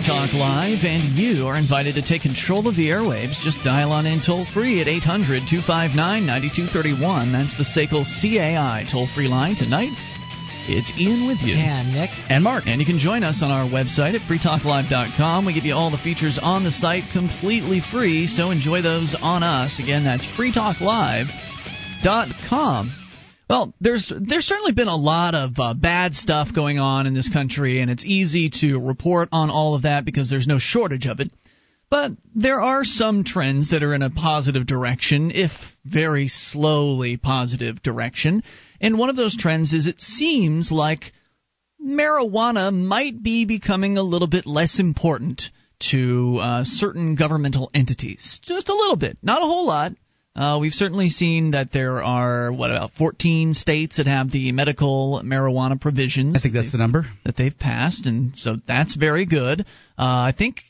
Free Talk Live, and you are invited to take control of the airwaves. Just dial on in toll free at 800 259 9231. That's the SACL CAI toll free line tonight. It's Ian with you. And Nick. And Mark. And you can join us on our website at freetalklive.com. We give you all the features on the site completely free, so enjoy those on us. Again, that's freetalklive.com. Well, there's there's certainly been a lot of uh, bad stuff going on in this country, and it's easy to report on all of that because there's no shortage of it. But there are some trends that are in a positive direction, if very slowly positive direction. And one of those trends is it seems like marijuana might be becoming a little bit less important to uh, certain governmental entities. Just a little bit, not a whole lot. Uh, we've certainly seen that there are what about 14 states that have the medical marijuana provisions. I think that's the number that they've passed, and so that's very good. Uh, I think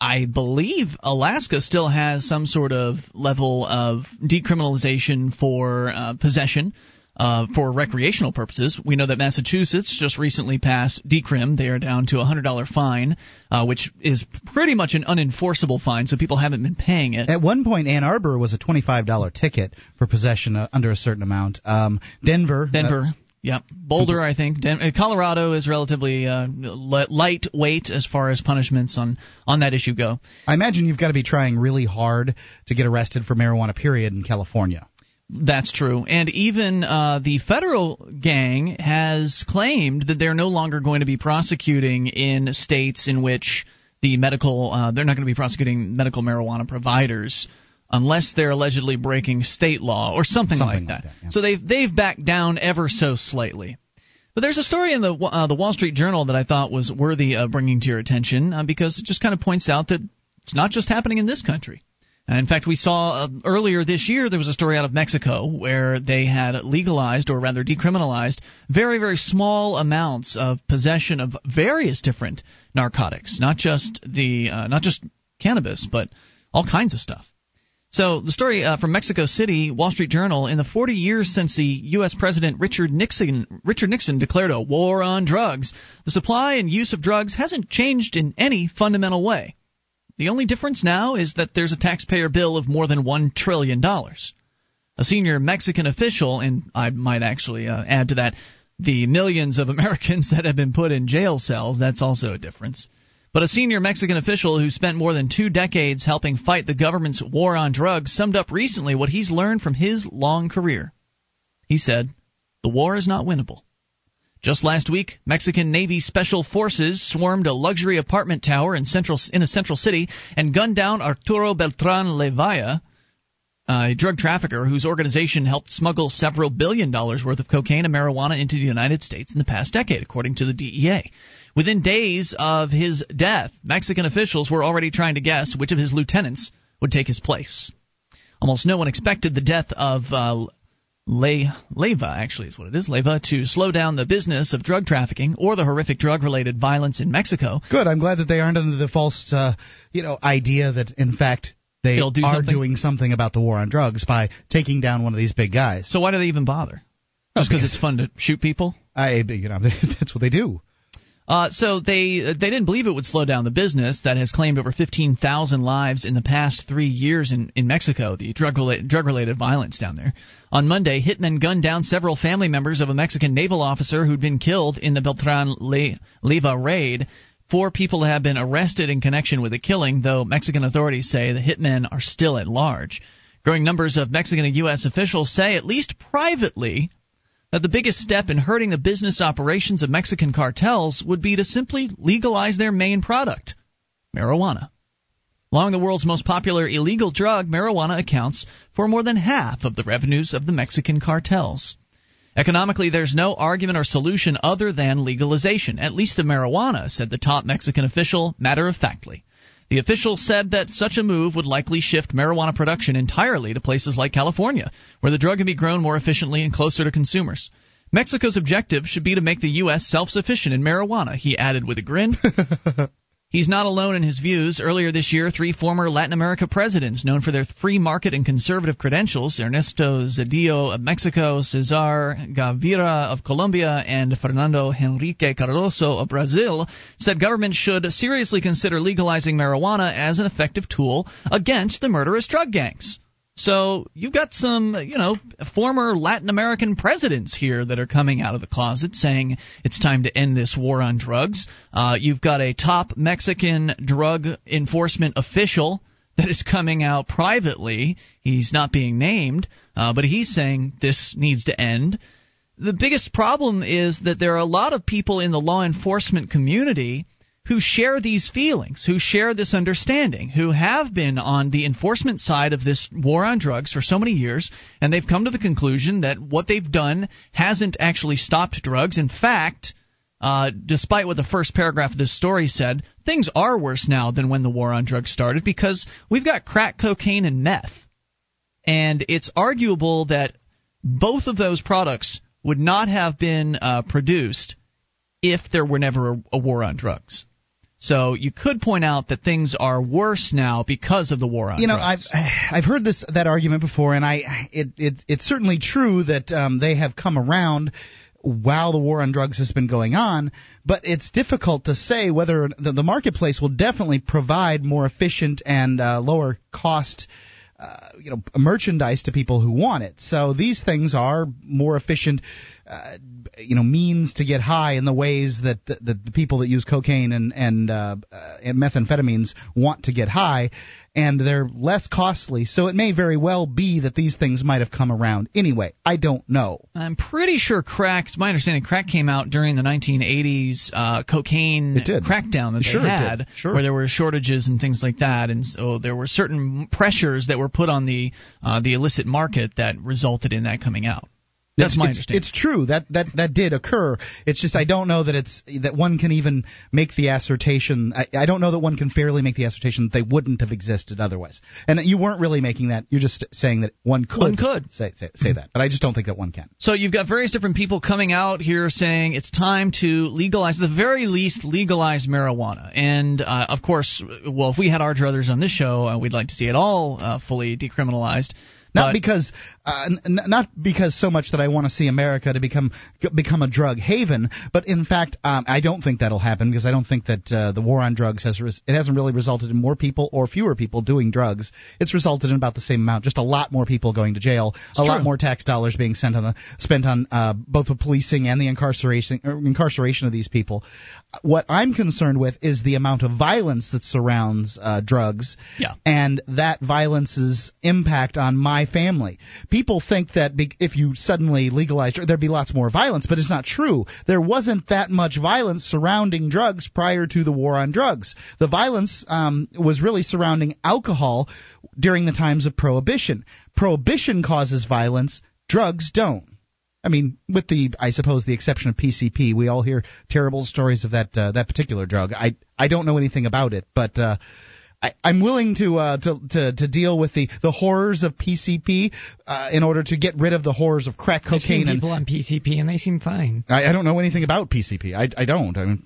I believe Alaska still has some sort of level of decriminalization for uh, possession uh, for recreational purposes. We know that Massachusetts just recently passed decrim. They are down to a hundred dollar fine, uh, which is pretty much an unenforceable fine, so people haven't been paying it. At one point, Ann Arbor was a twenty five dollar ticket for possession uh, under a certain amount. Um, Denver, uh, Denver. Yep. Boulder, I think. Den- uh, Colorado is relatively uh, lightweight as far as punishments on, on that issue go. I imagine you've got to be trying really hard to get arrested for marijuana, period, in California. That's true. And even uh, the federal gang has claimed that they're no longer going to be prosecuting in states in which the medical, uh, they're not going to be prosecuting medical marijuana providers unless they're allegedly breaking state law or something, something like that. Like that yeah. So they've they've backed down ever so slightly. But there's a story in the uh, the Wall Street Journal that I thought was worthy of bringing to your attention uh, because it just kind of points out that it's not just happening in this country. In fact, we saw uh, earlier this year there was a story out of Mexico where they had legalized, or rather decriminalized, very, very small amounts of possession of various different narcotics, not just the uh, not just cannabis, but all kinds of stuff. So the story uh, from Mexico City, Wall Street Journal: In the 40 years since the U.S. President Richard Nixon Richard Nixon declared a war on drugs, the supply and use of drugs hasn't changed in any fundamental way. The only difference now is that there's a taxpayer bill of more than $1 trillion. A senior Mexican official, and I might actually uh, add to that the millions of Americans that have been put in jail cells, that's also a difference. But a senior Mexican official who spent more than two decades helping fight the government's war on drugs summed up recently what he's learned from his long career. He said, The war is not winnable. Just last week, Mexican Navy special forces swarmed a luxury apartment tower in central in a central city and gunned down Arturo Beltran Leyva, a drug trafficker whose organization helped smuggle several billion dollars worth of cocaine and marijuana into the United States in the past decade, according to the DEA. Within days of his death, Mexican officials were already trying to guess which of his lieutenants would take his place. Almost no one expected the death of uh, Le- Leyva, actually, is what it is. leva, to slow down the business of drug trafficking or the horrific drug-related violence in Mexico. Good. I'm glad that they aren't under the false, uh, you know, idea that in fact they do are something. doing something about the war on drugs by taking down one of these big guys. So why do they even bother? Just because it's fun to shoot people? I, you know, that's what they do. Uh, so they they didn't believe it would slow down the business that has claimed over 15,000 lives in the past three years in, in Mexico, the drug related, drug related violence down there. On Monday, hitmen gunned down several family members of a Mexican naval officer who'd been killed in the Beltran Leyva raid. Four people have been arrested in connection with the killing, though Mexican authorities say the hitmen are still at large. Growing numbers of Mexican and U.S. officials say, at least privately, that the biggest step in hurting the business operations of Mexican cartels would be to simply legalize their main product, marijuana. Along the world's most popular illegal drug, marijuana accounts for more than half of the revenues of the Mexican cartels. Economically, there's no argument or solution other than legalization, at least of marijuana, said the top Mexican official matter of factly. The official said that such a move would likely shift marijuana production entirely to places like California, where the drug can be grown more efficiently and closer to consumers. Mexico's objective should be to make the U.S. self sufficient in marijuana, he added with a grin. He's not alone in his views. Earlier this year, three former Latin America presidents, known for their free market and conservative credentials Ernesto Zedillo of Mexico, Cesar Gaviria of Colombia, and Fernando Henrique Cardoso of Brazil, said governments should seriously consider legalizing marijuana as an effective tool against the murderous drug gangs. So you've got some, you know, former Latin American presidents here that are coming out of the closet saying it's time to end this war on drugs. Uh, you've got a top Mexican drug enforcement official that is coming out privately. He's not being named, uh, but he's saying this needs to end. The biggest problem is that there are a lot of people in the law enforcement community who share these feelings, who share this understanding, who have been on the enforcement side of this war on drugs for so many years, and they've come to the conclusion that what they've done hasn't actually stopped drugs. In fact, uh, despite what the first paragraph of this story said, things are worse now than when the war on drugs started because we've got crack cocaine and meth. And it's arguable that both of those products would not have been uh, produced if there were never a, a war on drugs. So you could point out that things are worse now because of the war on drugs. you know drugs. I've I've heard this that argument before, and I it, it it's certainly true that um, they have come around while the war on drugs has been going on, but it's difficult to say whether the, the marketplace will definitely provide more efficient and uh, lower cost. Uh, you know, merchandise to people who want it. So these things are more efficient uh, you know means to get high in the ways that the, the, the people that use cocaine and and, uh, uh, and methamphetamines want to get high, and they're less costly. So it may very well be that these things might have come around anyway. I don't know. I'm pretty sure crack. My understanding, crack came out during the 1980s uh, cocaine crackdown that Sure they had. Sure. where there were shortages and things like that, and so there were certain pressures that were put on the uh, the illicit market that resulted in that coming out. That's my it's, understanding. It's true that that that did occur. It's just I don't know that it's that one can even make the assertion. I, I don't know that one can fairly make the assertion that they wouldn't have existed otherwise. And you weren't really making that. You're just saying that one could. One could. say say, say that, but I just don't think that one can. So you've got various different people coming out here saying it's time to legalize, at the very least, legalize marijuana. And uh, of course, well, if we had our druthers on this show, uh, we'd like to see it all uh, fully decriminalized. Not because, uh, n- not because so much that I want to see America to become become a drug haven, but in fact, um, I don't think that'll happen because I don't think that uh, the war on drugs has res- it hasn't really resulted in more people or fewer people doing drugs. It's resulted in about the same amount, just a lot more people going to jail, a lot more tax dollars being sent on the spent on uh, both the policing and the incarceration er, incarceration of these people. What I'm concerned with is the amount of violence that surrounds uh, drugs Yeah. and that violence's impact on my family. People think that if you suddenly legalize there'd be lots more violence, but it's not true. There wasn't that much violence surrounding drugs prior to the war on drugs. The violence um, was really surrounding alcohol during the times of prohibition. Prohibition causes violence, drugs don't. I mean, with the I suppose the exception of PCP, we all hear terrible stories of that uh, that particular drug. I I don't know anything about it, but uh, I, I'm willing to, uh, to to to deal with the the horrors of PCP uh, in order to get rid of the horrors of crack cocaine. I've seen cocaine. And people on PCP and they seem fine. I, I don't know anything about PCP. I I don't. I mean,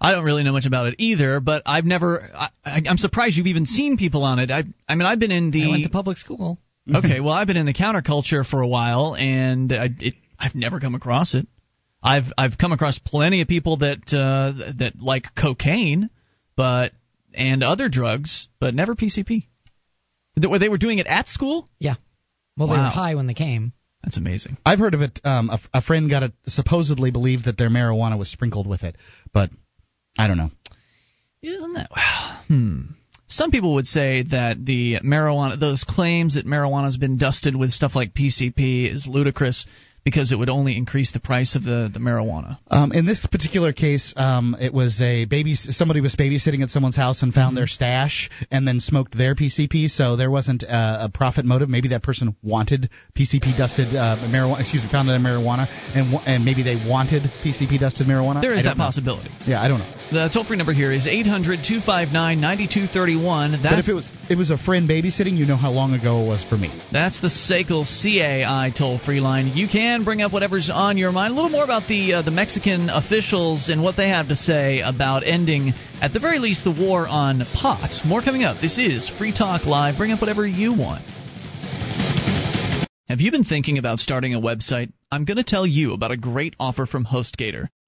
I don't really know much about it either, but I've never. I, I, I'm surprised you've even seen people on it. I, I mean, I've been in the. I went to public school. okay, well, I've been in the counterculture for a while, and I, it, I've never come across it. I've I've come across plenty of people that uh, that like cocaine, but and other drugs, but never PCP. That they were doing it at school. Yeah. Well, they were high when they came. That's amazing. I've heard of it. Um, a, a friend got it. Supposedly believed that their marijuana was sprinkled with it, but I don't know. Isn't that? Hmm. Some people would say that the marijuana, those claims that marijuana has been dusted with stuff like PCP is ludicrous because it would only increase the price of the, the marijuana. Um, in this particular case, um, it was a baby. Somebody was babysitting at someone's house and found their stash, and then smoked their PCP. So there wasn't uh, a profit motive. Maybe that person wanted PCP dusted uh, marijuana. Excuse me, found their marijuana, and and maybe they wanted PCP dusted marijuana. There is that know. possibility. Yeah, I don't know. The toll free number here is 800 259 9231. But if it was it was a friend babysitting, you know how long ago it was for me. That's the SACL CAI toll free line. You can bring up whatever's on your mind. A little more about the uh, the Mexican officials and what they have to say about ending, at the very least, the war on pot. More coming up. This is Free Talk Live. Bring up whatever you want. Have you been thinking about starting a website? I'm going to tell you about a great offer from HostGator.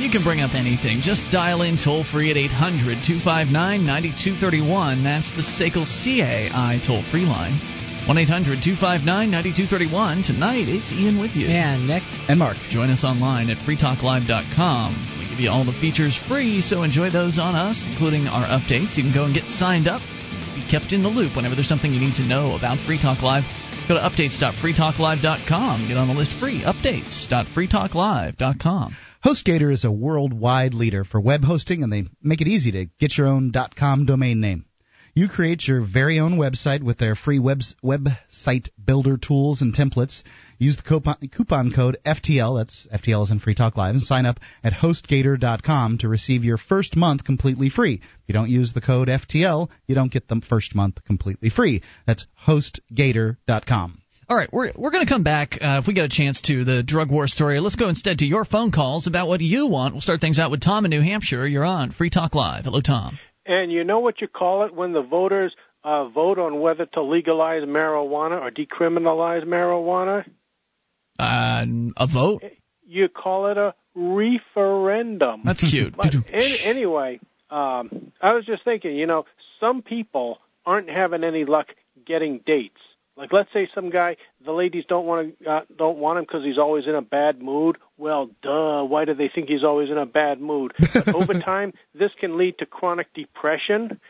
You can bring up anything. Just dial in toll free at 800 259 9231. That's the SACL CAI toll free line. 1 800 259 9231. Tonight, it's Ian with you. And Nick. And Mark. Join us online at freetalklive.com. We give you all the features free, so enjoy those on us, including our updates. You can go and get signed up, be kept in the loop whenever there's something you need to know about Free Talk Live. Go to updates.freetalklive.com. Get on the list free. Updates.freetalklive.com. HostGator is a worldwide leader for web hosting, and they make it easy to get your own .com domain name. You create your very own website with their free web, website builder tools and templates. Use the coupon, coupon code FTL, that's FTL is in Free Talk Live, and sign up at HostGator.com to receive your first month completely free. If you don't use the code FTL, you don't get the first month completely free. That's HostGator.com. All right, we're we're going to come back uh, if we get a chance to the drug war story. Let's go instead to your phone calls about what you want. We'll start things out with Tom in New Hampshire. You're on Free Talk Live. Hello, Tom. And you know what you call it when the voters uh, vote on whether to legalize marijuana or decriminalize marijuana? Uh, a vote? You call it a referendum. That's cute. But anyway, um, I was just thinking, you know, some people aren't having any luck getting dates. Like, let's say some guy, the ladies don't want to uh, don't want him because he's always in a bad mood. Well, duh. Why do they think he's always in a bad mood? But over time, this can lead to chronic depression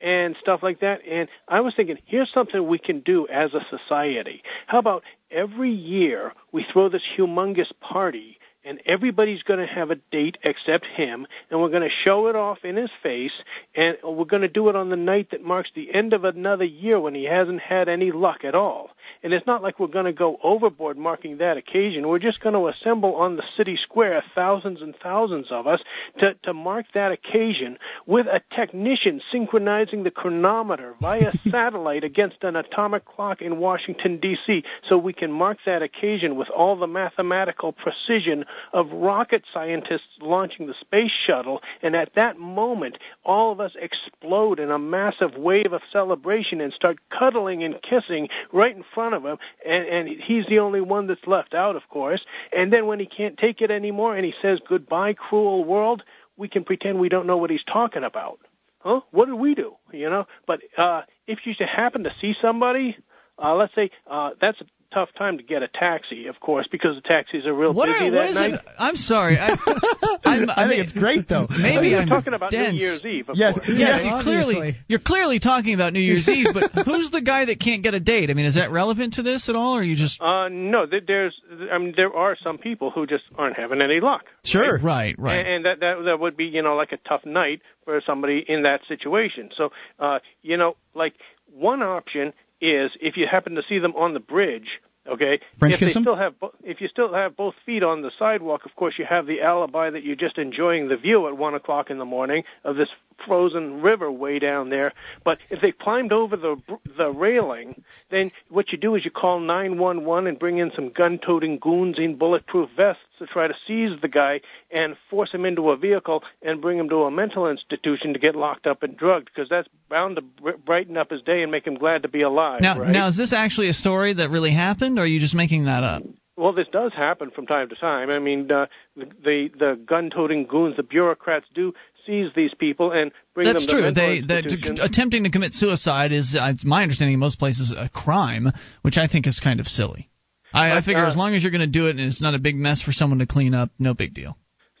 and stuff like that. And I was thinking, here's something we can do as a society. How about every year we throw this humongous party and everybody's going to have a date except him, and we're going to show it off in his face, and we're going to do it on the night that marks the end of another year when he hasn't had any luck at all. And it's not like we're going to go overboard marking that occasion. We're just going to assemble on the city square, thousands and thousands of us, to, to mark that occasion with a technician synchronizing the chronometer via satellite against an atomic clock in Washington, D.C., so we can mark that occasion with all the mathematical precision of rocket scientists launching the space shuttle. And at that moment, all of us explode in a massive wave of celebration and start cuddling and kissing right in front of him. And, and he's the only one that's left out, of course. And then when he can't take it anymore and he says, Goodbye, cruel world, we can pretend we don't know what he's talking about. Huh? What did we do? You know? But uh, if you should happen to see somebody, uh, let's say uh, that's tough time to get a taxi, of course, because the taxis are real what busy are, that what is night. It? I'm sorry. I, I'm, I think it's great though. Maybe you're I'm talking about dense. New Year's Eve, of Yes, course. Yes, Yeah, you clearly you're clearly talking about New Year's Eve, but who's the guy that can't get a date? I mean, is that relevant to this at all, or are you just Uh, no, there- there's, I mean, there are some people who just aren't having any luck. Sure. right, right? And, and that, that that would be, you know, like a tough night for somebody in that situation. So, uh, you know, like one option is if you happen to see them on the bridge. Okay. French if they still have, bo- if you still have both feet on the sidewalk, of course you have the alibi that you're just enjoying the view at one o'clock in the morning of this frozen river way down there. But if they climbed over the the railing, then what you do is you call 911 and bring in some gun-toting goons in bulletproof vests to try to seize the guy and force him into a vehicle and bring him to a mental institution to get locked up and drugged because that's bound to br- brighten up his day and make him glad to be alive. now, right? now is this actually a story that really happened, or are you just making that up? Well, this does happen from time to time. I mean, uh, the the, the gun-toting goons, the bureaucrats, do seize these people and bring That's them to true. mental They that attempting to commit suicide is, uh, my understanding, in most places a crime, which I think is kind of silly. I, I figure uh, as long as you're going to do it and it's not a big mess for someone to clean up, no big deal.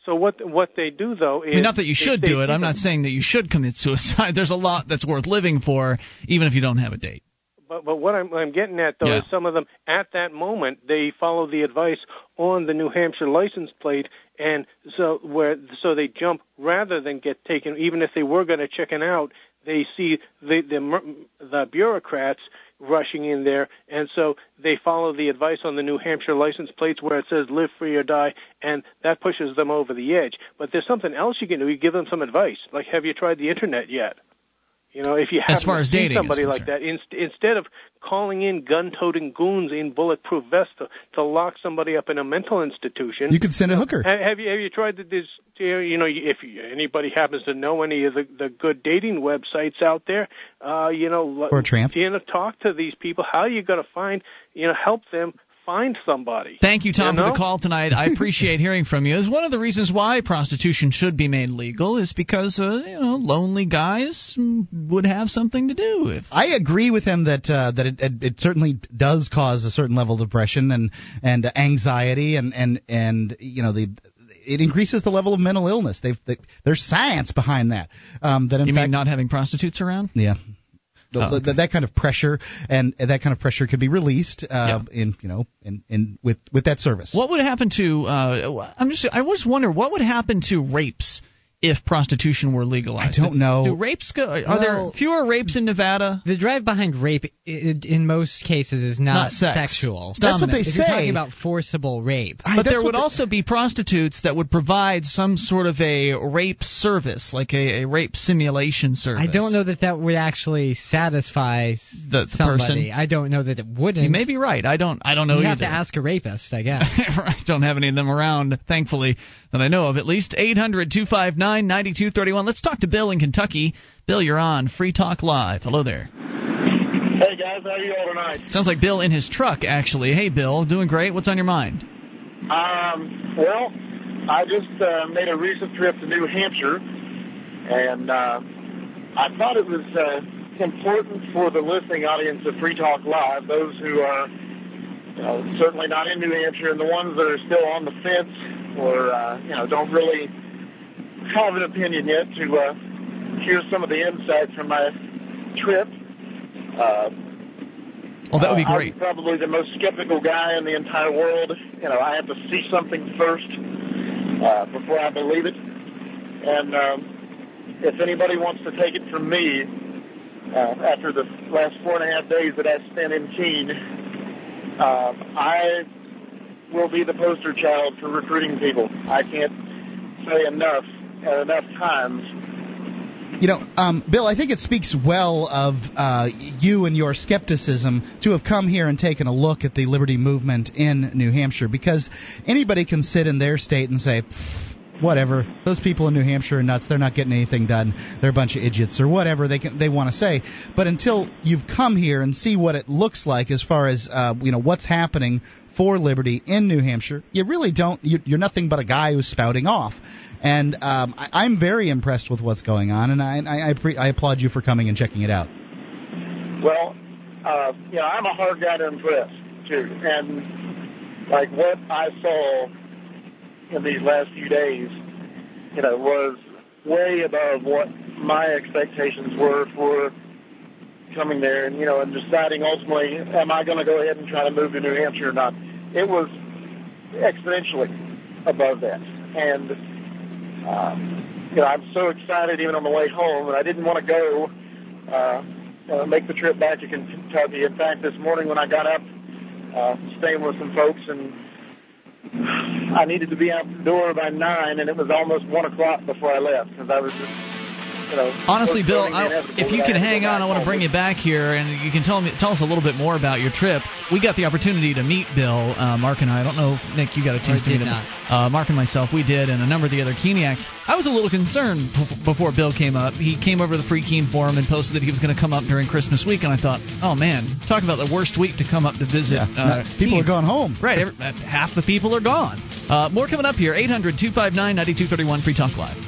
so what what they do though is I mean, not that you should do it. I'm not saying that you should commit suicide. There's a lot that's worth living for, even if you don't have a date. But but what I'm I'm getting at though Yeah. is some of them at that moment they follow the advice on the New Hampshire license plate, and so where so they jump rather than get taken. Even if they were going to check chicken out, they see the the the bureaucrats rushing in there, and so they follow the advice on the New Hampshire license plates where it says "Live free or die," and that pushes them over the edge. But there's something else you can do. You give them some advice, like "Have you tried the internet yet?" You know, if you as dating somebody like that, in, instead of calling in gun-toting goons in bulletproof vests to, to lock somebody up in a mental institution, you could send a hooker. Have you have you tried this? You know, if anybody happens to know any of the, the good dating websites out there, uh, you know, or a tramp, you know, talk to these people. How are you going to find, you know, help them find somebody. Thank you, Tom, you know? for the call tonight. I appreciate hearing from you. Is one of the reasons why prostitution should be made legal is because uh, you know lonely guys would have something to do with. I agree with him that uh, that it, it, it certainly does cause a certain level of depression and and anxiety and and and you know the it increases the level of mental illness. They've they, there's science behind that. Um, that in you fact, mean not having prostitutes around? Yeah, the, Oh, okay. that kind of pressure and that kind of pressure could be released uh, in you know in, in with with that service. What would happen to? Uh, I'm just. I was wondering what would happen to rapes if prostitution were legalized. I don't know. Do rapes go? Are Well- there fewer rapes in Nevada? The drive behind rape, i- i- in most cases, is not, Not sex. sexual. It's That's what they dominant. if you're say. talking about forcible rape, I- But there would the- also be prostitutes that would provide some sort of a rape service, like a, a rape simulation service. I don't know that that would actually satisfy The- the somebody. person. I don't know that it wouldn't. You may be right. I don't. I don't know You have to ask a rapist, I guess. I don't have any of them around, thankfully, that I know of. At least 800 259 9231. Let's talk to Bill in Kentucky. Bill, you're on Free Talk Live. Hello there. Hey guys, how are you all tonight? Sounds like Bill in his truck, actually. Hey, Bill, doing great. What's on your mind? Um, well, I just uh, made a recent trip to New Hampshire, and uh, I thought it was uh, important for the listening audience of Free Talk Live, those who are you know, certainly not in New Hampshire, and the ones that are still on the fence or uh, you know don't really have an opinion yet, to uh, hear some of the insight from my trip. Uh, Oh, that would be uh, great. I'm probably the most skeptical guy in the entire world. You know, I have to see something first uh, before I believe it. And um, if anybody wants to take it from me, uh, after the last four and a half days that I spent in Keene, uh, I will be the poster child for recruiting people. I can't say enough uh, enough times You know, um, Bill, I think it speaks well of uh, you and your skepticism to have come here and taken a look at the liberty movement in New Hampshire because anybody can sit in their state and say, whatever, those people in New Hampshire are nuts, they're not getting anything done, they're a bunch of idiots, or whatever they, can, they want to say. But until you've come here and see what it looks like as far as uh, you know what's happening for liberty in New Hampshire, you really don't, you, you're nothing but a guy who's spouting off. And um, I, I'm very impressed with what's going on, and I I, I, pre- I applaud you for coming and checking it out. Well, uh, you know, I'm a hard guy to impress too, and like what I saw in these last few days, you know, was way above what my expectations were for coming there, and you know, and deciding ultimately, am I going to go ahead and try to move to New Hampshire or not? It was exponentially above that, and um, you know, I'm so excited even on the way home, and I didn't want to go uh, uh, make the trip back to Kentucky. In fact, this morning when I got up, uh, staying with some folks, and I needed to be out the door by nine, and it was almost one o'clock before I left because I was just, you know. Honestly, Bill, I, if you can had to go hang on, I want to bring you back here, and you can tell me tell us a little bit more about your trip. We got the opportunity to meet Bill, uh, Mark and I. I don't know, if, Nick, you got a chance to meet him. not. Uh, Mark and myself, we did, and a number of the other Keeniacs. I was a little concerned b- before Bill came up. He came over to the Free Keene forum and posted that he was going to come up during Christmas week, and I thought, oh man, talk about the worst week to come up to visit. Uh, People Keene. are going home. Right, every, half the people are gone. Uh, more coming up here. 800 259 9231 Free Talk Live.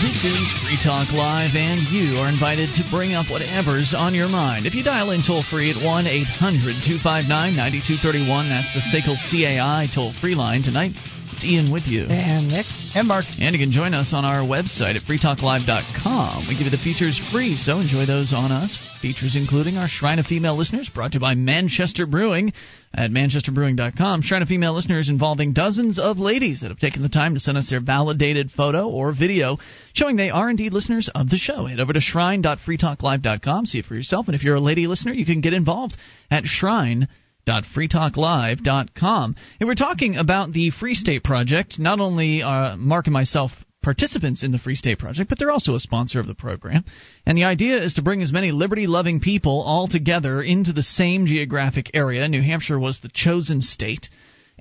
This is Free Talk Live, and you are invited to bring up whatever's on your mind. If you dial in toll free at 1 800 259 9231, that's the SACL CAI toll free line. Tonight, it's Ian with you. And Nick. And Mark. And you can join us on our website at freetalklive.com. We give you the features free, so enjoy those on us. Features including our Shrine of Female Listeners, brought to you by Manchester Brewing at manchesterbrewing.com. Shrine of Female Listeners involving dozens of ladies that have taken the time to send us their validated photo or video showing they are indeed listeners of the show. Head over to shrine.freetalklive.com, see it for yourself. And if you're a lady listener, you can get involved at shrine www.freetalklive.com. And we're talking about the Free State Project. Not only are Mark and myself participants in the Free State Project, but they're also a sponsor of the program. And the idea is to bring as many liberty loving people all together into the same geographic area. New Hampshire was the chosen state.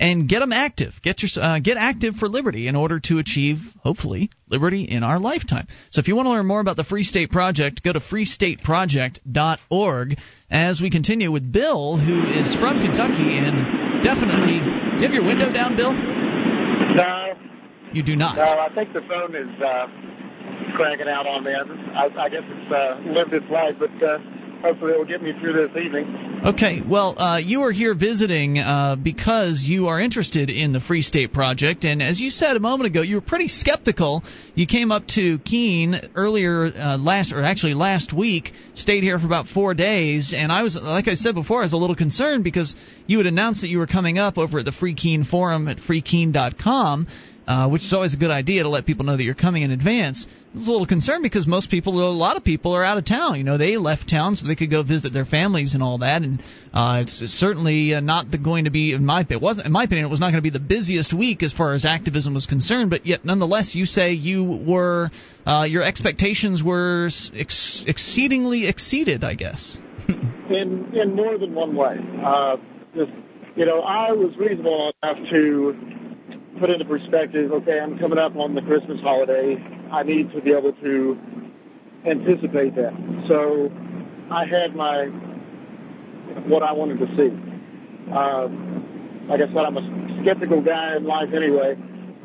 And get them active. Get your uh, get active for liberty in order to achieve, hopefully, liberty in our lifetime. So if you want to learn more about the Free State Project, go to freestateproject.org. As we continue with Bill, who is from Kentucky and definitely. Do you have your window down, Bill? No, You do not. no, I think the phone is uh, cracking out on me. I, I guess it's uh, lived its life, but uh, hopefully it will get me through this evening. Okay, well, uh, you are here visiting uh, because you are interested in the Free State Project, and as you said a moment ago, you were pretty skeptical. You came up to Keene earlier uh, last, or actually last week, stayed here for about four days, and I was, like I said before, I was a little concerned because you had announced that you were coming up over at the Free Keene Forum at freekeene.com. Uh, which is always a good idea to let people know that you're coming in advance. I was a little concerned because most people, a lot of people, are out of town. You know, they left town so they could go visit their families and all that, and uh, it's certainly uh, not the, going to be, in my it wasn't, in my opinion, it was not going to be the busiest week as far as activism was concerned. But yet, nonetheless, you say you were, uh, your expectations were ex- exceedingly exceeded, I guess. in in more than one way. Uh, just, you know, I was reasonable enough to put into perspective. Okay, I'm coming up on the Christmas holiday. I need to be able to anticipate that. So I had my what I wanted to see. Um, like I said, I'm a skeptical guy in life anyway.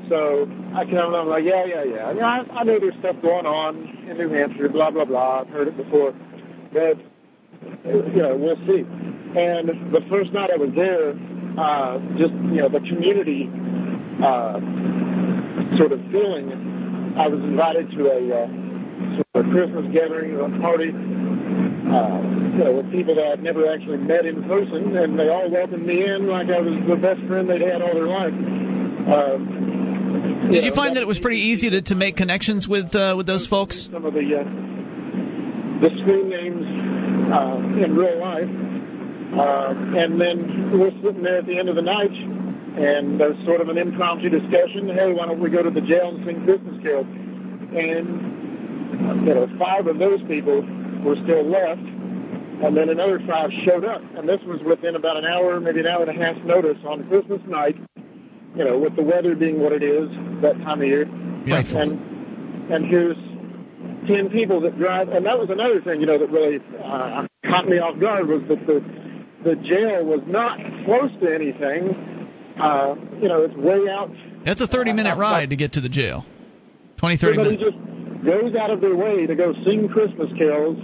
So I come and I'm like, yeah, yeah, yeah. I, mean, I, I know there's stuff going on in New Hampshire, blah, blah, blah. I've heard it before. But, you know, we'll see. And the first night I was there, uh, just, you know, the community sort of feeling, I was invited to a, uh, sort of Christmas gathering, a party, uh, you know, with people that I'd never actually met in person, and they all welcomed me in like I was the best friend they'd had all their life. Um, Did you know, find that it was pretty easy to, to make connections with uh, with those folks? Some of the uh, the screen names uh, in real life, uh, and then we're sitting there at the end of the night, and there's sort of an impromptu discussion. Hey, why don't we go to the jail and sing Christmas carols? And you know, five of those people were still left, and then another five showed up, and this was within about an hour, maybe an hour and a half notice on Christmas night. You know, with the weather being what it is that time of year, Yeah. and and here's ten people that drive, and that was another thing, you know, that really uh, caught me off guard was that the the jail was not close to anything. Uh, you know, it's way out. It's a 30 minute Uh, ride to get to the jail. 20, 30 Everybody minutes. just goes out of their way to go sing Christmas carols.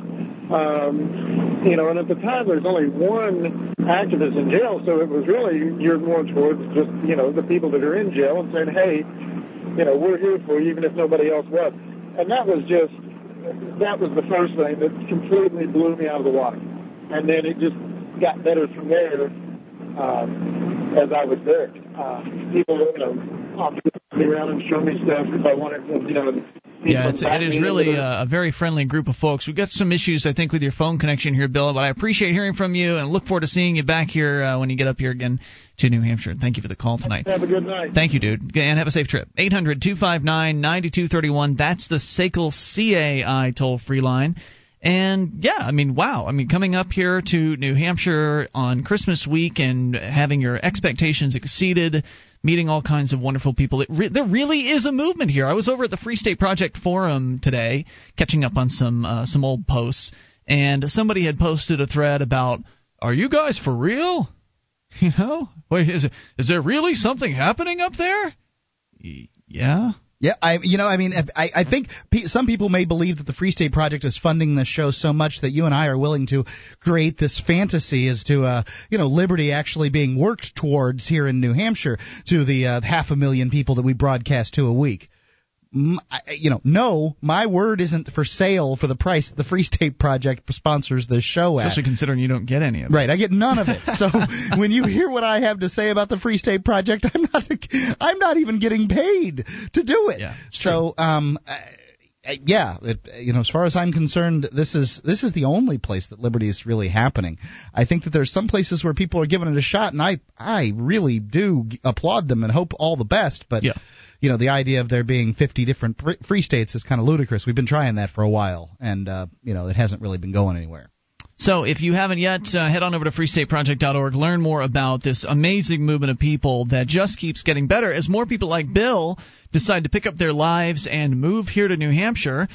Um, you know, and at the time there's only one activist in jail, so it was really geared more towards just you know the people that are in jail and saying, hey, you know, we're here for you even if nobody else was. And that was just that was the first thing that completely blew me out of the water. And then it just got better from there um, as I was there. Uh, people, you know, often me around and show me stuff if I wanted to, you know, Yeah, it's, it is really a, a very friendly group of folks. We've got some issues, I think, with your phone connection here, Bill, but I appreciate hearing from you and look forward to seeing you back here uh, when you get up here again to New Hampshire. Thank you for the call tonight. Have a good night. Thank you, dude, and have a safe trip. 800 259 9231. That's the SACL CAI toll free line. And yeah, I mean, wow. I mean, coming up here to New Hampshire on Christmas week and having your expectations exceeded, meeting all kinds of wonderful people. Re- there really is a movement here. I was over at the Free State Project forum today, catching up on some uh, some old posts, and somebody had posted a thread about, "Are you guys for real? You know, wait, is is there really something happening up there? Yeah." Yeah, I you know I mean I I think pe- some people may believe that the Free State Project is funding this show so much that you and I are willing to create this fantasy as to uh you know liberty actually being worked towards here in New Hampshire to the uh, half a million people that we broadcast to a week. You know, no, my word isn't for sale for the price the Free State Project sponsors this show at. Especially considering you don't get any of it. Right, I get none of it. So when you hear what I have to say about the Free State Project, I'm not I'm not even getting paid to do it. Yeah, so um yeah, it, you know, as far as I'm concerned, this is this is the only place that liberty is really happening. I think that there's some places where people are giving it a shot, and I I really do applaud them and hope all the best. But Yeah. You know, the idea of there being 50 different free states is kind of ludicrous. We've been trying that for a while, and uh, you know, it hasn't really been going anywhere. So if you haven't yet, uh, head on over to freestateproject.org. Learn more about this amazing movement of people that just keeps getting better as more people like Bill decide to pick up their lives and move here to New Hampshire.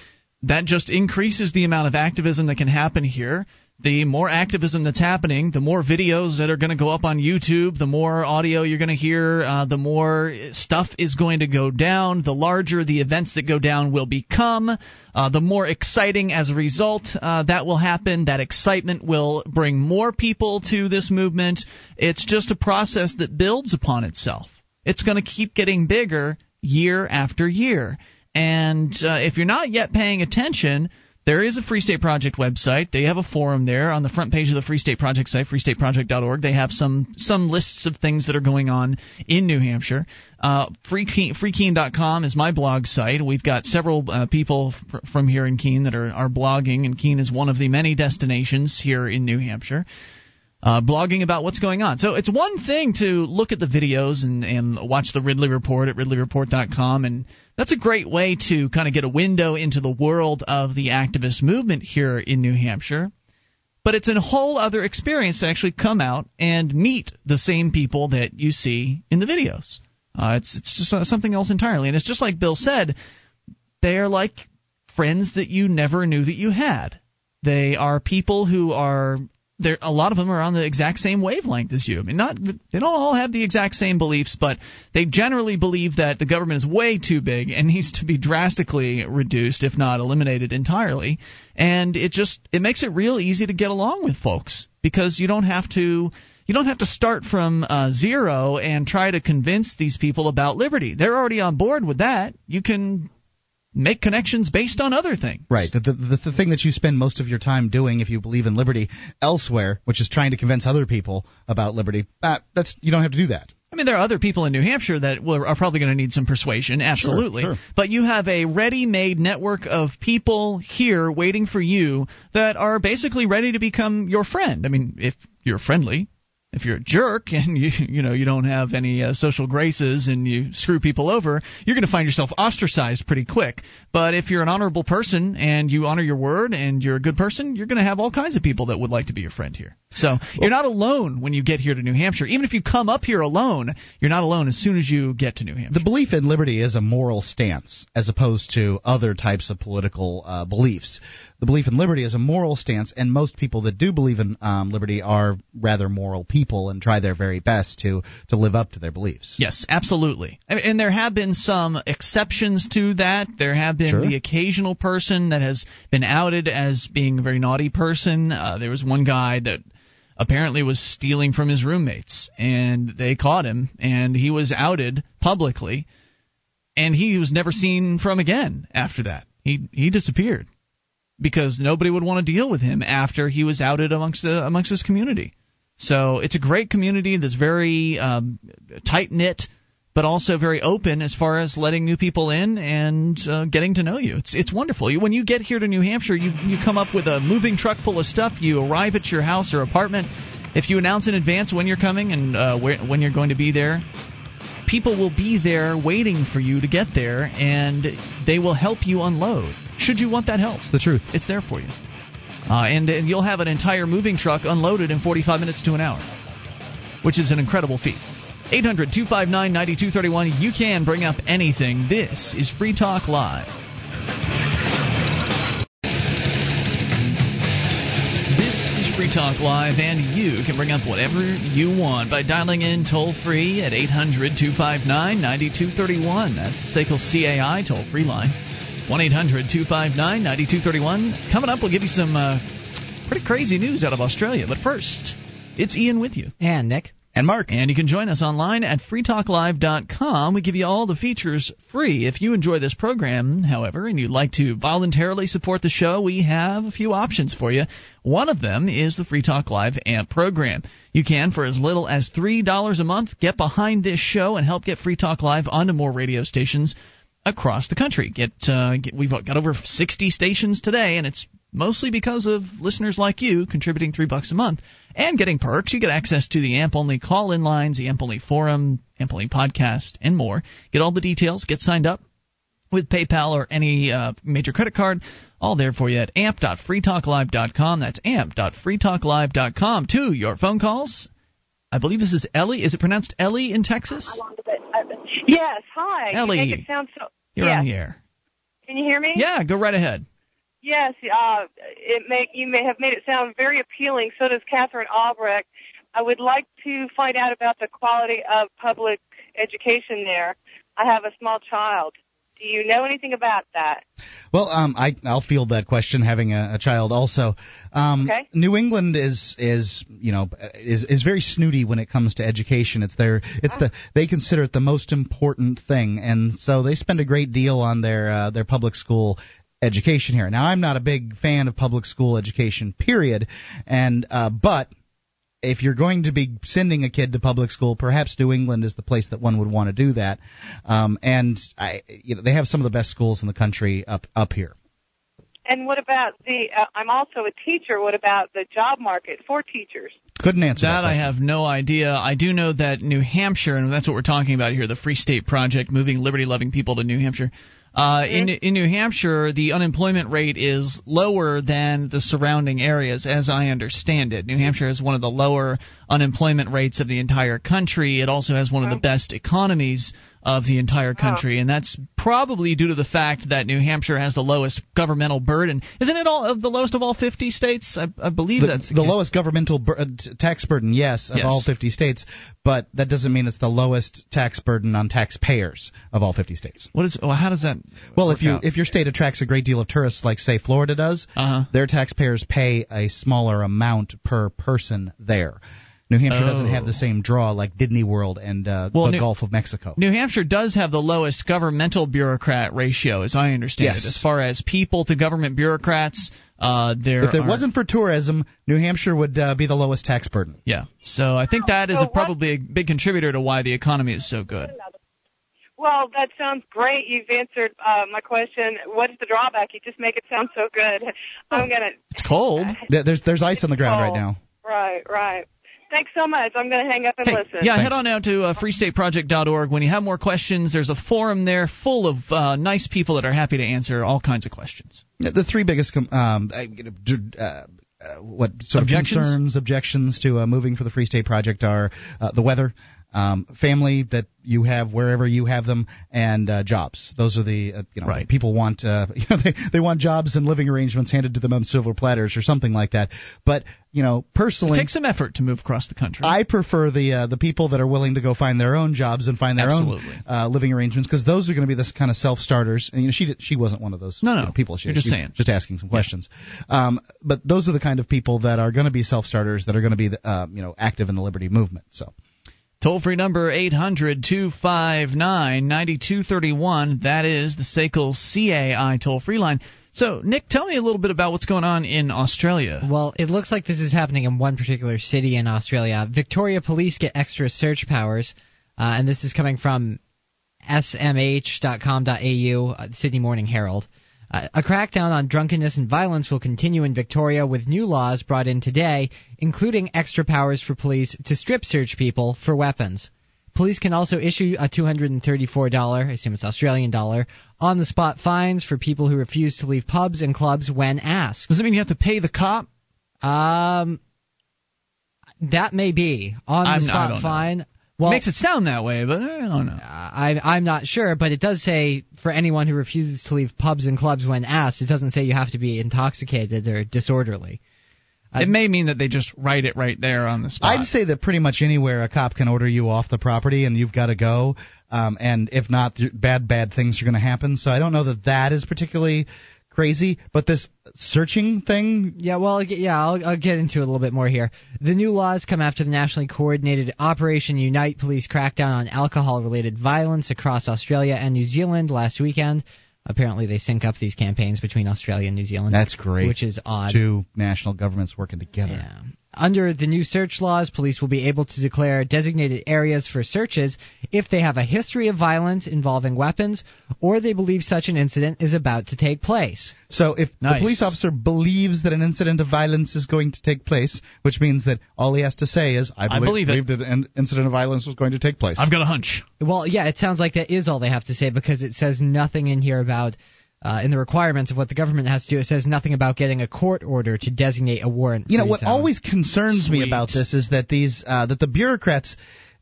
That just increases the amount of activism that can happen here. The more activism that's happening, the more videos that are going to go up on YouTube, the more audio you're going to hear, uh, the more stuff is going to go down, the larger the events that go down will become, uh, the more exciting as a result uh, that will happen. That excitement will bring more people to this movement. It's just a process that builds upon itself. It's going to keep getting bigger year after year. And uh, if you're not yet paying attention, there is a Free State Project website. They have a forum there on the front page of the Free State Project site, freestateproject.org. They have some some lists of things that are going on in New Hampshire. Uh, Freekeene, freekeene.com is my blog site. We've got several uh, people fr- from here in Keene that are, are blogging, and Keene is one of the many destinations here in New Hampshire uh, blogging about what's going on. So it's one thing to look at the videos and, and watch the Ridley Report at ridleyreport.com, and that's a great way to kind of get a window into the world of the activist movement here in New Hampshire. But it's a whole other experience to actually come out and meet the same people that you see in the videos. Uh, it's it's just something else entirely, and it's just like Bill said, they are like friends that you never knew that you had. They are people who are there a lot of them are on the exact same wavelength as you. I mean, not they don't all have the exact same beliefs, but they generally believe that the government is way too big and needs to be drastically reduced, if not eliminated entirely. And it just it makes it real easy to get along with folks because you don't have to you don't have to start from uh, zero and try to convince these people about liberty. They're already on board with that. You can make connections based on other things. Right. The, the, the thing that you spend most of your time doing if you believe in liberty elsewhere, which is trying to convince other people about liberty, uh, that's you don't have to do that. I mean, there are other people in New Hampshire that will, are probably going to need some persuasion, absolutely. sure. But you have a ready made network of people here waiting for you that are basically ready to become your friend. I mean, if you're friendly. If you're a jerk and you you know you don't have any uh, social graces and you screw people over, you're going to find yourself ostracized pretty quick. But if you're an honorable person and you honor your word and you're a good person, you're going to have all kinds of people that would like to be your friend here. So you're not alone when you get here to New Hampshire. Even if you come up here alone, you're not alone as soon as you get to New Hampshire. The belief in liberty is a moral stance as opposed to other types of political uh, beliefs. The belief in liberty is a moral stance, and most people that do believe in um, liberty are rather moral people and try their very best to to live up to their beliefs. Yes, absolutely. And, and there have been some exceptions to that. There have been Sure. the occasional person that has been outed as being a very naughty person. Uh, there was one guy that apparently was stealing from his roommates, and they caught him, and he was outed publicly, and he was never seen from again after that. He he disappeared because nobody would want to deal with him after he was outed amongst the amongst his community. So it's a great community that's very um, tight knit. but also very open as far as letting new people in and uh, getting to know you. It's it's wonderful. When you get here to New Hampshire, you you come up with a moving truck full of stuff. You arrive at your house or apartment. If you announce in advance when you're coming and uh, where, when you're going to be there, people will be there waiting for you to get there, and they will help you unload. Should you want that help? It's the truth. It's there for you. Uh, and, and you'll have an entire moving truck unloaded in 45 minutes to an hour, which is an incredible feat. 800 259 9231. You can bring up anything. This is Free Talk Live. Free Talk Live, and you can bring up whatever you want by dialing in toll free at 800 259 9231. That's the SACL CAI toll free line. 1 800 259 9231. Coming up, we'll give you some uh, pretty crazy news out of Australia. But first, it's Ian with you. And Nick. And Mark. And you can join us online at freetalklive.com. We give you all the features free. If you enjoy this program, however, and you'd like to voluntarily support the show, we have a few options for you. One of them is the Free Talk Live AMP program. You can, for as little as $3 a month, get behind this show and help get Free Talk Live onto more radio stations across the country. Get, uh, get we've got over 60 stations today, and it's mostly because of listeners like you contributing three bucks a month and getting perks. You get access to the AMP only call in lines, the AMP only forum, AMP only podcast, and more. Get all the details. Get signed up with PayPal or any uh, major credit card. All there for you at amp.freetalklive.com. That's amp.freetalklive.com. To your phone calls. I believe this is Ellie. Is it pronounced Ellie in Texas? Yes, hi. Ellie, you make it sound so. You're yes. on the air. Can you hear me? Yeah, go right ahead. Yes, uh, it may you may have made it sound very appealing. So does Katherine Albrecht. I would like to find out about the quality of public education there. I have a small child. Do you know anything about that? Well, um, I, I'll field that question, having a, a child also. Um, Okay. New England is is you know is is very snooty when it comes to education. It's their it's the they consider it the most important thing, and so they spend a great deal on their uh, their public school education here. Now, I'm not a big fan of public school education, period, and uh, but if you're going to be sending a kid to public school, perhaps New England is the place that one would want to do that. Um, and I, you know, they have some of the best schools in the country up up here. And what about the? Uh, I'm also a teacher. What about the job market for teachers? Couldn't answer that. That I have no idea. I do know that New Hampshire, and that's what we're talking about here, the Free State Project, moving liberty-loving people to New Hampshire. Uh, in in New Hampshire, the unemployment rate is lower than the surrounding areas, as I understand it. New Hampshire has one of the lower unemployment rates of the entire country. It also has one of the best economies of the entire country, and that's probably due to the fact that New Hampshire has the lowest governmental burden. Isn't it all of the lowest of all 50 states? I, I believe the, that's the case. lowest governmental bur- uh, tax burden, yes, of Yes. all 50 states, but that doesn't mean it's the lowest tax burden on taxpayers of all 50 states. What is? Well, how does that? Well, work if you out? if your state attracts a great deal of tourists, like say Florida does, Uh-huh. their taxpayers pay a smaller amount per person there. New Hampshire doesn't Oh. have the same draw like Disney World and uh, Well, the New- Gulf of Mexico. New Hampshire does have the lowest governmental bureaucrat ratio, as I understand Yes. it. As far as people to government bureaucrats, uh, there if it are- wasn't for tourism, New Hampshire would uh, be the lowest tax burden. yeah. So I think that is So a, probably a big contributor to why the economy is so good. Well, that sounds great. You've answered uh, my question. What is the drawback? You just make it sound so good. I'm gonna. It's cold. There's there's ice on the ground right Oh, now. Right, right. Thanks so much. I'm gonna hang up and Hey, listen. yeah, Thanks. head on out to uh, freestateproject.org. When you have more questions, there's a forum there full of uh, nice people that are happy to answer all kinds of questions. The three biggest com- um, uh, uh, what sort Objections? of concerns, objections to uh, moving for the Free State Project are uh, the weather, um, family that you have wherever you have them, and uh, jobs. Those are the uh, you know Right. people want uh, you know they they want jobs and living arrangements handed to them on silver platters or something like that. But you know personally, It takes some effort to move across the country. I prefer the uh, the people that are willing to go find their own jobs and find their Absolutely. own uh, living arrangements because those are going to be this kind of self starters. And you know, she did, she wasn't one of those No, you no. know, people. She, You're just she- saying. just asking some questions. Um, but those are the kind of people that are going to be self starters that are going to be uh, you know active in the liberty movement. So Toll free number 800 259 9231. That is the SACL CAI toll free line. So, Nick, tell me a little bit about what's going on in Australia. Well, it looks like this is happening in one particular city in Australia. Victoria police get extra search powers, uh, and this is coming from smh.com.au, uh, Sydney Morning Herald. A crackdown on drunkenness and violence will continue in Victoria with new laws brought in today, including extra powers for police to strip search people for weapons. Police can also issue a $234, I assume it's Australian dollar, on the spot fines for people who refuse to leave pubs and clubs when asked. Does that mean you have to pay the cop? Um, that may be on I'm- the I spot don't know. Fine. Well, Makes it sound that way, but I don't know. I, I'm not sure, but it does say for anyone who refuses to leave pubs and clubs when asked. It doesn't say you have to be intoxicated or disorderly. it may mean that they just write it right there on the spot. I'd say that pretty much anywhere a cop can order you off the property and you've got to go, um, and if not, bad bad things are going to happen. So I don't know that that is particularly crazy, but this searching thing. Yeah, well, yeah, I'll, I'll get into it a little bit more here. The new laws come after the nationally coordinated Operation Unite police crackdown on alcohol-related violence across Australia and New Zealand last weekend. Apparently, they sync up these campaigns between Australia and New Zealand. That's great. which is odd. Two national governments working together. Yeah. Under the new search laws, police will be able to declare designated areas for searches if they have a history of violence involving weapons or they believe such an incident is about to take place. So if the police officer believes that an incident of violence is going to take place, which means that all he has to say is, "I I believe, believe it." that an incident of violence was going to take place." I've got a hunch. Well, yeah, it sounds like that is all they have to say because it says nothing in here about. Uh, in the requirements of what the government has to do, it says nothing about getting a court order to designate a warrant. you know what zone. always concerns me about this is that these uh, that the bureaucrats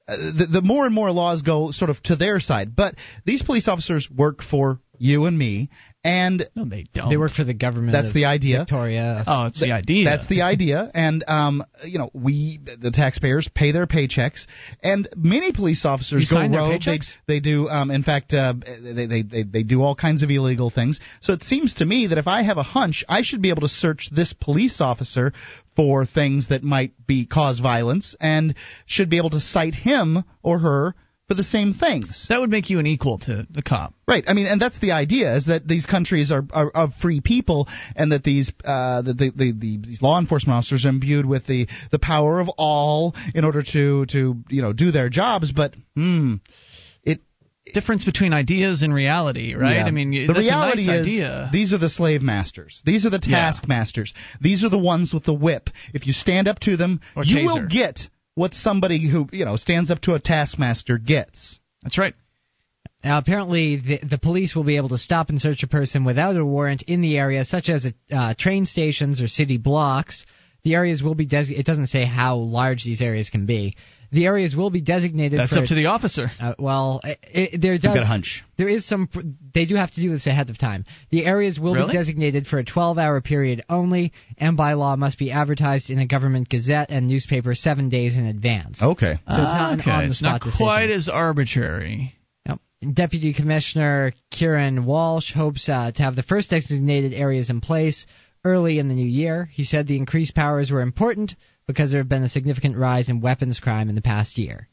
uh, the, the more and more laws go sort of to their side but these police officers work for you and me and No, they don't. they work for the government. That's of the idea. Victoria. Oh, it's the idea. That's the idea, and um, you know, we the taxpayers pay their paychecks, and many police officers You go rogue. They, they do, um, in fact, uh, they, they they they do all kinds of illegal things. So it seems to me that if I have a hunch, I should be able to search this police officer for things that might be cause violence, and should be able to cite him or her for the same things. That would make you an equal to the cop. Right. I mean, and that's the idea is that these countries are, are of free people, and that these uh, that the, the, the these law enforcement officers are imbued with the, the power of all in order to to you know do their jobs. But hmm, it Difference between ideas and reality, right? yeah. I mean, the reality nice is idea. these are the slave masters. These are the Yeah. taskmasters. These are the ones with the whip. If you stand up to them, Or you taser. will get what somebody who you know stands up to a taskmaster gets. That's right. Now, apparently, the, the police will be able to stop and search a person without a warrant in the area, such as uh, train stations or city blocks. The areas will be des- It doesn't say how large these areas can be. The areas will be designated. That's for, up to the officer. Uh, well, it, it, there does. got a hunch. There is some. They do have to do this ahead of time. The areas will Really? be designated for a 12-hour period only, and by law must be advertised in a government gazette and newspaper seven days in advance. Okay. So it's not an okay, on-the-spot it's not decision. quite as arbitrary. Deputy Commissioner Kieran Walsh hopes uh, to have the first designated areas in place early in the new year. He said the increased powers were important because there have been a significant rise in weapons crime in the past year.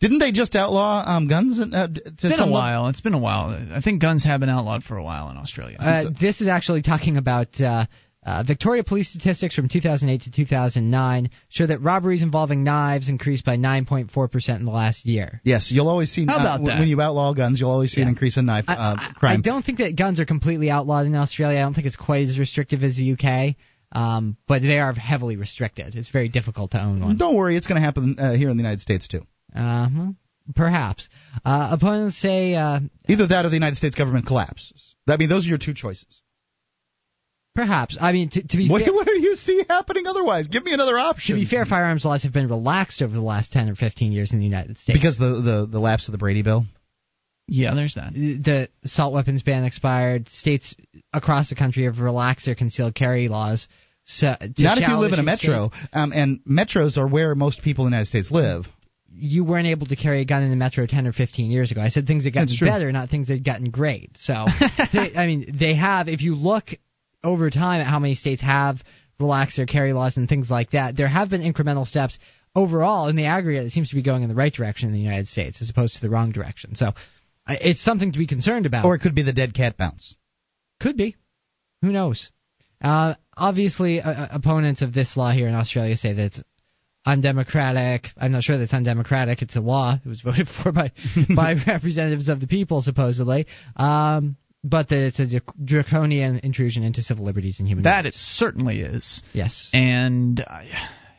Didn't they just outlaw um, guns? Uh, to It's been a some level? while. It's been a while. I think guns have been outlawed for a while in Australia. Uh, this is actually talking about uh, uh, Victoria police statistics from 2008 to 2009 show that robberies involving knives increased by 9.4% in the last year. Yes, you'll always see. How uh, about w- that? When you outlaw guns, you'll always see an increase in knife I, uh, I- crime. I don't think that guns are completely outlawed in Australia. I don't think it's quite as restrictive as the UK, um, but they are heavily restricted. It's very difficult to own one. Don't worry, it's going to happen uh, here in the United States too. Uh, well, perhaps. Uh, opponents say uh, Either that or the United States government collapses. I mean, those are your two choices. perhaps. I mean, to, to be What, fair, what do you see happening otherwise? Give me another option. to be fair, firearms laws have been relaxed over the last 10 or 15 years in the United States. because the, the the lapse of the Brady bill. Yeah, there's that. the assault weapons ban expired. States across the country have relaxed their concealed carry laws. So, to Not if you live in a metro, states. um, and metros are where most people in the United States live. You weren't able to carry a gun in the metro 10 or 15 years ago. I said things had gotten better, not things had gotten great. So, they, I mean, they have. If you look over time at how many states have relaxed their carry laws and things like that, there have been incremental steps. Overall, in the aggregate, it seems to be going in the right direction in the United States as opposed to the wrong direction. So, I- it's something to be concerned about. Or it could be the dead cat bounce. Could be. Who knows? Uh, obviously, uh, uh, opponents of this law here in Australia say that it's undemocratic. I'm not sure that's undemocratic. It's a law. It was voted for by by representatives of the people, supposedly. Um, but that it's a draconian intrusion into civil liberties and human That rights. it certainly is. Yes. And I,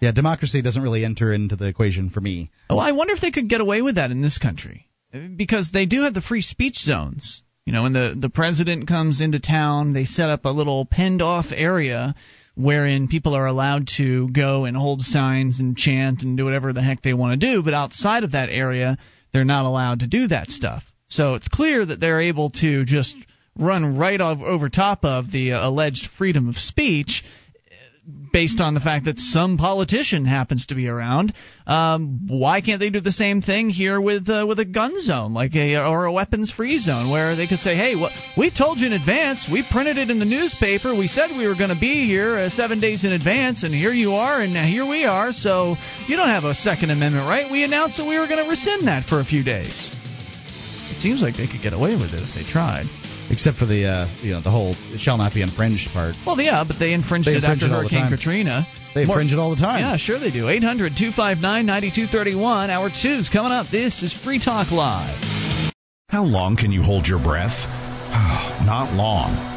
Yeah, democracy doesn't really enter into the equation for me. oh, I wonder if they could get away with that in this country, because they do have the free speech zones. You know, when the the president comes into town, they set up a little penned off area wherein people are allowed to go and hold signs and chant and do whatever the heck they want to do. But outside of that area, they're not allowed to do that stuff. So it's clear that they're able to just run right over top of the uh, alleged freedom of speech based on the fact that some politician happens to be around. Um, why can't they do the same thing here with uh, with a gun zone, like a or a weapons free zone, where they could say, "Hey, what we told you in advance. We printed it in the newspaper. We said we were going to be here uh, seven days in advance, and here you are, and here we are. So you don't have a Second Amendment right. We announced that we were going to rescind that for a few days." It seems like they could get away with it if they tried. Except for the uh, you know the whole it shall not be infringed part. Well, yeah, but they infringed They it infringe after it all the Hurricane. Katrina. They More- infringe it all the time. Yeah, sure they do. 800 259 9231. Hour two's coming up. This is Free Talk Live. How long can you hold your breath? Not long.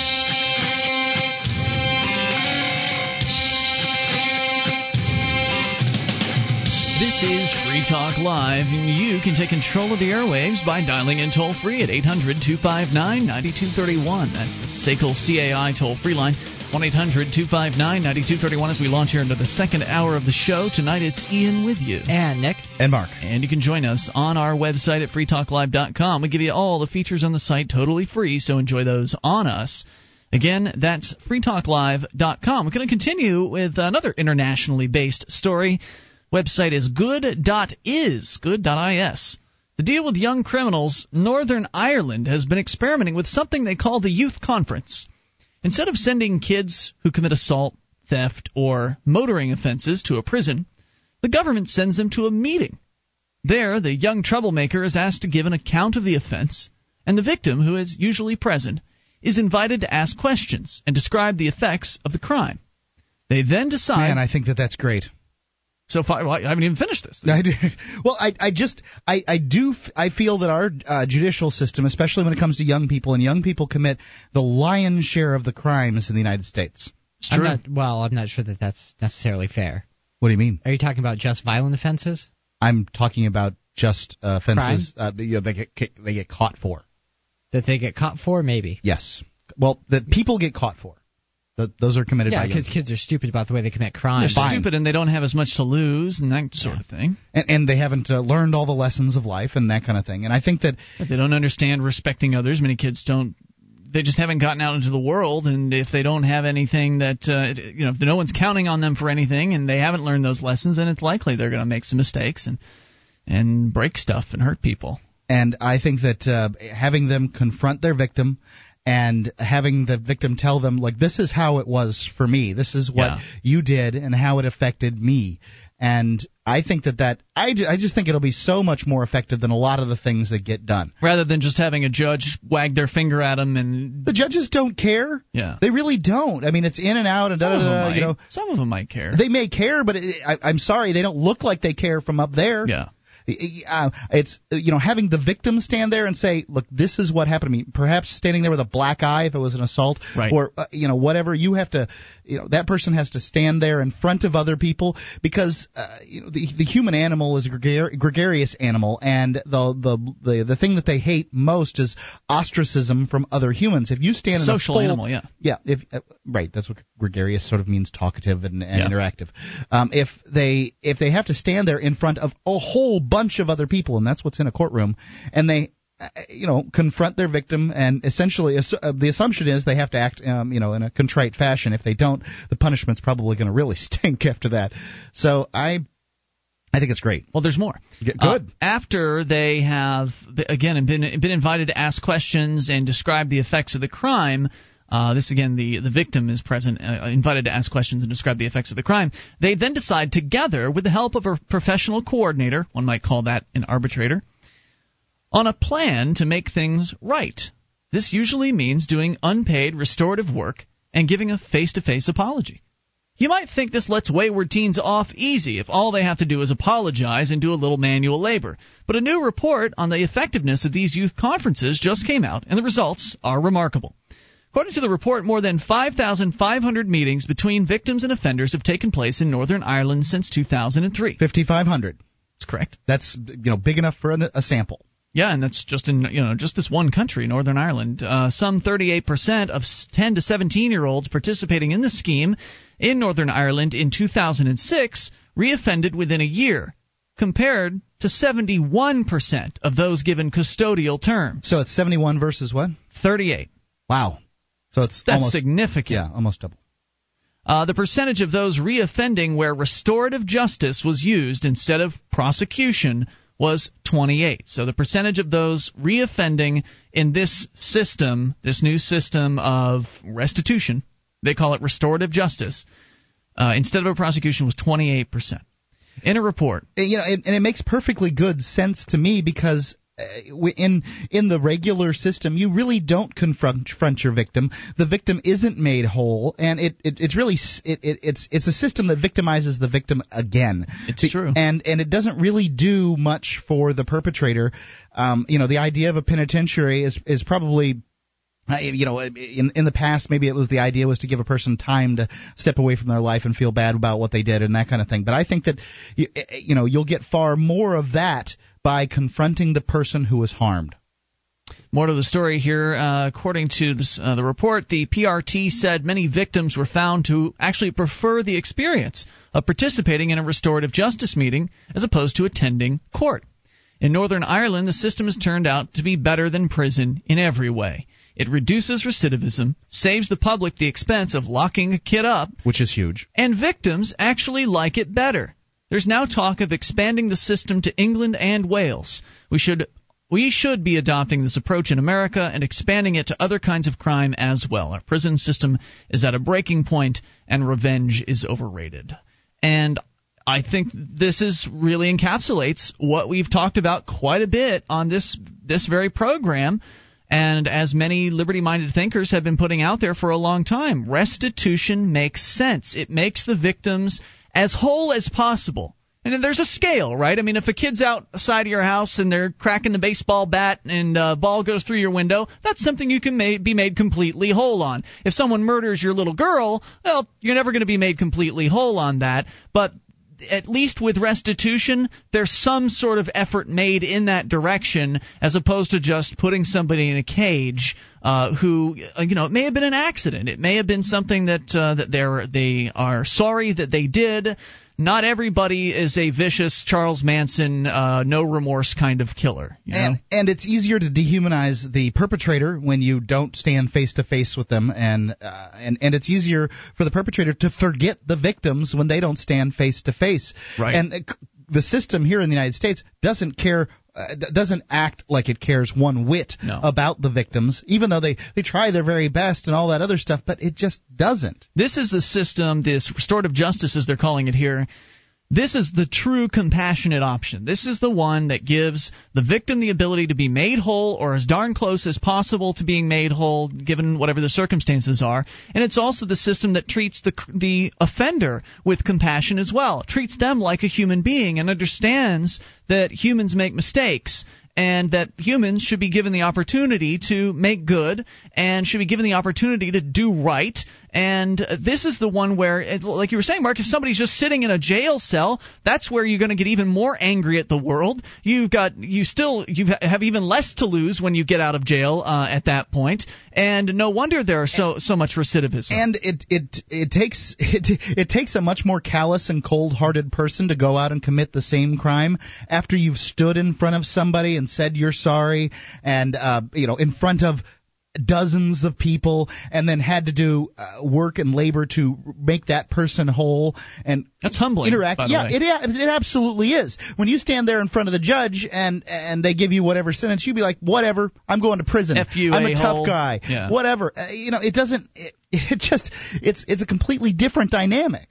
This is Free Talk Live, and you can take control of the airwaves by dialing in toll free at 800 259 9231. That's the SACL CAI toll free line. 1 800 259 9231 as we launch here into the second hour of the show. Tonight it's Ian with you. And Nick, And Mark. And you can join us on our website at freetalklive.com. We give you all the features on the site totally free, so enjoy those on us. Again, that's freetalklive.com. We're going to continue with another internationally based story. Website is good.is, good.is. To deal with young criminals, Northern Ireland has been experimenting with something they call the Youth Conference. Instead of sending kids who commit assault, theft, or motoring offenses to a prison, the government sends them to a meeting. There, the young troublemaker is asked to give an account of the offense, and the victim, who is usually present, is invited to ask questions and describe the effects of the crime. They then decide. Man, I think that that's great. So far, well, I haven't even finished this. I do. Well, I, I just, I, I do, f- I feel that our uh, judicial system, especially when it comes to young people, and young people commit the lion's share of the crimes in the United States. It's I'm true. not. Well, I'm not sure that that's necessarily fair. What do you mean? Are you talking about just violent offenses? I'm talking about just uh, offenses uh, you know, they get they get caught for. That they get caught for? Maybe. Yes. Well, that people get caught for. Th- those are committed Yeah, by young because kids are stupid about the way they commit crimes. They're fine. stupid and they don't have as much to lose and that sort of thing. and, and they haven't uh, learned all the lessons of life and that kind of thing. And I think that If they don't understand respecting others, many kids don't. They just haven't gotten out into the world, and if they don't have anything that uh, you know, if no one's counting on them for anything, and they haven't learned those lessons, then it's likely they're going to make some mistakes and and break stuff and hurt people. And I think that uh, having them confront their victim and having the victim tell them, like, this is how it was for me. This is what Yeah. you did and how it affected me. And I think that that I, ju- I just think it'll be so much more effective than a lot of the things that get done. Rather than just having a judge wag their finger at them and The judges don't care. yeah, They really don't. I mean, it's in and out and da da da. You know, some of them might care. they may care, but it, I, I'm sorry, they don't look like they care from up there. yeah, uh, it's you know having the victim stand there and say, "Look, this is what happened to me." Perhaps standing there with a black eye if it was an assault, Right. or uh, you know whatever. You have to, you know, that person has to stand there in front of other people because uh, you know the the human animal is a gregar- gregarious animal, and the the the the thing that they hate most is ostracism from other humans. If you stand in Social a animal, yeah. yeah, if uh, right, that's what gregarious sort of means, talkative and, and Yeah. interactive. Um, if they if they have to stand there in front of a whole bunch of other people, and that's what's in a courtroom, and they uh, you know confront their victim, and essentially uh, the assumption is they have to act um, you know in a contrite fashion. If they don't, the punishment's probably going to really stink after that. So I I think it's great. Well, there's more. G- Uh, Good. after they have again been been invited to ask questions and describe the effects of the crime. Uh, this again, the the victim is present, uh, invited to ask questions and describe the effects of the crime. They then decide together, with the help of a professional coordinator, one might call that an arbitrator, on a plan to make things right. This usually means doing unpaid restorative work and giving a face-to-face apology. You might think this lets wayward teens off easy if all they have to do is apologize and do a little manual labor. But a new report on the effectiveness of these youth conferences just came out, and the results are remarkable. According to the report, more than 5,500 meetings between victims and offenders have taken place in Northern Ireland since 2003. Fifty five hundred. That's correct. That's you know big enough for a, a sample. Yeah, and that's just in you know just this one country, Northern Ireland. Uh, some 38% of 10 to 17 year olds participating in the scheme in Northern Ireland in 2006 reoffended within a year, compared to 71% of those given custodial terms. So it's seventy one versus what? 38. Wow. So it's That's almost significant. yeah, almost double. Uh, the percentage of those reoffending where restorative justice was used instead of prosecution was 28. So the percentage of those reoffending in this system, this new system of restitution, they call it restorative justice, uh, instead of a prosecution was 28%. In a report, you know, and, and it makes perfectly good sense to me because in in the regular system, you really don't confront confront your victim. The victim isn't made whole, and it, it it's really it, it it's it's a system that victimizes the victim again. It's Be- true. and and it doesn't really do much for the perpetrator. Um, you know, the idea of a penitentiary is is probably uh, you know, in in the past, maybe it was the idea was to give a person time to step away from their life and feel bad about what they did and that kind of thing. But I think that you, you know you'll get far more of that by confronting the person who was harmed. More to the story here. Uh, according to this, uh, the report, the PRT said many victims were found to actually prefer the experience of participating in a restorative justice meeting as opposed to attending court. In Northern Ireland, the system has turned out to be better than prison in every way. It reduces recidivism, saves the public the expense of locking a kid up, which is huge. and victims actually like it better. There's now talk of expanding the system to England and Wales. We should we should be adopting this approach in America and expanding it to other kinds of crime as well. Our prison system is at a breaking point and revenge is overrated. And I think this is really encapsulates what we've talked about quite a bit on this this very program and as many liberty minded thinkers have been putting out there for a long time, restitution makes sense. It makes the victims as whole as possible. And there's a scale, right? I mean, if a kid's outside of your house and they're cracking the baseball bat and uh, ball goes through your window, that's something you can ma- be made completely whole on. If someone murders your little girl, well, you're never going to be made completely whole on that. But at least with restitution, there's some sort of effort made in that direction, as opposed to just putting somebody in a cage uh, who, uh, you know, it may have been an accident. It may have been something that uh, that they're they are sorry that they did. Not everybody is a vicious Charles Manson, uh, no remorse kind of killer. You know? And and it's easier to dehumanize the perpetrator when you don't stand face to face with them, and uh, and and it's easier for the perpetrator to forget the victims when they don't stand face to face. Right. And uh, the system here in the United States doesn't care. Uh, doesn't act like it cares one whit No. about the victims, even though they, they try their very best and all that other stuff, but it just doesn't. This is the system, this restorative justice, as they're calling it here. This is the true compassionate option. This is the one that gives the victim the ability to be made whole or as darn close as possible to being made whole given whatever the circumstances are. And it's also the system that treats the the offender with compassion as well. It treats them like a human being and understands that humans make mistakes and that humans should be given the opportunity to make good and should be given the opportunity to do right and this is the one where, like you were saying, Mark, if somebody's just sitting in a jail cell, that's where you're going to get even more angry at the world. You've got, you still, you have even less to lose when you get out of jail uh, at that point, and no wonder there are so so much recidivism. And it it it takes it it takes a much more callous and cold-hearted person to go out and commit the same crime after you've stood in front of somebody and said you're sorry, and uh, you know, in front of dozens of people and then had to do uh, work and labor to make that person whole and that's humbling interact. yeah it, it absolutely is. When you stand there in front of the judge and and they give you whatever sentence you'd be like whatever i'm going to prison. F you, i'm a, a tough guy. Yeah. whatever. Uh, you know it doesn't it, it just it's it's a completely different dynamic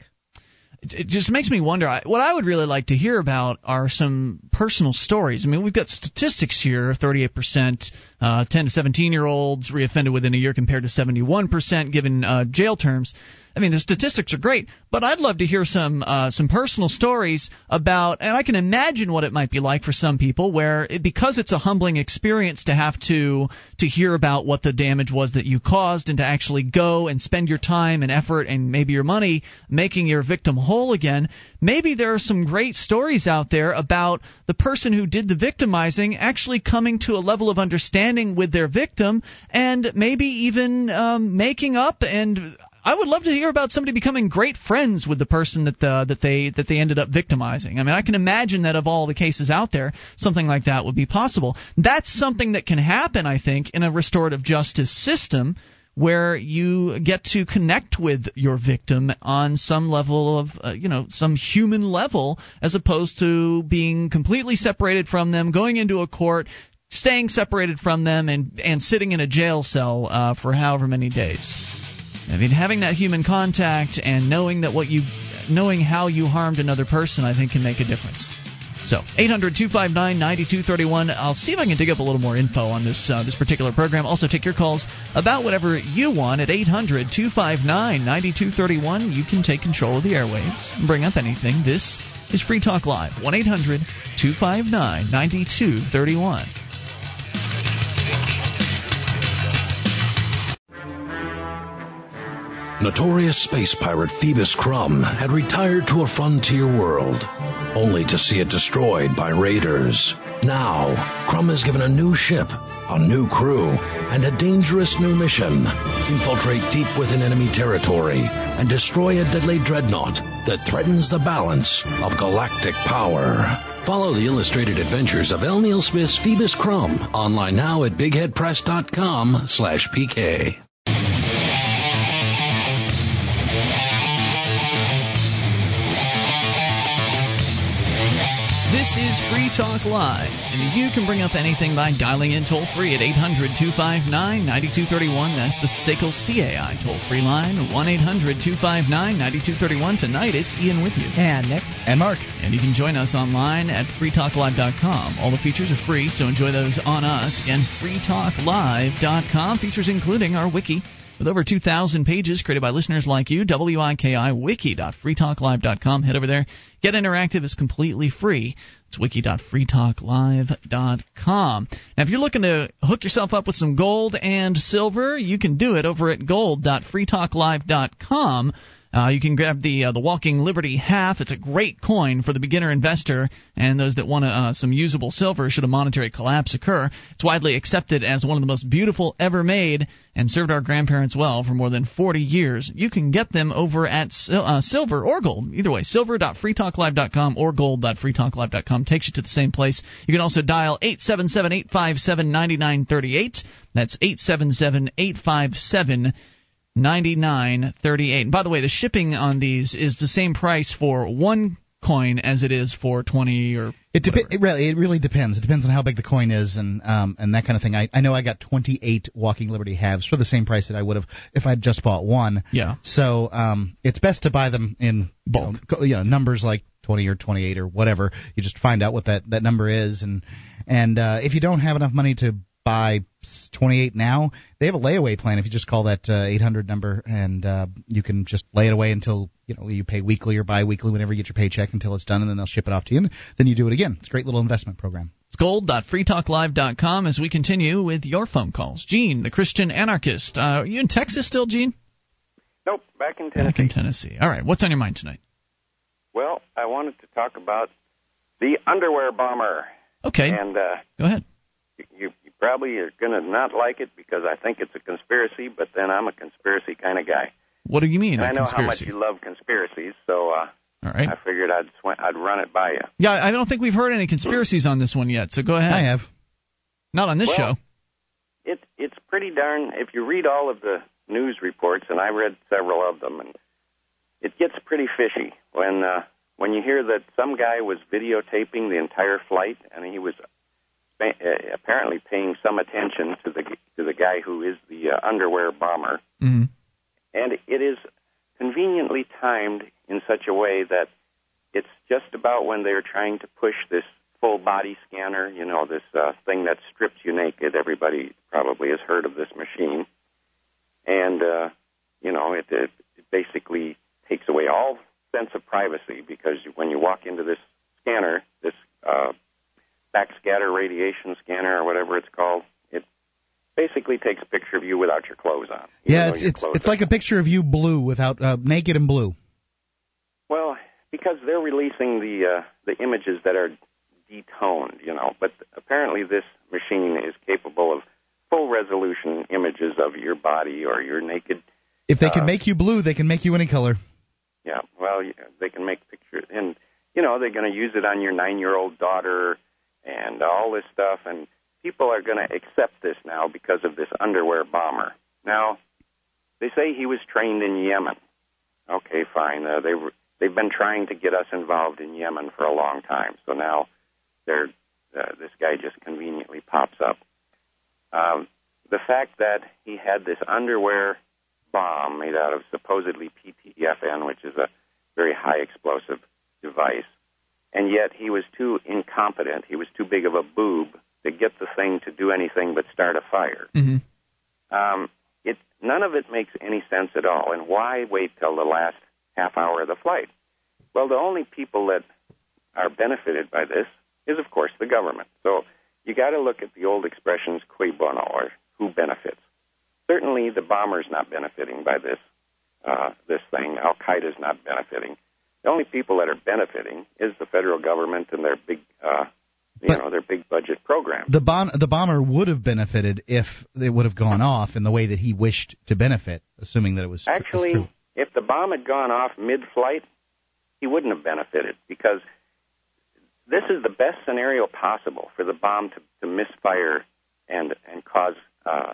it just makes me wonder. What I would really like to hear about are some personal stories. I mean, we've got statistics here: 38% uh, 10 to 17 year olds reoffended within a year compared to 71% given uh, jail terms. I mean, the statistics are great, but I'd love to hear some uh, some personal stories about, and I can imagine what it might be like for some people, where it, because it's a humbling experience to have to to hear about what the damage was that you caused, and to actually go and spend your time and effort and maybe your money making your victim whole again. Maybe there are some great stories out there about the person who did the victimizing actually coming to a level of understanding with their victim, and maybe even um, making up and I would love to hear about somebody becoming great friends with the person that the, that they that they ended up victimizing. I mean, I can imagine that of all the cases out there, something like that would be possible. That's something that can happen, I think, in a restorative justice system where you get to connect with your victim on some level of uh, you know some human level as opposed to being completely separated from them going into a court staying separated from them and and sitting in a jail cell uh, for however many days I mean, having that human contact and knowing that what you, knowing how you harmed another person, I think can make a difference. So, 800 259 9231. I'll see if I can dig up a little more info on this uh, this particular program. Also, take your calls about whatever you want at 800 259 9231. You can take control of the airwaves and bring up anything. This is Free Talk Live. 1 Notorious space pirate Phoebus Krumm had retired to a frontier world, only to see it destroyed by raiders. Now, Krumm is given a new ship, a new crew, and a dangerous new mission. Infiltrate deep within enemy territory and destroy a deadly dreadnought that threatens the balance of galactic power. Follow the illustrated adventures of L. Neil Smith's Phoebus Krumm online now at bigheadpress.com slash pk. This is Free Talk Live, and you can bring up anything by dialing in toll free at 800 259 9231. That's the SACL CAI toll free line, 1 800 259 9231. Tonight, it's Ian with you. And Nick. And Mark. And you can join us online at freetalklive.com. All the features are free, so enjoy those on us. Again, freetalklive.com. Features including our wiki with over 2,000 pages created by listeners like you, wiki.wiki.freetalklive.com. Head over there. Get interactive. It's completely free. It's wiki.freetalklive.com. Now, if you're looking to hook yourself up with some gold and silver, you can do it over at gold.freetalklive.com. Uh, you can grab the uh, the Walking Liberty half. It's a great coin for the beginner investor and those that want uh, some usable silver should a monetary collapse occur. It's widely accepted as one of the most beautiful ever made and served our grandparents well for more than 40 years. You can get them over at uh, silver or gold. Either way, silver.freetalklive.com or gold.freetalklive.com takes you to the same place. You can also dial 877 857 9938. That's 877 857 99.38. By the way, the shipping on these is the same price for one coin as it is for 20 or it, dep- it really it really depends. It depends on how big the coin is and um and that kind of thing. I I know I got 28 Walking Liberty halves for the same price that I would have if I'd just bought one. Yeah. So um it's best to buy them in bulk. You know, you know numbers like 20 or 28 or whatever. You just find out what that that number is, and and uh, if you don't have enough money to buy 28 now, they have a layaway plan. If you just call that uh, 800 number, and uh, you can just lay it away until you know you pay weekly or biweekly whenever you get your paycheck until it's done, and then they'll ship it off to you. And then you do it again. It's a great little investment program. It's gold.freetalklive.com as we continue with your phone calls. Gene, the Christian anarchist. Uh, are you in Texas still, Gene? Nope, back in Tennessee. Back in Tennessee. All right, what's on your mind tonight? Well, I wanted to talk about the underwear bomber. Okay. And uh, go ahead. You, you probably are going to not like it because I think it's a conspiracy, but then I'm a conspiracy kind of guy. What do you mean? And a I know conspiracy? how much you love conspiracies, so uh, All right. I figured I'd sw- I'd run it by you. Yeah, I don't think we've heard any conspiracies on this one yet. So go ahead. I have. Not on this Well, show. It it's pretty darn. If you read all of the news reports, and I read several of them, and it gets pretty fishy when uh, when you hear that some guy was videotaping the entire flight, and he was apparently paying some attention to the to the guy who is the uh, underwear bomber, hmm and it is conveniently timed in such a way that it's just about when they're trying to push this full body scanner, you know, this uh, thing that strips you naked. Everybody probably has heard of this machine, and uh, you know, it, it, it basically takes away all sense of privacy because when you walk into this scanner, this uh, backscatter radiation scanner or whatever it's called, it basically takes a picture of you without your clothes on. Yeah, it's it's it's like a picture of you blue without uh, naked and blue. Well, because they're releasing the uh, the images that are detoned, you know. But apparently, this machine is capable of full resolution images of your body or your naked. If they can Uh, make you blue, they can make you any color. Yeah, well, y- they can make pictures, and you know they're going to use it on your nine-year-old daughter and all this stuff, and people are going to accept this now because of this underwear bomber. Now, they say he was trained in Yemen. Okay, fine. Uh, they were, they've been trying to get us involved in Yemen for a long time, so now they're uh, this guy just conveniently pops up. Um, the fact that he had this underwear bomb made out of supposedly PETN, which is a very high explosive device, and yet he was too incompetent. He was too big of a boob to get the thing to do anything but start a fire. hmm Um, it none of it makes any sense at all. And why wait till the last half hour of the flight? Well, the only people that are benefited by this is, of course, the government. So you got to look at the old expressions "cui bono" or "who benefits." Certainly, the bomber's not benefiting by this uh, this thing. Al Qaeda's not benefiting. The only people that are benefiting is the federal government and their big, uh, you But- know, their big budget program. The the bomber would have benefited if it would have gone off in the way that he wished to benefit, assuming that it was Actually, if the bomb had gone off mid-flight, he wouldn't have benefited because this is the best scenario possible for the bomb to, to misfire and and cause uh,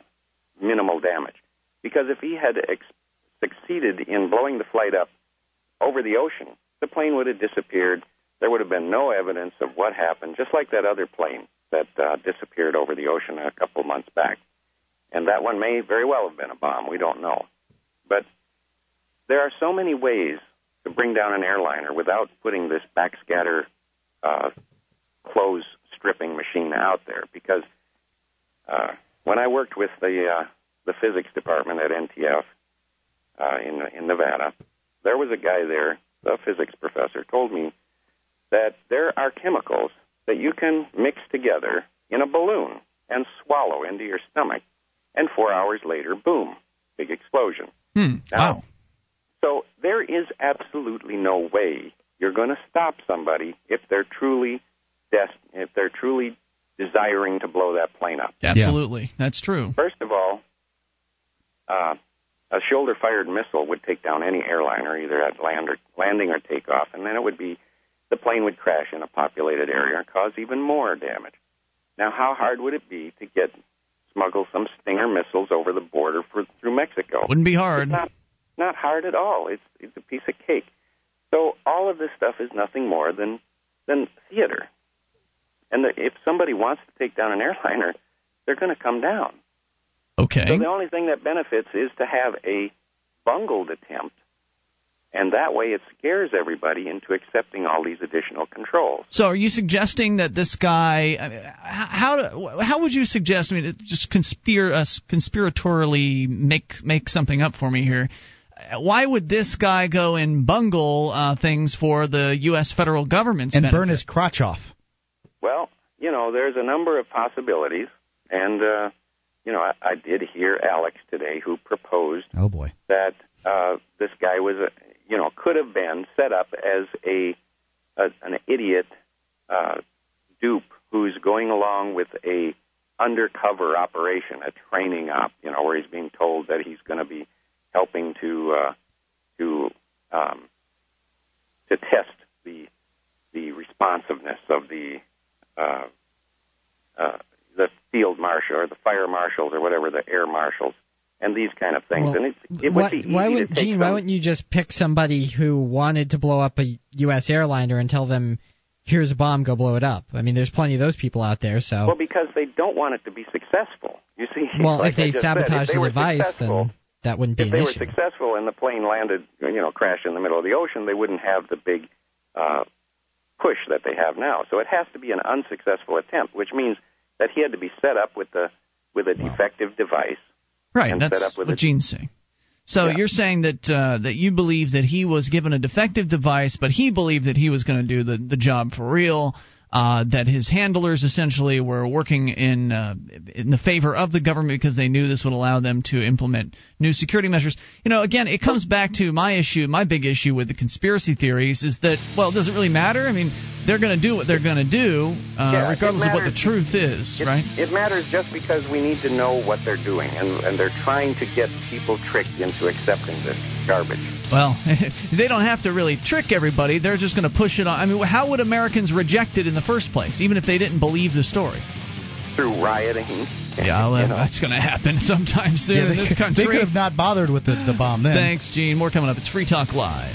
minimal damage. Because if he had ex- succeeded in blowing the flight up over the ocean, the plane would have disappeared. There would have been no evidence of what happened, just like that other plane that uh, disappeared over the ocean a couple months back. And that one may very well have been a bomb. We don't know. But there are so many ways to bring down an airliner without putting this backscatter uh, clothes stripping machine out there. Because uh, when I worked with the uh, the physics department at NTF uh, in in Nevada, there was a guy there, the physics professor, told me that there are chemicals that you can mix together in a balloon and swallow into your stomach, and four hours later, boom, big explosion. Hmm. Now, Wow. So there is absolutely no way you're going to stop somebody if they're truly des- if they're truly desiring to blow that plane up. Absolutely. That's true. First of all, uh, a shoulder-fired missile would take down any airliner, either at land or landing or takeoff, and then it would be the plane would crash in a populated area and cause even more damage. Now, how hard would it be to get smuggle some Stinger missiles over the border for, through Mexico? Wouldn't be hard. It's not not hard at all. It's it's a piece of cake. So all of this stuff is nothing more than than theater. And the, if somebody wants to take down an airliner, they're going to come down. Okay. So the only thing that benefits is to have a bungled attempt and that way it scares everybody into accepting all these additional controls. So, are you suggesting that this guy? I mean, how how would you suggest? I mean, just conspire uh, conspiratorially make make something up for me here. Why would this guy go and bungle uh, things for the U.S. federal government and benefit? burn his crotch off? Well, you know, there's a number of possibilities, and uh, you know, I, I did hear Alex today who proposed Oh boy. that uh, this guy was, a, you know, could have been set up as a, a an idiot uh, dupe who's going along with a undercover operation, a training op, you know, where he's being told that he's going to be helping to uh, to um, to test the the responsiveness of the uh, uh, the field marshal or the fire marshals or whatever the air marshals and these kind of things. Well, and it, it why, would be easy why would, to take Gene, why wouldn't you just pick somebody who wanted to blow up a U.S. airliner and tell them, "Here's a bomb, go blow it up"? I mean, there's plenty of those people out there. So, Well, because they don't want it to be successful. You see, well, like if they said, sabotage if they the were device, then that wouldn't be if an they were issue. successful and the plane landed, you know, crashed in the middle of the ocean, they wouldn't have the big uh, push that they have now. So it has to be an unsuccessful attempt, which means that he had to be set up with a with a defective device. Right, and that's set up with what a- Gene's saying. So Yeah. you're saying that uh, that you believe that he was given a defective device, but he believed that he was going to do the the job for real. Uh, that his handlers essentially were working in uh, in the favor of the government because they knew this would allow them to implement new security measures. You know, again, it comes back to my issue, my big issue with the conspiracy theories is that well, it does it really matter? I mean, they're going to do what they're going to do, uh, Yeah, regardless of what the truth is, It, right? it matters just because we need to know what they're doing, and, and they're trying to get people tricked into accepting this garbage. Well, they don't have to really trick everybody. They're just going to push it on. I mean, how would Americans reject it in the first place, even if they didn't believe the story? through rioting. Yeah, well, you know. that's going to happen sometime soon Yeah, in this country. they could have not bothered with the, the bomb then. Thanks, Gene. More coming up. It's Free Talk Live.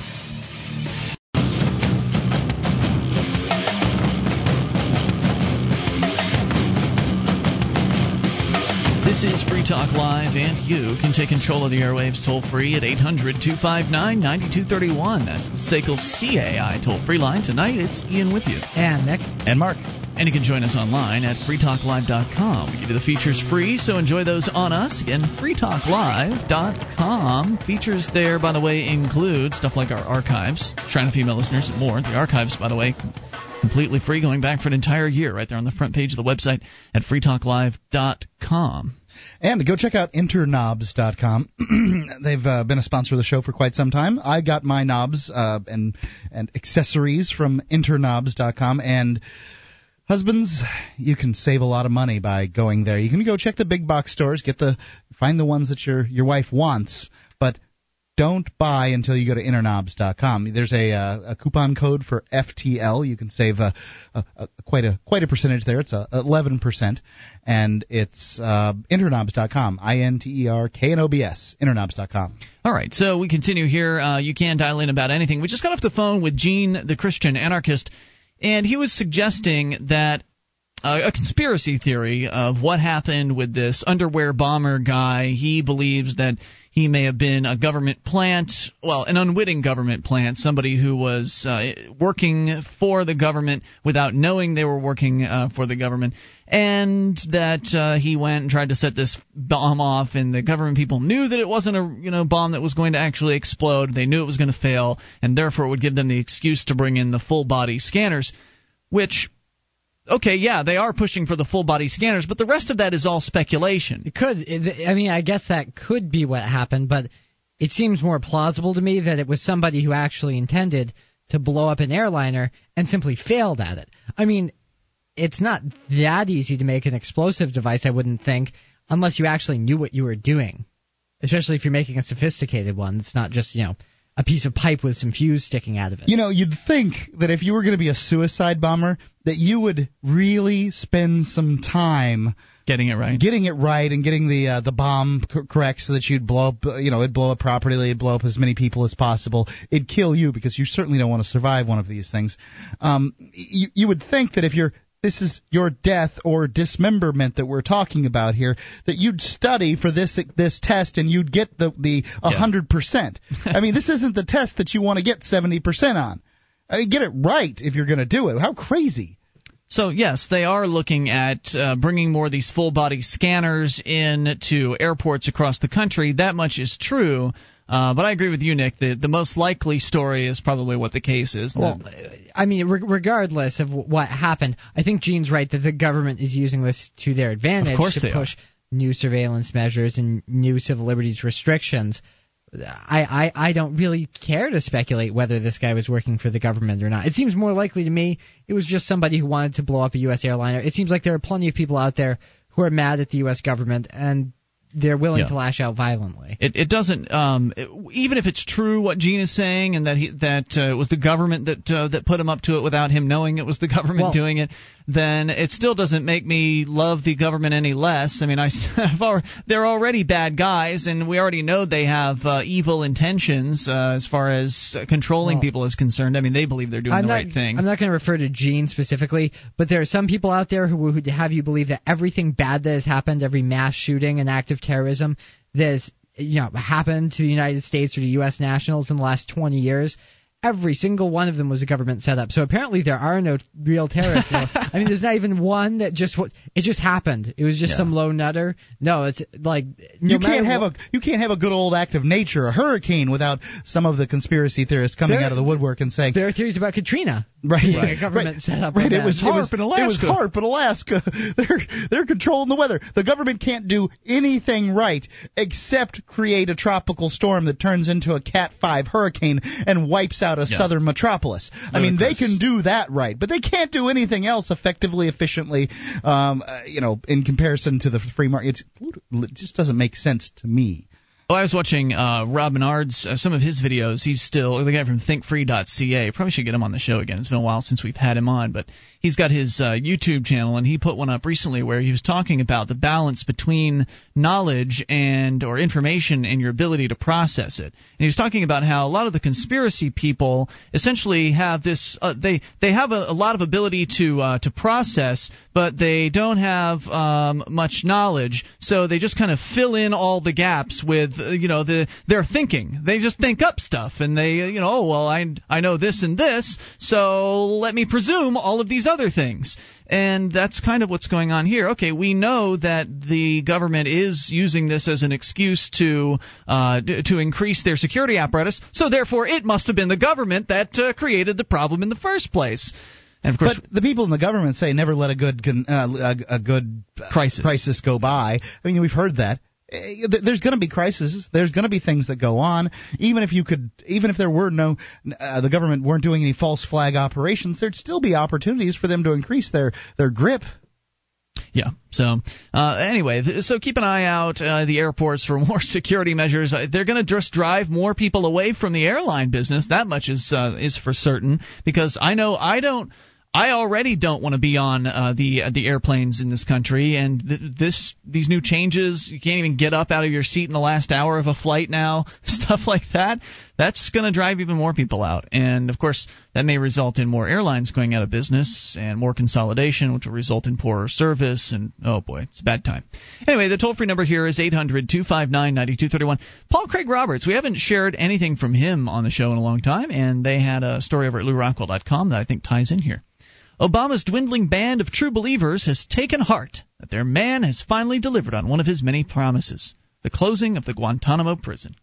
This is Free Talk Live, and you can take control of the airwaves toll free at 800 259 9231. That's the SACL CAI toll free line. Tonight, it's Ian with you. and Nick, And Mark. And you can join us online at freetalklive.com. We give you the features free, so enjoy those on us. Again, freetalklive.com. Features there, by the way, include stuff like our archives, trying to female listeners and more. The archives, by the way, completely free, going back for an entire year, right there on the front page of the website at freetalklive.com. And go check out interknobs.com. They've uh, been a sponsor of the show for quite some time. I got my knobs uh, and and accessories from interknobs.com and husbands, you can save a lot of money by going there. You can go check the big box stores, get the find the ones that your your wife wants, but don't buy until you go to interknobs.com. There's a, uh, a coupon code for FTL. You can save a, a, quite a quite a percentage there. It's a 11%, and it's uh, interknobs.com. I N T E R K N O B S. interknobs.com. All right, so we continue here. Uh, you can dial in about anything. We just got off the phone with Gene, the Christian anarchist, and he was suggesting that uh, a conspiracy theory of what happened with this underwear bomber guy. He believes that he may have been a government plant, well, an unwitting government plant, somebody who was uh, working for the government without knowing they were working uh, for the government, and that uh, he went and tried to set this bomb off, and the government people knew that it wasn't a you know bomb that was going to actually explode. They knew it was going to fail, and therefore it would give them the excuse to bring in the full body scanners, which okay, yeah, they are pushing for the full body scanners, but the rest of that is all speculation. it could. I mean, I guess that could be what happened, but it seems more plausible to me that it was somebody who actually intended to blow up an airliner and simply failed at it. I mean, it's not that easy to make an explosive device, I wouldn't think, unless you actually knew what you were doing. Especially if you're making a sophisticated one that's not just, you know, a piece of pipe with some fuse sticking out of it. You know, you'd think that if you were going to be a suicide bomber, that you would really spend some time Getting it right. getting it right and getting the uh, the bomb c- correct so that you'd blow up uh, you know it'd blow up properly it'd blow up as many people as possible it'd kill you because you certainly don't want to survive one of these things um, you, you would think that if you're this is your death or dismemberment that we're talking about here, that you'd study for this this test and you'd get the the hundred percent. I mean, this isn't the test that you want to get seventy percent on. I mean, get it right if you're going to do it. How crazy! So yes, they are looking at uh, bringing more of these full body scanners in to airports across the country. That much is true. Uh, but I agree with you, Nick. The the most likely story is probably what the case is. Well, I mean, re- regardless of w- what happened, I think Gene's right that the government is using this to their advantage to push new surveillance measures and new civil liberties restrictions. I, I I don't really care to speculate whether this guy was working for the government or not. It seems more likely to me it was just somebody who wanted to blow up a U.S. airliner. It seems like there are plenty of people out there who are mad at the U.S. government and they're willing Yeah. to lash out violently. It, it doesn't um, it- even if it's true what Gene is saying and that he that uh, it was the government that uh, that put him up to it without him knowing it was the government Well- doing it then it still doesn't make me love the government any less. I mean, I they're already bad guys and we already know they have uh, evil intentions uh, as far as uh, controlling Well- people is concerned. I mean, they believe they're doing I'm the not, right thing. I'm not going to refer to Gene specifically, but there are some people out there who would have you believe that everything bad that has happened, every mass shooting and act of terrorism that has you know happened to the United States or to U.S. nationals in the last 20 years. Every single one of them was a government setup. So apparently there are no real terrorists. I mean, there's not even one that just it just happened. It was just Yeah. some low nutter. No, it's like no you can't have what- a you can't have a good old act of nature, a hurricane, without some of the conspiracy theorists coming There- out of the woodwork and saying, There are theories about Katrina. Right, right, a government right, setup. Right, it was was, in It was Alaska. HAARP in Alaska. They're they're controlling the weather. The government can't do anything right except create a tropical storm that turns into a Cat Five hurricane and wipes out a Yeah. southern metropolis. I mean, they can do that right, but they can't do anything else effectively, efficiently. Um, uh, you know, in comparison to the free market, it's, it just doesn't make sense to me. Well, I was watching uh, Rob Menard's uh, some of his videos. He's still the guy from ThinkFree.ca. Probably should get him on the show again. It's been a while since we've had him on, but he's got his uh, YouTube channel, and he put one up recently where he was talking about the balance between knowledge and or information and your ability to process it. And he was talking about how a lot of the conspiracy people essentially have this. Uh, they they have a, a lot of ability to uh, to process, but they don't have um, much knowledge, so they just kind of fill in all the gaps with uh, you know the their thinking. They just think up stuff, and they uh, you know oh well I I know this and this, so let me presume all of these other things. And that's kind of what's going on here. Okay, we know that the government is using this as an excuse to uh, d- to increase their security apparatus, so therefore it must have been the government that uh, created the problem in the first place. And of course, But the people in the government say never let a good uh, a, good Crisis. crisis go by. I mean, we've heard that. Eh, There's going to be crises. There's going to be things that go on. Even if you could, even if there were no, uh, the government weren't doing any false flag operations, there'd still be opportunities for them to increase their their grip. Yeah. So uh, anyway, th- so keep an eye out uh, the airports for more security measures. Uh, They're going to just drive more people away from the airline business. That much is uh, is for certain. Because I know I don't. I already don't want to be on uh, the uh, the airplanes in this country, and th- this these new changes. You can't even get up out of your seat in the last hour of a flight now. Stuff like that. That's going to drive even more people out, and of course that may result in more airlines going out of business and more consolidation, which will result in poorer service. And oh boy, it's a bad time. Anyway, the toll free number here is 800-259-9231. Paul Craig Roberts. We haven't shared anything from him on the show in a long time, and they had a story over at LewRockwell.com that I think ties in here. Obama's dwindling band of true believers has taken heart that their man has finally delivered on one of his many promises the closing of the Guantanamo prison.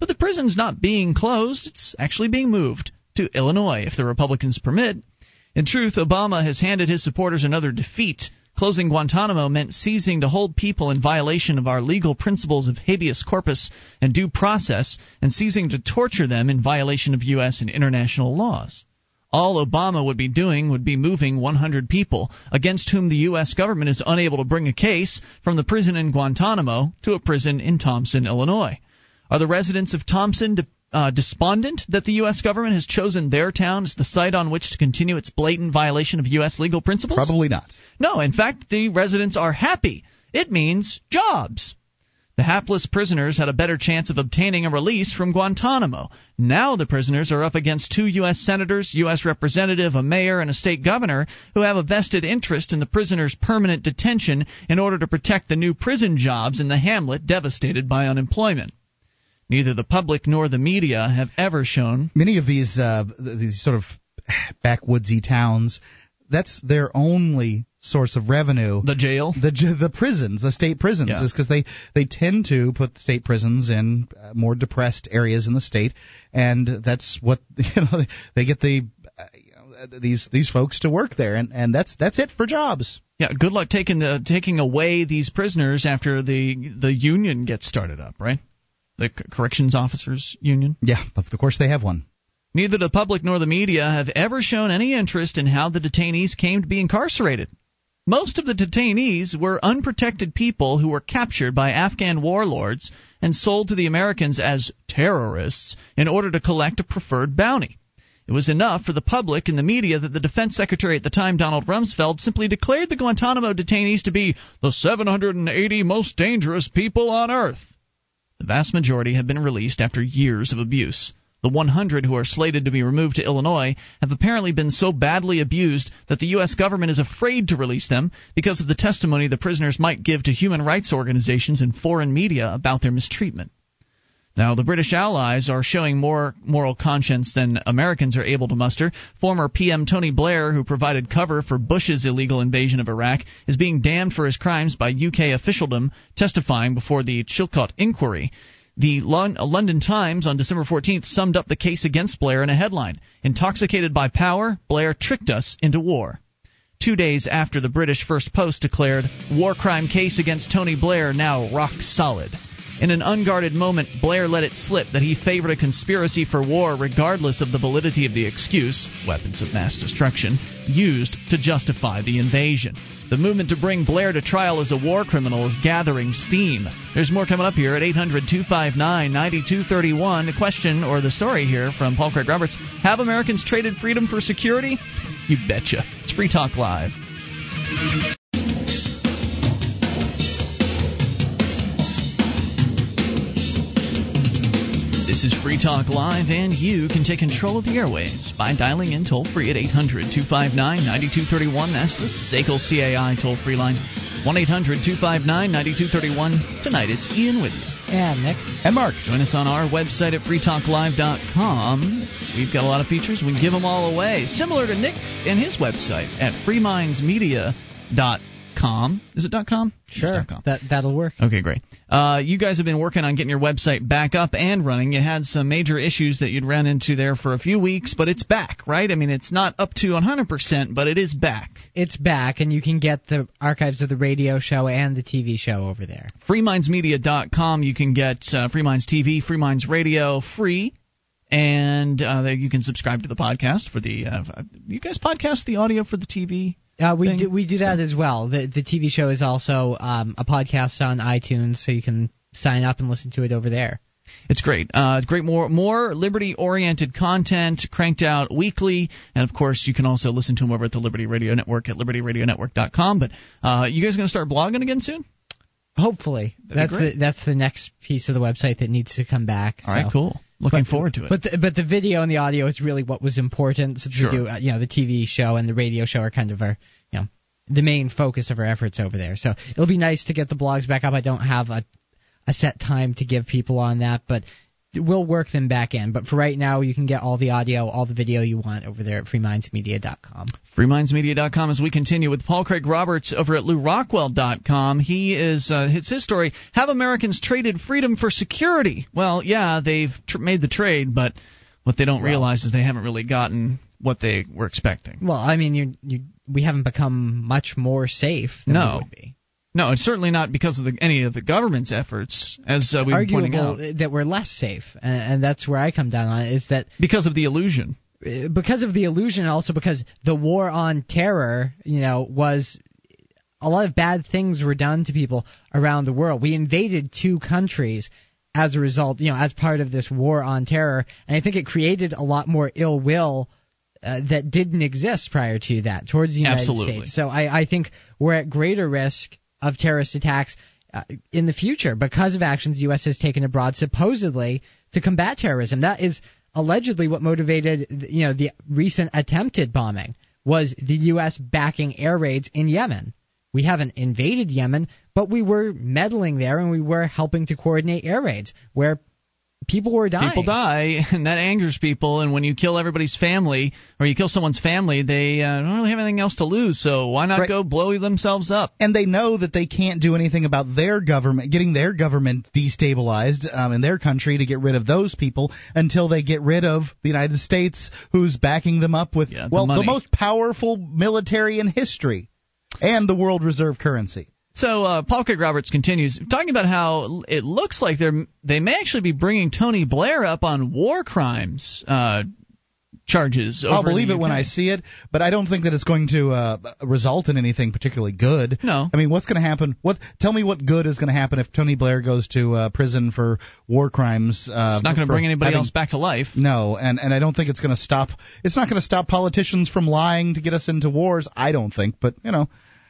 But the prison's not being closed, it's actually being moved to Illinois if the Republicans permit. In truth, Obama has handed his supporters another defeat. Closing Guantanamo meant ceasing to hold people in violation of our legal principles of habeas corpus and due process, and ceasing to torture them in violation of U.S. and international laws. All Obama would be doing would be moving 100 people against whom the U.S. government is unable to bring a case from the prison in Guantanamo to a prison in Thompson, Illinois. Are the residents of Thompson de- uh, despondent that the U.S. government has chosen their town as the site on which to continue its blatant violation of U.S. legal principles? Probably not. No, in fact, the residents are happy. It means jobs. The hapless prisoners had a better chance of obtaining a release from Guantanamo. Now the prisoners are up against two U.S. senators, U.S. representative, a mayor, and a state governor who have a vested interest in the prisoners' permanent detention in order to protect the new prison jobs in the hamlet devastated by unemployment. Neither the public nor the media have ever shown. Many of these uh, these sort of backwoodsy towns, that's their only source of revenue. The jail, the the prisons, the state prisons, Yeah. is because they they tend to put state prisons in uh, more depressed areas in the state, and that's what you know they get the uh, you know, these these folks to work there, and and that's that's it for jobs. Yeah, good luck taking the taking away these prisoners after the the union gets started up, right? The corrections officers union. Yeah, of course they have one. Neither the public nor the media have ever shown any interest in how the detainees came to be incarcerated. Most of the detainees were unprotected people who were captured by Afghan warlords and sold to the Americans as terrorists in order to collect a preferred bounty. It was enough for the public and the media that the defense secretary at the time, Donald Rumsfeld, simply declared the Guantanamo detainees to be the 780 most dangerous people on Earth. The vast majority have been released after years of abuse. The 100 who are slated to be removed to Illinois have apparently been so badly abused that the U.S. government is afraid to release them because of the testimony the prisoners might give to human rights organizations and foreign media about their mistreatment. Now, the British allies are showing more moral conscience than Americans are able to muster. Former PM Tony Blair, who provided cover for Bush's illegal invasion of Iraq, is being damned for his crimes by UK officialdom, testifying before the Chilcot inquiry. The London Times on December 14th summed up the case against Blair in a headline Intoxicated by power, Blair tricked us into war. Two days after the British First Post declared, War crime case against Tony Blair now rock solid. In an unguarded moment, Blair let it slip that he favored a conspiracy for war regardless of the validity of the excuse, weapons of mass destruction, used to justify the invasion. The movement to bring Blair to trial as a war criminal is gathering steam. There's more coming up here at 800 259 9231. The question or the story here from Paul Craig Roberts Have Americans traded freedom for security? You betcha. It's Free Talk Live. This is Free Talk Live, and you can take control of the airwaves by dialing in toll free at 800 259 9231. That's the SACL CAI toll free line. 1 800 259 9231. Tonight it's Ian with you. And Nick. And Mark. Join us on our website at freetalklive.com. We've got a lot of features. We give them all away. Similar to Nick and his website at freemindsmedia.com. Is it .dot .com? Sure. Dot .com. That that'll work. Okay, great. Uh, you guys have been working on getting your website back up and running. You had some major issues that you'd ran into there for a few weeks, but it's back, right? I mean, it's not up to 100%, but it is back. It's back, and you can get the archives of the radio show and the TV show over there. freemindsmedia.com you can get uh, free minds tv free minds radio free and uh, you can subscribe to the podcast for the uh, you guys podcast the audio for the tv Uh, we thing? do we do that as well. The the TV show is also um, a podcast on iTunes, so you can sign up and listen to it over there. it's great uh, great more more liberty oriented content cranked out weekly and of course you can also listen to them over at the liberty radio network at libertyradionetwork.com but uh, you guys going to start blogging again soon Hopefully, That'd that's the that's the next piece of the website that needs to come back. all right so. cool looking But- forward to it But the, but the video and the audio is really what was important. Since Sure. we do, uh, you know, the TV show and the radio show are kind of our, you know, the main focus of our efforts over there. So it'll be nice to get the blogs back up. I don't have a a set time to give people on that, but we'll work them back in. But for right now, you can get all the audio, all the video you want over there at freemindsmedia.com. freemindsmedia.com as we continue with Paul Craig Roberts over at LewRockwell.com. He is uh, it's his story. Have Americans traded freedom for security? Well, yeah, they've tr- made the trade, but what they don't Well- realize is they haven't really gotten what they were expecting. Well, I mean, you you we haven't become much more safe than No. we would be. No, it's certainly not because of the, any of the government's efforts, as uh, we've been pointing out, that we're less safe, and, and that's where I come down on it. Is that because of the illusion. uh, because of the illusion, and also because the war on terror, you know, was a lot of bad things were done to people around the world. We invaded two countries as a result, you know, as part of this war on terror, and I think it created a lot more ill will. Uh, that didn't exist prior to that towards the United Absolutely. States. So I, I think we're at greater risk of terrorist attacks uh, in the future because of actions the U.S. has taken abroad, supposedly to combat terrorism. That is allegedly what motivated, you know, the recent attempted bombing was the U.S. backing air raids in Yemen. We haven't invaded Yemen, but we were meddling there and we were helping to coordinate air raids where people were dying. People die, and that angers people. And when you kill everybody's family, or you kill someone's family, they uh, don't really have anything else to lose. So why not Right. go blow themselves up? and they know that they can't do anything about their government getting their government destabilized um, in their country to get rid of those people until they get rid of the United States, who's backing them up with Yeah, the well the most powerful military in history and the world reserve currency. So uh, Paul Craig Roberts continues talking about how it looks like they're they may actually be bringing Tony Blair up on war crimes uh, charges. Over I'll believe it when I see it, but I don't think that it's going to uh, result in anything particularly good. No. I mean, what's going to happen? What? Tell me what good is going to happen if Tony Blair goes to uh, prison for war crimes? Uh, It's not going to bring anybody having- else back to life. No, and and I don't think it's going to stop. It's not going to stop politicians from lying to get us into wars. I don't think, but you know,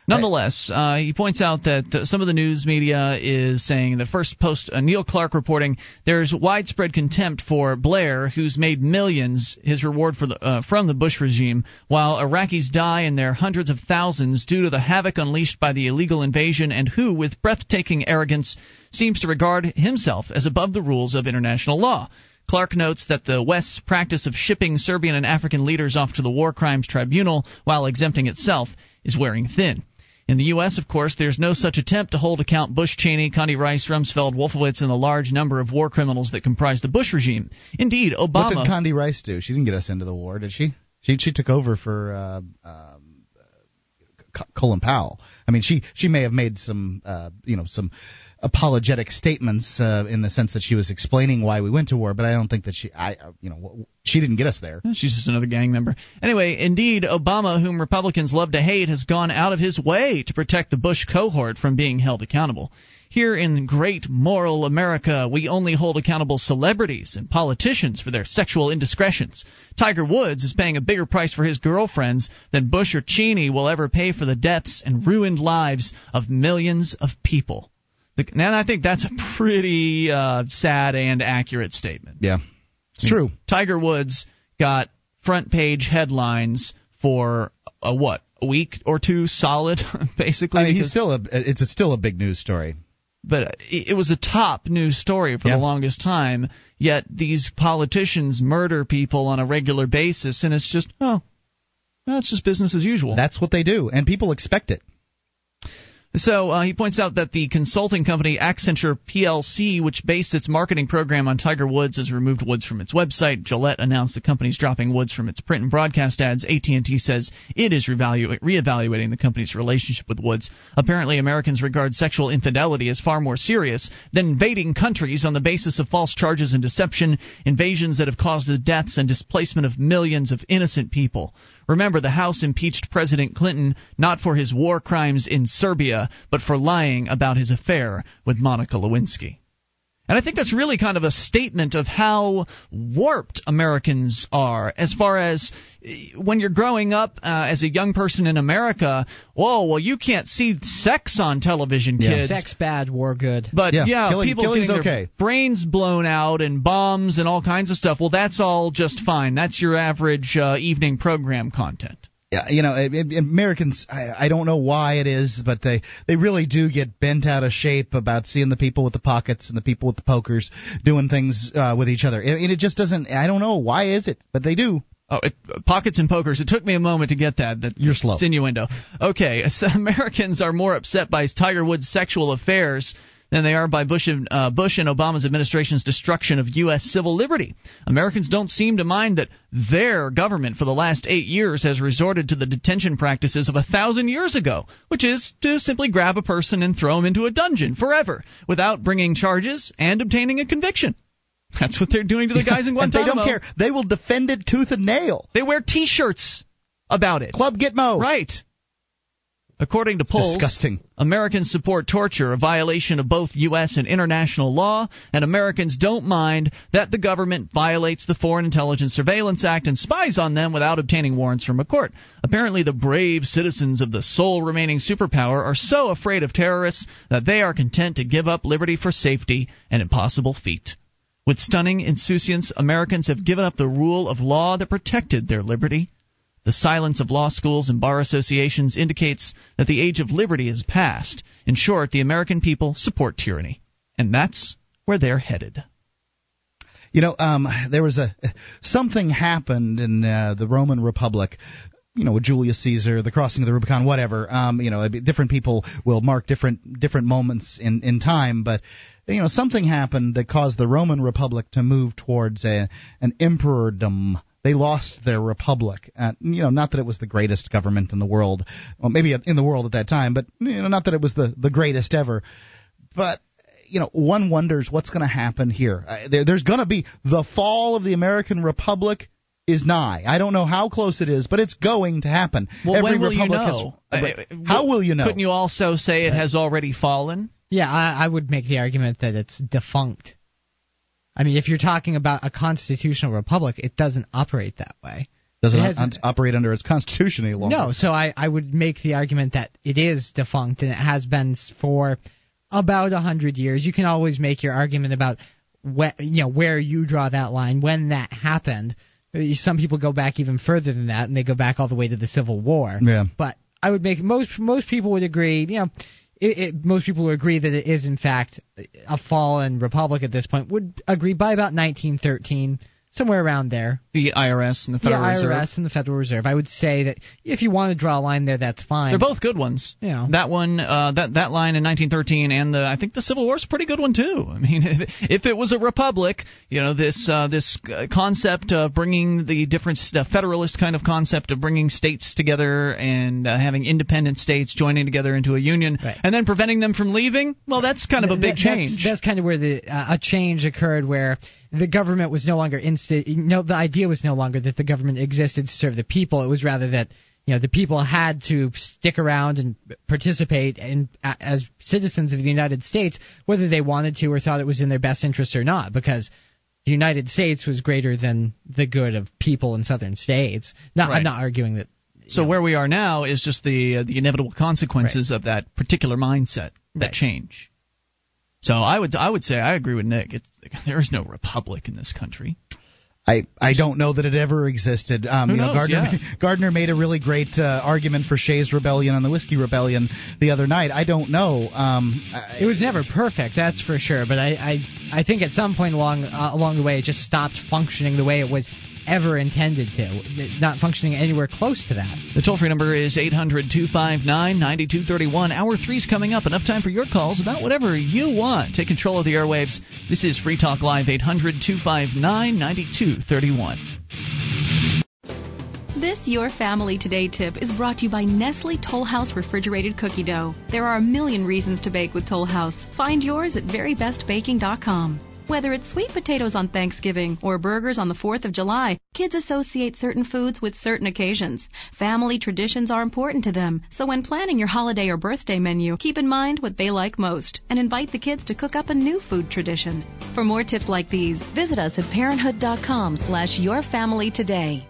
Nonetheless, uh, he points out that the, some of the news media is saying the first post, uh, Neil Clark reporting, there's widespread contempt for Blair, who's made millions his reward for the, uh, from the Bush regime, while Iraqis die in their hundreds of thousands due to the havoc unleashed by the illegal invasion, and who, with breathtaking arrogance, seems to regard himself as above the rules of international law. Clark notes that the West's practice of shipping Serbian and African leaders off to the War Crimes Tribunal while exempting itself is wearing thin. In the U.S., of course, there's no such attempt to hold account Bush, Cheney, Condi Rice, Rumsfeld, Wolfowitz, and the large number of war criminals that comprise the Bush regime. Indeed, Obama. what did Condi Rice do? She didn't get us into the war, did she? She she took over for uh, um, uh, Colin Powell. I mean, she she may have made some uh, you know some apologetic statements uh, in the sense that she was explaining why we went to war, but I don't think that she I uh, you know she didn't get us there. She's just another gang member. Anyway, indeed, Obama, whom Republicans love to hate, has gone out of his way to protect the Bush cohort from being held accountable. Here in great moral America, we only hold accountable celebrities and politicians for their sexual indiscretions. Tiger Woods is paying a bigger price for his girlfriends than Bush or Cheney will ever pay for the deaths and ruined lives of millions of people. The- And I think that's a pretty uh, sad and accurate statement. Yeah, it's true. Tiger Woods got front page headlines for a what a week or two solid, basically. I mean, he's still a it's a, still a big news story. but it it was a top news story for Yeah. the longest time. Yet these politicians murder people on a regular basis, and it's just oh, that's just business as usual. That's what they do, and people expect it. So uh, he points out that the consulting company Accenture PLC, which based its marketing program on Tiger Woods, has removed Woods from its website. Gillette announced the company's dropping Woods from its print and broadcast ads. AT&T says it is reevalu- reevaluating the company's relationship with Woods. Apparently, Americans regard sexual infidelity as far more serious than invading countries on the basis of false charges and deception, invasions that have caused the deaths and displacement of millions of innocent people. Remember, the House impeached President Clinton not for his war crimes in Serbia, but for lying about his affair with Monica Lewinsky. And I think that's really kind of a statement of how warped Americans are as far as eh, when you're growing up uh, as a young person in America, whoa, well, you can't see sex on television, Yeah. kids. Sex bad, war good. But Yeah, yeah, killing- people killing's getting their okay. brains blown out and bombs and all kinds of stuff. Well, that's all just fine. That's your average uh, evening program content. Yeah, you know, it, it- Americans. I, I don't know why it is, but they they really do get bent out of shape about seeing the people with the pockets and the people with the pokers doing things uh, with each other. And it just doesn't. I don't know why is it, but they do. Oh, it, pockets and pokers. It took me a moment to get that. That You're slow. It's innuendo. Okay, so Americans are more upset by Tiger Woods' sexual affairs than they are by Bush and, uh, Bush and Obama's administration's destruction of U.S. civil liberty. Americans don't seem to mind that their government for the last eight years has resorted to the detention practices of a thousand years ago, which is to simply grab a person and throw him into a dungeon forever without bringing charges and obtaining a conviction. That's what they're doing to the guys in and they Guantanamo. don't care. They will defend it tooth and nail. They wear T-shirts about it. Club Gitmo. Right. According to polls, Disgusting. Americans support torture, a violation of both U.S. and international law, and Americans don't mind that the government violates the Foreign Intelligence Surveillance Act and spies on them without obtaining warrants from a court. Apparently, the brave citizens of the sole remaining superpower are so afraid of terrorists that they are content to give up liberty for safety, an impossible feat. With stunning insouciance, Americans have given up the rule of law that protected their liberty. The silence of law schools and bar associations indicates that the age of liberty is past. In short, the American people support tyranny. And that's where they're headed. You know, um, there was a something happened in uh, the Roman Republic. You know, with Julius Caesar, the crossing of the Rubicon, whatever. Um, you know, different people will mark different different moments in in time, but you know, something happened that caused the Roman Republic to move towards a an emperordom. They lost their republic. Uh, you know, not that it was the greatest government in the world, well, maybe in the world at that time, but you know, not that it was the the greatest ever. But you know, one wonders what's going to happen here. Uh, there, there's going to be the fall of the American Republic is nigh. I don't know how close it is, but it's going to happen. Well, Every when will republic you know? Has, Uh, how will you know? Couldn't you also say it has already fallen? Yeah, I, I would make the argument that it's defunct. I mean, if you're talking about a constitutional republic, it doesn't operate that way. Doesn't It operate under its constitution any longer? No, so I, I would make the argument that it is defunct and it has been for about a hundred years. You can always make your argument about wh- you know where you draw that line when that happened. Some people go back even further than that, and they go back all the way to the Civil War. Yeah. But I would make most most people would agree. You know, it, it, most people would agree that it is in fact a fallen republic at this point. Would agree by about 1913, somewhere around there. The IRS and the Federal Reserve. IRS and the Federal Reserve. I would say that if you want to draw a line there, that's fine. They're both good ones. Yeah. That one, uh, that that line in 1913, and the I think the Civil War's a pretty good one too. I mean, if, if it was a republic, you know, this uh, this uh, concept of bringing the different st- federalist kind of concept of bringing states together and uh, having independent states joining together into a union, Right. and then preventing them from leaving. Well, that's kind of a big that's- change. That's, kind of where the uh, a change occurred, where the government was no longer insta- No, the idea was no longer that the government existed to serve the people. It was rather that you know the people had to stick around and participate in as citizens of the United States, whether they wanted to or thought it was in their best interest or not, because. The United States was greater than the good of people in southern states. Not, Right. I'm not arguing that so where we are now is just the uh, the inevitable consequences of that particular mindset, that Right. change. So I would I would say I agree with Nick. It's, there is no republic in this country. I, I don't know that it ever existed. Um, Who you know, knows? Gardner Yeah. Gardner made a really great uh, argument for Shays Rebellion and the Whiskey Rebellion the other night. I don't know. Um, I- It was never perfect, that's for sure. But I, I, I think at some point along uh, along the way, it just stopped functioning the way it was ever intended to. Not functioning anywhere close to that. The toll free number is 800 259 9231. Hour three's coming up. Enough time for your calls about whatever you want. Take control of the airwaves. This is Free Talk Live, 800 259 9231. This Your Family Today tip is brought to you by Nestle Toll House Refrigerated Cookie Dough. There are a million reasons to bake with Toll House. Find yours at verybestbaking.com. Whether it's sweet potatoes on Thanksgiving or burgers on the 4th of July, kids associate certain foods with certain occasions. Family traditions are important to them, so when planning your holiday or birthday menu, keep in mind what they like most and invite the kids to cook up a new food tradition. For more tips like these, visit us at parenthood.com slash yourfamilytoday.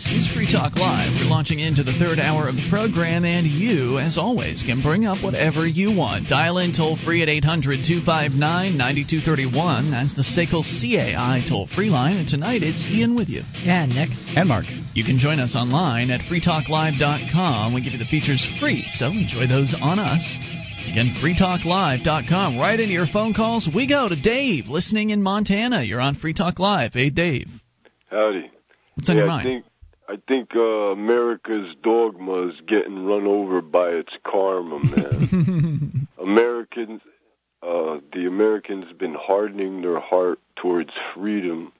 This is Free Talk Live. We're launching into the third hour of the program, and you, as always, can bring up whatever you want. Dial in toll free at 800 259 9231. That's the SACL CAI toll free line. And tonight it's Ian with you. Yeah, Nick. and Mark. You can join us online at freetalklive.com. We give you the features free, so enjoy those on us. Again, freetalklive.com. Right into your phone calls, we go to Dave, listening in Montana. You're on Free Talk Live. Hey, Dave. Howdy. What's on yeah, your I mind? think I think uh, America's dogma is getting run over by its karma, man. Americans, uh, the Americans have been hardening their heart towards freedom,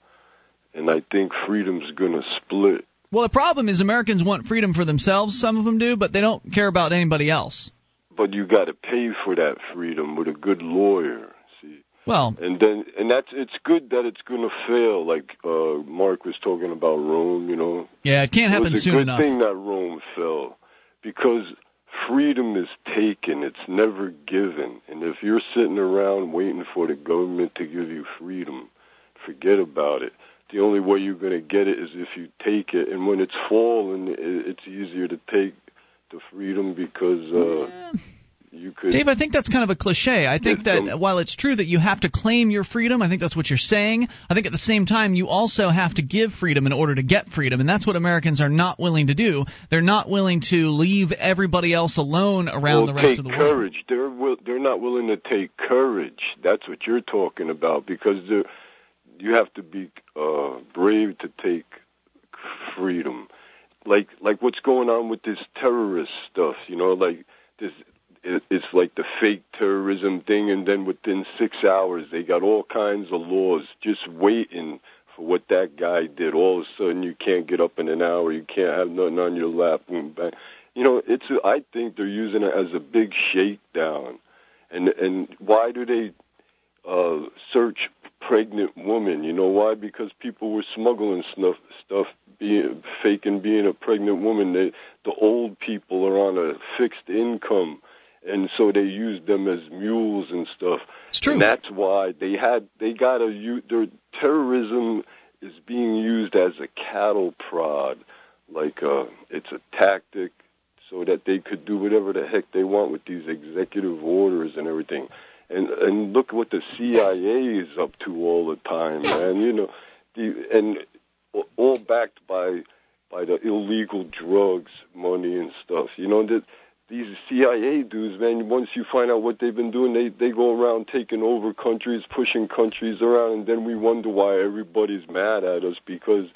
and I think freedom's to split. Well, the problem is Americans want freedom for themselves. Some of them do, but they don't care about anybody else. But you got to pay for that freedom with a good lawyer. Well, and then and that's it's good that it's going to fail. Like uh Mark was talking about Rome, you know. Yeah, it can't it happen was a soon good enough. thing that Rome fell because freedom is taken; it's never given. And if you're sitting around waiting for the government to give you freedom, forget about it. The only way you're going to get it is if you take it, and when it's fallen, it's easier to take the freedom because uh, you could. Dave, I think that's kind of a cliche. I think that while it's true that you have to claim your freedom, I think that's what you're saying. I think at the same time, you also have to give freedom in order to get freedom, and that's what Americans are not willing to do. They're not willing to leave everybody else alone around well, the rest of the world. courage. They're will, they're not willing to take courage. That's what you're talking about because they're, you have to be uh, brave to take freedom. Like like what's going on with this terrorist stuff, you know, like this it, it's like the fake terrorism thing and then within 6 hours they got all kinds of laws just waiting for what that guy did. All of a sudden you can't get up in an hour, you can't have nothing on your lap. boom, bang. You know, it's I think they're using it as a big shakedown. And and why do they uh, search pregnant women. You know why? Because people were smuggling stuff, stuff being faking being a pregnant woman. They, the old people are on a fixed income, and so they used them as mules and stuff. It's true. And that's why they had they got to use their terrorism is being used as a cattle prod, like uh, it's a tactic so that they could do whatever the heck they want with these executive orders and everything. And and look what the CIA is up to all the time, man. You know, the and all backed by by the illegal drugs, money and stuff. You know that these CIA dudes, man. Once you find out what they've been doing, they they go around taking over countries, pushing countries around, and then we wonder why everybody's mad at us because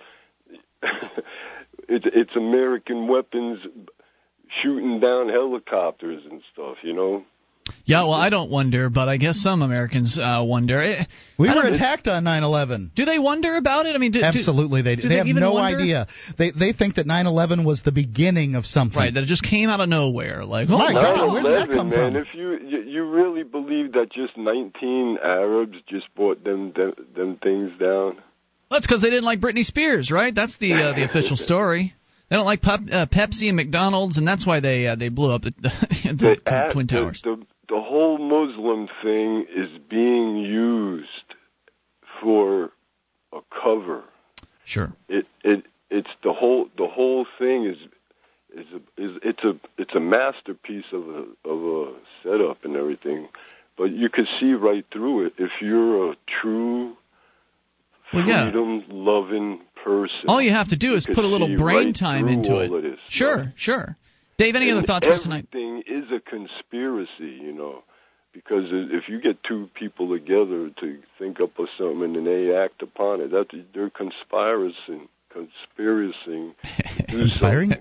it's it's American weapons shooting down helicopters and stuff. You know. Yeah, well, I don't wonder, but I guess some Americans uh, wonder. Eh, We were attacked on 9/11. Do they wonder about it? I mean, do, do- Absolutely, they do they have even no wonder? idea. They they think that 9/11 was the beginning of something. Right, that it just came out of nowhere. Like, oh My my God, God, where did that come man, from? If you, you you really believe that just 19 Arabs just brought them them, them things down, That's because they didn't like Britney Spears, right? That's the uh, the official story. They don't like Pep, uh, Pepsi and McDonald's, and that's why they uh, they blew up the, the, the, at- twin the- towers. The, the whole Muslim thing is being used for a cover. Sure. It it it's the whole the whole thing is is a, is it's a it's a masterpiece of a of a setup and everything, but you can see right through it if you're a true Well, yeah. freedom loving person. All you have to do is put a little brain right time into it. this Sure, stuff. sure. Dave, any other thoughts for us tonight? Everything is a conspiracy, you know, because if you get two people together to think up of something and they act upon it, that they're conspiring, conspiracying. do Conspiring?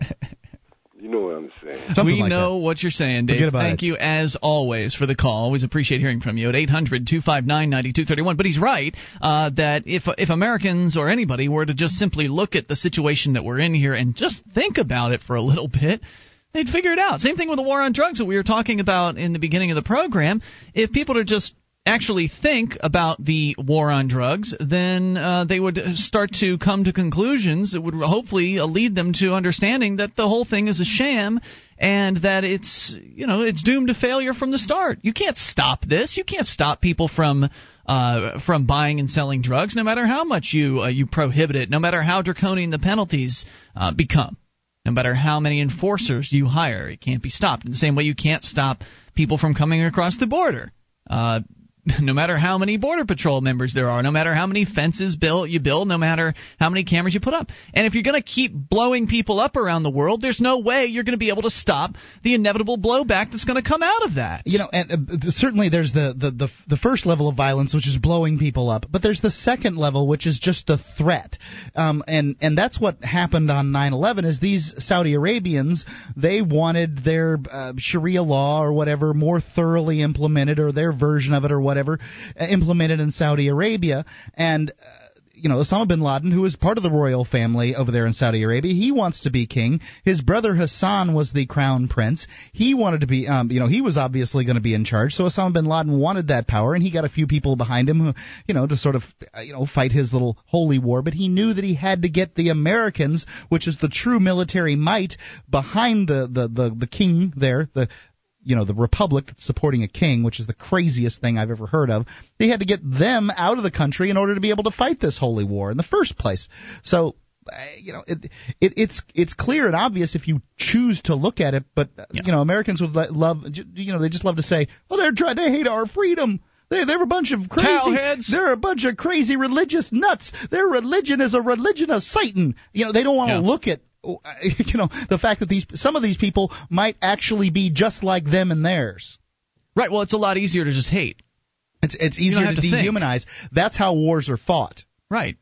You know what I'm saying? Something we like know what you're saying, Dave. About Thank it. you as always for the call. Always appreciate hearing from you at 800-259-9231. But he's right uh, that if if Americans or anybody were to just simply look at the situation that we're in here and just think about it for a little bit, they'd figure it out. Same thing with the war on drugs that we were talking about in the beginning of the program. If people are just actually think about the war on drugs, then uh, they would start to come to conclusions that would hopefully lead them to understanding that the whole thing is a sham and that it's you know it's doomed to failure from the start. You can't stop this. You can't stop people from uh, from buying and selling drugs, no matter how much you uh, you prohibit it, no matter how draconian the penalties uh, become. No matter how many enforcers you hire, it can't be stopped. In the same way, you can't stop people from coming across the border. Uh, no matter how many border patrol members there are, no matter how many fences build you build, no matter how many cameras you put up. And if you're going to keep blowing people up around the world, there's no way you're going to be able to stop the inevitable blowback that's going to come out of that. You know, and uh, certainly there's the, the, the, the first level of violence, which is blowing people up, but there's the second level, which is just a threat. Um, and, and that's what happened on 9-11 is these Saudi Arabians, they wanted their uh, Sharia law or whatever more thoroughly implemented or their version of it or whatever uh, implemented in Saudi Arabia. And uh, you know, Osama bin Laden, who is part of the royal family over there in Saudi Arabia, he wants to be king. His brother Hassan was the crown prince. He wanted to be, um, you know, he was obviously going to be in charge. So Osama bin Laden wanted that power, and he got a few people behind him who, you know, to sort of, uh, you know, fight his little holy war. But he knew that he had to get the Americans, which is the true military might, behind the the the, the king there, the you know the republic that's supporting a king, which is the craziest thing I've ever heard of. They had to get them out of the country in order to be able to fight this holy war in the first place. So uh, you know it, it it's it's clear and obvious if you choose to look at it but uh, you know Americans would love you know they just love to say well they're trying they hate our freedom they, they're a bunch of crazy. Cowheads. They're a bunch of crazy religious nuts. Their religion is a religion of Satan. You know, they don't want to Yeah. look at you know the fact that these some of these people might actually be just like them and theirs. Right. Well, it's a lot easier to just hate. It's it's easier have to, to think. dehumanize. That's how wars are fought. Right.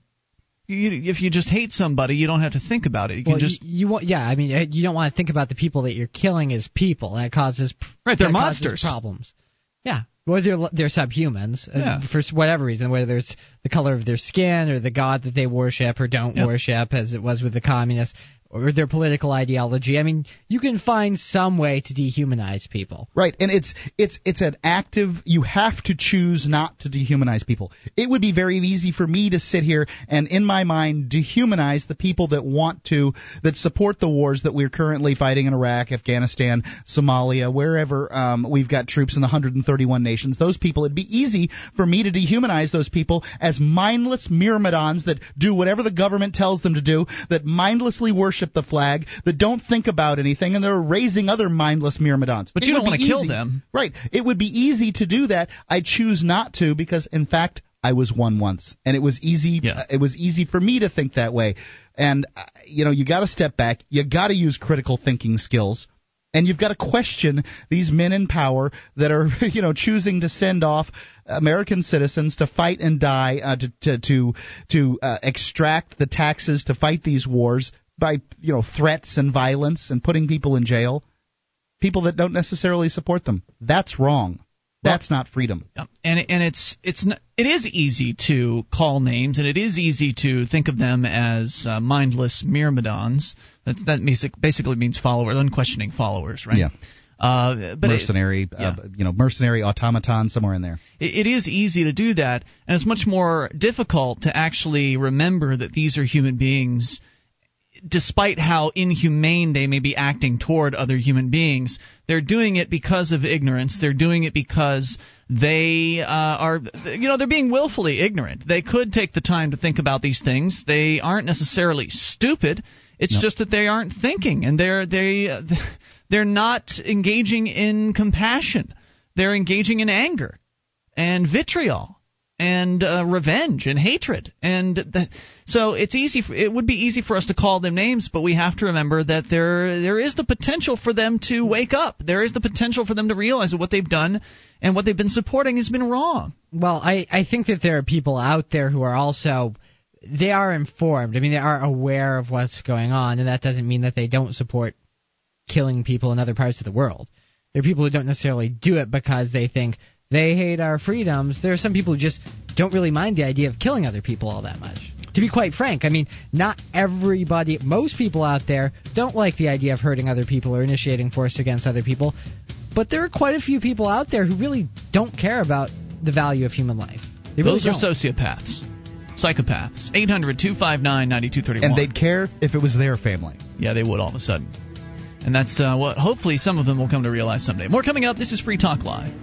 You, if you just hate somebody, you don't have to think about it. You can just you, you want, yeah. I mean, uh, you don't want to think about the people that you're killing as people. That causes Right, they're monsters. problems. Yeah, well, they're they're subhumans uh, Yeah. for whatever reason, whether it's the color of their skin or the god that they worship or don't Yep. worship, as it was with the communists, or their political ideology. I mean, you can find some way to dehumanize people. Right, and it's it's it's an active. You have to choose not to dehumanize people. It would be very easy for me to sit here and, in my mind, dehumanize the people that want to, that support the wars that we're currently fighting in Iraq, Afghanistan, Somalia, wherever um, we've got troops in the 131 nations. Those people, it'd be easy for me to dehumanize those people as mindless myrmidons that do whatever the government tells them to do, that mindlessly worship the flag, that don't think about anything, and they're raising other mindless myrmidons. But It you don't wanna kill them. Right. It would be easy to do that. I choose not to because, in fact, I was one once, and it was easy. Yeah. It was easy for me to think that way. And uh, you know, you got to step back. You got to use critical thinking skills. And you've got to question these men in power that are, you know, choosing to send off American citizens to fight and die, uh, to to to, to uh, extract the taxes to fight these wars by, you know, threats and violence and putting people in jail people that don't necessarily support them. That's wrong. That's not freedom. And and it's it's it is easy to call names, and it is easy to think of them as uh, mindless myrmidons. That basic, basically means followers, unquestioning followers, right? Yeah. Uh, but it- mercenary, uh, you know, mercenary automaton somewhere in there. it, it is easy to do that, and it's much more difficult to actually remember that these are human beings. Despite how inhumane they may be acting toward other human beings, they're doing it because of ignorance. They're doing it because they uh, are, you know, they're being willfully ignorant. They could take the time to think about these things. They aren't necessarily stupid. It's just that they aren't thinking, and they're they they're not engaging in compassion. They're engaging in anger and vitriol and uh, revenge and hatred and th- so it's easy for, it would be easy for us to call them names but we have to remember that there there is the potential for them to wake up there is the potential for them to realize that what they've done and what they've been supporting has been wrong Well, I, I think that there are people out there who are also they are informed. I mean, they are aware of what's going on, and that doesn't mean that they don't support killing people in other parts of the world. There are people who don't necessarily do it because they think they hate our freedoms. There are some people who just don't really mind the idea of killing other people all that much. To be quite frank, I mean, not everybody, most people out there don't like the idea of hurting other people or initiating force against other people, but there are quite a few people out there who really don't care about the value of human life. They really those are don't. sociopaths psychopaths 800-259-9231 And they'd care if it was their family. yeah they would all of a sudden and that's uh, what hopefully some of them will come to realize someday more coming up this is free talk live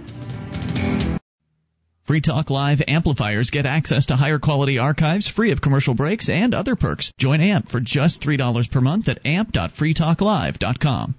Free Talk Live amplifiers get access to higher quality archives free of commercial breaks and other perks. Join AMP for just $3 per month at amp.freetalklive.com.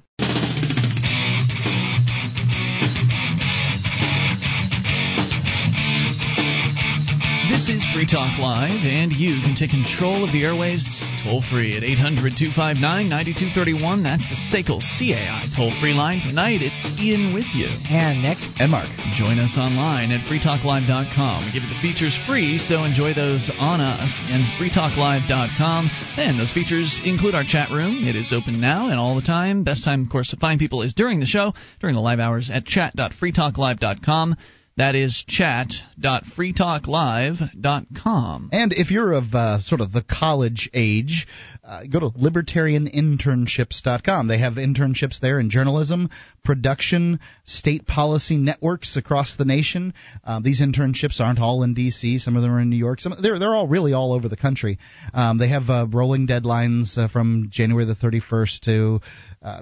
is Free Talk Live, and you can take control of the airwaves toll free at 800 259 9231. That's the SACL CAI toll free line. Tonight, it's Ian with you. And Nick, And Mark. Join us online at freetalklive.com. We give you the features free, so enjoy those on us and freetalklive.com. And those features include our chat room. It is open now and all the time. Best time, of course, to find people is during the show, during the live hours at chat.freetalklive.com. That is chat.freetalklive.com. And if you're of uh, sort of the college age, uh, go to libertarianinternships.com. They have internships there in journalism, production, state policy networks across the nation. Uh, these internships aren't all in D.C. Some of them are in New York. Some they're they're all really all over the country. Um, they have uh, rolling deadlines uh, from January the 31st to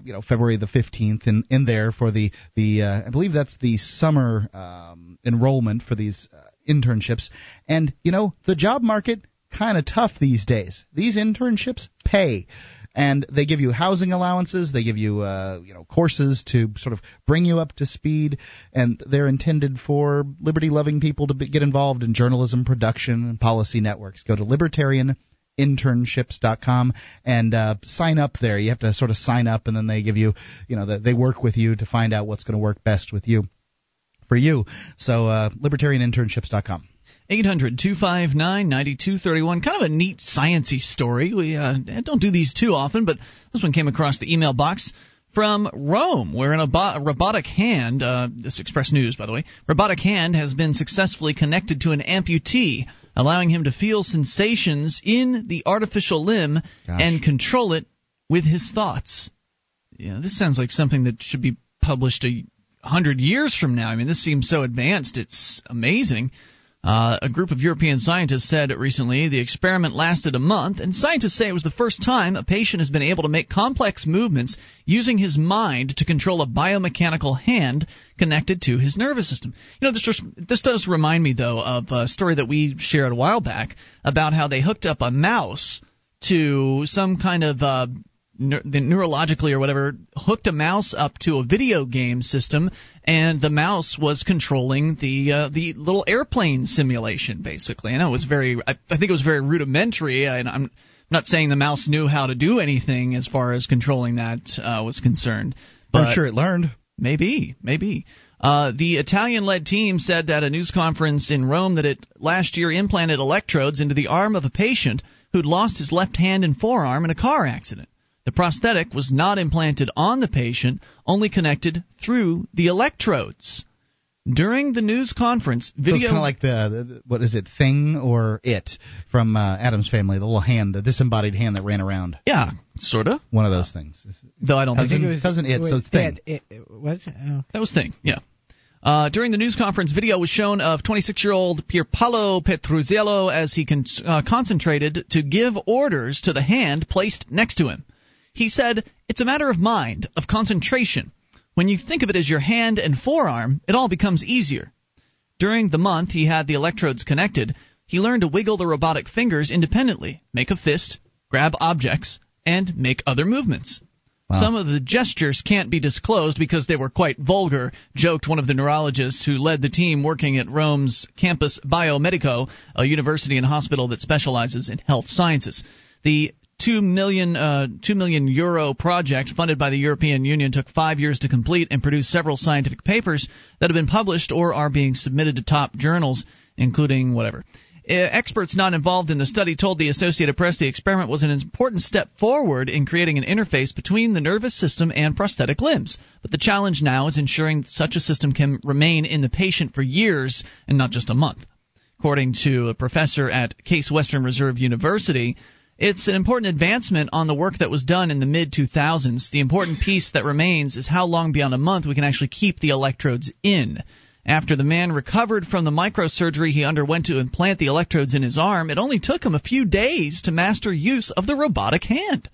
you know February the 15th in in there for the the I believe that's the summer um, enrollment for these uh, internships. And you know the job market kind of tough these days. These internships pay. And they give you housing allowances. They give you, uh, you know, courses to sort of bring you up to speed, and they're intended for liberty-loving people to be, get involved in journalism, production, and policy networks. Go to libertarian internships.com and uh, sign up there. You have to sort of sign up, and then they give you, you know, the, they work with you to find out what's going to work best with you, for you. So uh, libertarianinternships.com. 800 259 9231. Kind of a neat sciency story. We uh, don't do these too often, but this one came across the email box from Rome, where an a robotic hand, uh, this Express News, by the way, robotic hand has been successfully connected to an amputee, allowing him to feel sensations in the artificial limb Gosh. and control it with his thoughts. Yeah, this sounds like something that should be published a hundred years from now. I mean, this seems so advanced; it's amazing. Uh, a group of European scientists said recently the experiment lasted a month, and scientists say it was the first time a patient has been able to make complex movements using his mind to control a biomechanical hand connected to his nervous system. You know, this just, this does remind me though of a story that we shared a while back about how they hooked up a mouse to some kind of uh, the neurologically or whatever hooked a mouse up to a video game system, and the mouse was controlling the uh, the little airplane simulation. Basically, I know it was very. I, I think it was very rudimentary, and I'm not saying the mouse knew how to do anything as far as controlling that uh, was concerned. But I'm sure it learned. Maybe, maybe. Uh, the Italian led team said at a news conference in Rome that it last year implanted electrodes into the arm of a patient who'd lost his left hand and forearm in a car accident. The prosthetic was not implanted on the patient, only connected through the electrodes. During the news conference, So video it's kind of like the, the what is it, Thing or It from uh, Addams Family, the little hand, the disembodied hand that ran around. yeah, sorta. One of those things. Though I don't Cousin, think it was- cousin It, so was it's Thing. It, it, what? Oh. That was thing, yeah. Uh, during the news conference, video was shown of 26-year-old Pierpaolo Petruzzello as he con- uh, concentrated to give orders to the hand placed next to him. He said, "It's a matter of mind, of concentration. When you think of it as your hand and forearm, it all becomes easier." During the month he had the electrodes connected, he learned to wiggle the robotic fingers independently, make a fist, grab objects, and make other movements. Wow. Some of the gestures can't be disclosed because they were quite vulgar, joked one of the neurologists who led the team working at Rome's Campus Biomedico, a university and hospital that specializes in health sciences. The 2 million, uh, 2 million euro project funded by the European Union took five years to complete and produced several scientific papers that have been published or are being submitted to top journals, including whatever. Uh, experts not involved in the study told the Associated Press the experiment was an important step forward in creating an interface between the nervous system and prosthetic limbs. But the challenge now is ensuring such a system can remain in the patient for years and not just a month. According to a professor at Case Western Reserve University, it's an important advancement on the work that was done in the mid 2000s. The important piece that remains is how long beyond a month we can actually keep the electrodes in. After the man recovered from the microsurgery he underwent to implant the electrodes in his arm, it only took him a few days to master use of the robotic hand.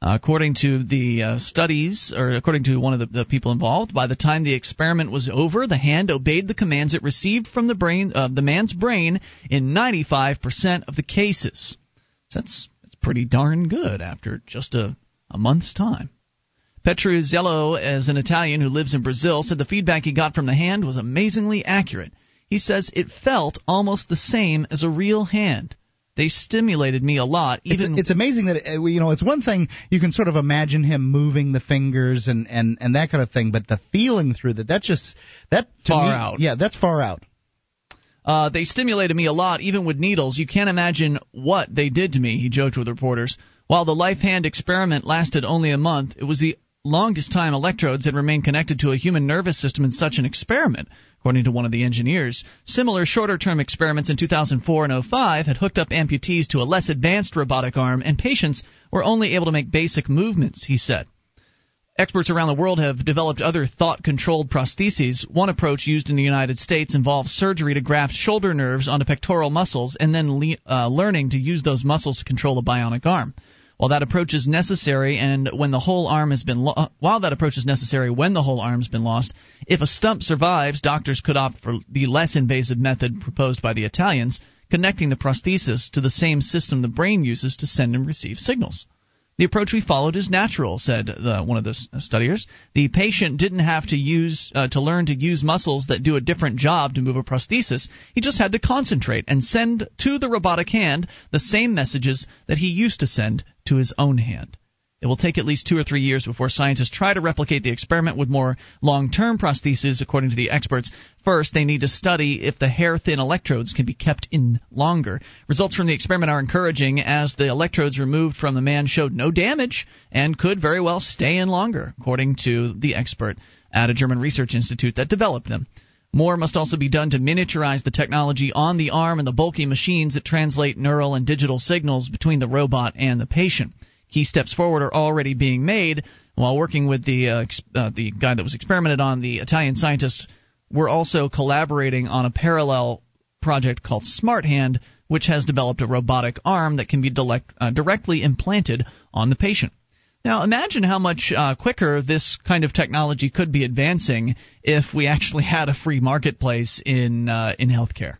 Uh, according to the uh, studies, or according to one of the, the people involved, by the time the experiment was over, the hand obeyed the commands it received from the brain, uh, the man's brain, in 95% of the cases. So that's pretty darn good after just a, a month's time. Petruzzello, as an Italian who lives in Brazil, said the feedback he got from the hand was amazingly accurate. He says it felt almost the same as a real hand. They stimulated me a lot, It's, even it's amazing that uh, you know it's one thing you can sort of imagine him moving the fingers and and and that kind of thing, but the feeling through that that's just that to Far me, out. Yeah, that's far out. Uh, they stimulated me a lot, even with needles. You can't imagine what they did to me, he joked with reporters. While the LifeHand experiment lasted only a month, it was the longest time electrodes had remained connected to a human nervous system in such an experiment, according to one of the engineers. Similar shorter term experiments in 2004 and 05 had hooked up amputees to a less advanced robotic arm, and patients were only able to make basic movements, he said. Experts around the world have developed other thought controlled prostheses. One approach used in the United States involves surgery to graft shoulder nerves onto pectoral muscles and then le- uh, learning to use those muscles to control a bionic arm. While that approach is necessary and when the whole arm has been lo- uh, while that approach is necessary when the whole arm has been lost, if a stump survives, doctors could opt for the less invasive method proposed by the Italians, connecting the prosthesis to the same system the brain uses to send and receive signals. The approach we followed is natural," said the, one of the studiers. "The patient didn't have to use uh, to learn to use muscles that do a different job to move a prosthesis. He just had to concentrate and send to the robotic hand the same messages that he used to send to his own hand." It will take at least two or three years before scientists try to replicate the experiment with more long term prostheses, according to the experts. First, they need to study if the hair thin electrodes can be kept in longer. Results from the experiment are encouraging, as the electrodes removed from the man showed no damage and could very well stay in longer, according to the expert at a German research institute that developed them. More must also be done to miniaturize the technology on the arm and the bulky machines that translate neural and digital signals between the robot and the patient. Key steps forward are already being made. While working with the uh, uh, the guy that was experimented on, the Italian scientists were also collaborating on a parallel project called Smart Hand, which has developed a robotic arm that can be direct, uh, directly implanted on the patient. Now, imagine how much uh, quicker this kind of technology could be advancing if we actually had a free marketplace in uh, in healthcare.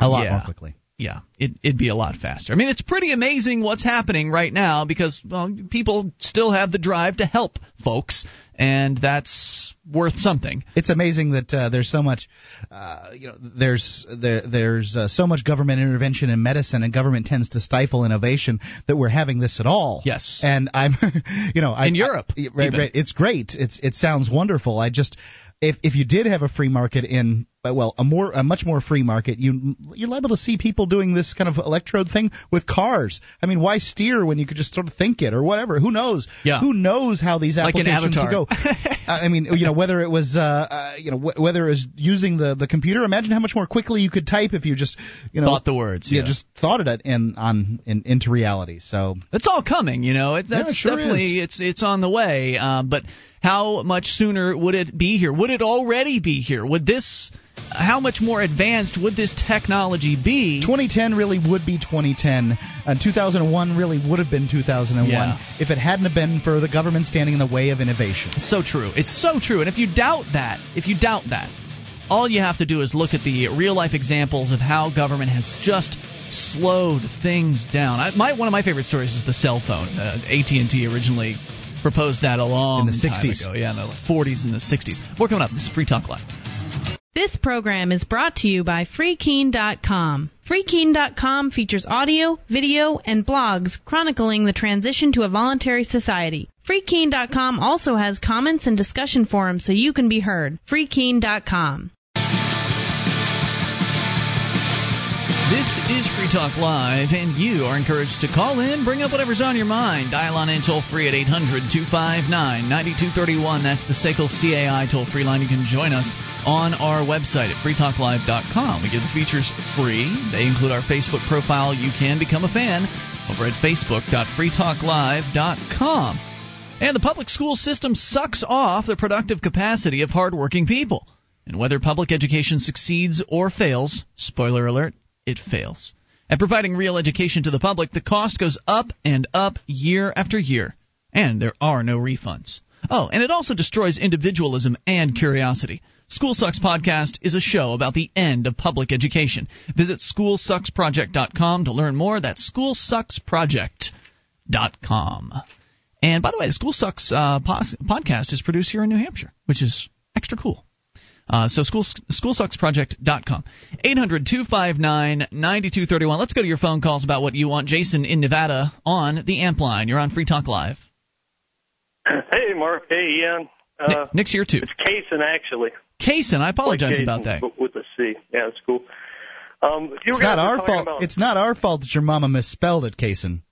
A lot yeah. more quickly yeah, it, it'd be a lot faster. I mean, it's pretty amazing what's happening right now because well, people still have the drive to help folks, and that's worth something. It's amazing that uh, there's so much, uh, you know, there's there there's uh, so much government intervention in medicine, and government tends to stifle innovation that we're having this at all. Yes, and I'm, you know, I, in Europe, I, right, right, it's great. It's it sounds wonderful. I just if if you did have a free market in well a more a much more free market you you're liable to see people doing this kind of electrode thing with cars. I mean why steer when you could just sort of think it or whatever? Who knows? Yeah. who knows how these like applications would go i mean you know whether it was uh, uh you know wh- whether it was using the the computer imagine how much more quickly you could type if you just you know thought the words yeah, yeah. just thought it in on in, into reality so. It's all coming you know? It's that's yeah, it sure definitely is. it's it's on the way um, but how much sooner would it be here? Would it already be here? Would this how much more advanced would this technology be? 2010 really would be 2010, and 2001 really would have been 2001 yeah. if it hadn't have been for the government standing in the way of innovation. It's so true. It's so true. And if you doubt that, if you doubt that, all you have to do is look at the real life examples of how government has just slowed things down. I, my one of my favorite stories is the cell phone. Uh, AT&T originally proposed that a long in the 60s. ago. Yeah, in the 40s and the 60s. More coming up. This is Free Talk Live. This program is brought to you by FreeKeene.com. FreeKeene.com features audio, video, and blogs chronicling the transition to a voluntary society. FreeKeene.com also has comments and discussion forums so you can be heard. FreeKeene.com. is Free Talk Live, and you are encouraged to call in, bring up whatever's on your mind. Dial on in toll free at 800 259 9231. That's the SACL CAI toll free line. You can join us on our website at freetalklive.com. We give the features free, they include our Facebook profile. You can become a fan over at facebook.freetalklive.com. And the public school system sucks off the productive capacity of hardworking people. And whether public education succeeds or fails, spoiler alert, it fails. At providing real education to the public, the cost goes up and up year after year, and there are no refunds. Oh, and it also destroys individualism and curiosity. School Sucks Podcast is a show about the end of public education. Visit SchoolSucksProject.com to learn more. That's SchoolSucksProject.com. And by the way, the School Sucks uh, podcast is produced here in New Hampshire, which is extra cool. Uh, so school, schoolsucksproject.com. 800-259-9231. Let's go to your phone calls about what you want. Jason in Nevada on the amp line. You're on Free Talk Live. Hey, Mark. Hey, Ian. Uh, Nick's here, too. It's Kaysen, actually. Kaysen. I apologize like about that. With a C. Yeah, it's cool. Um, it's not our fault. About... It's not our fault that your mama misspelled it, Kaysen.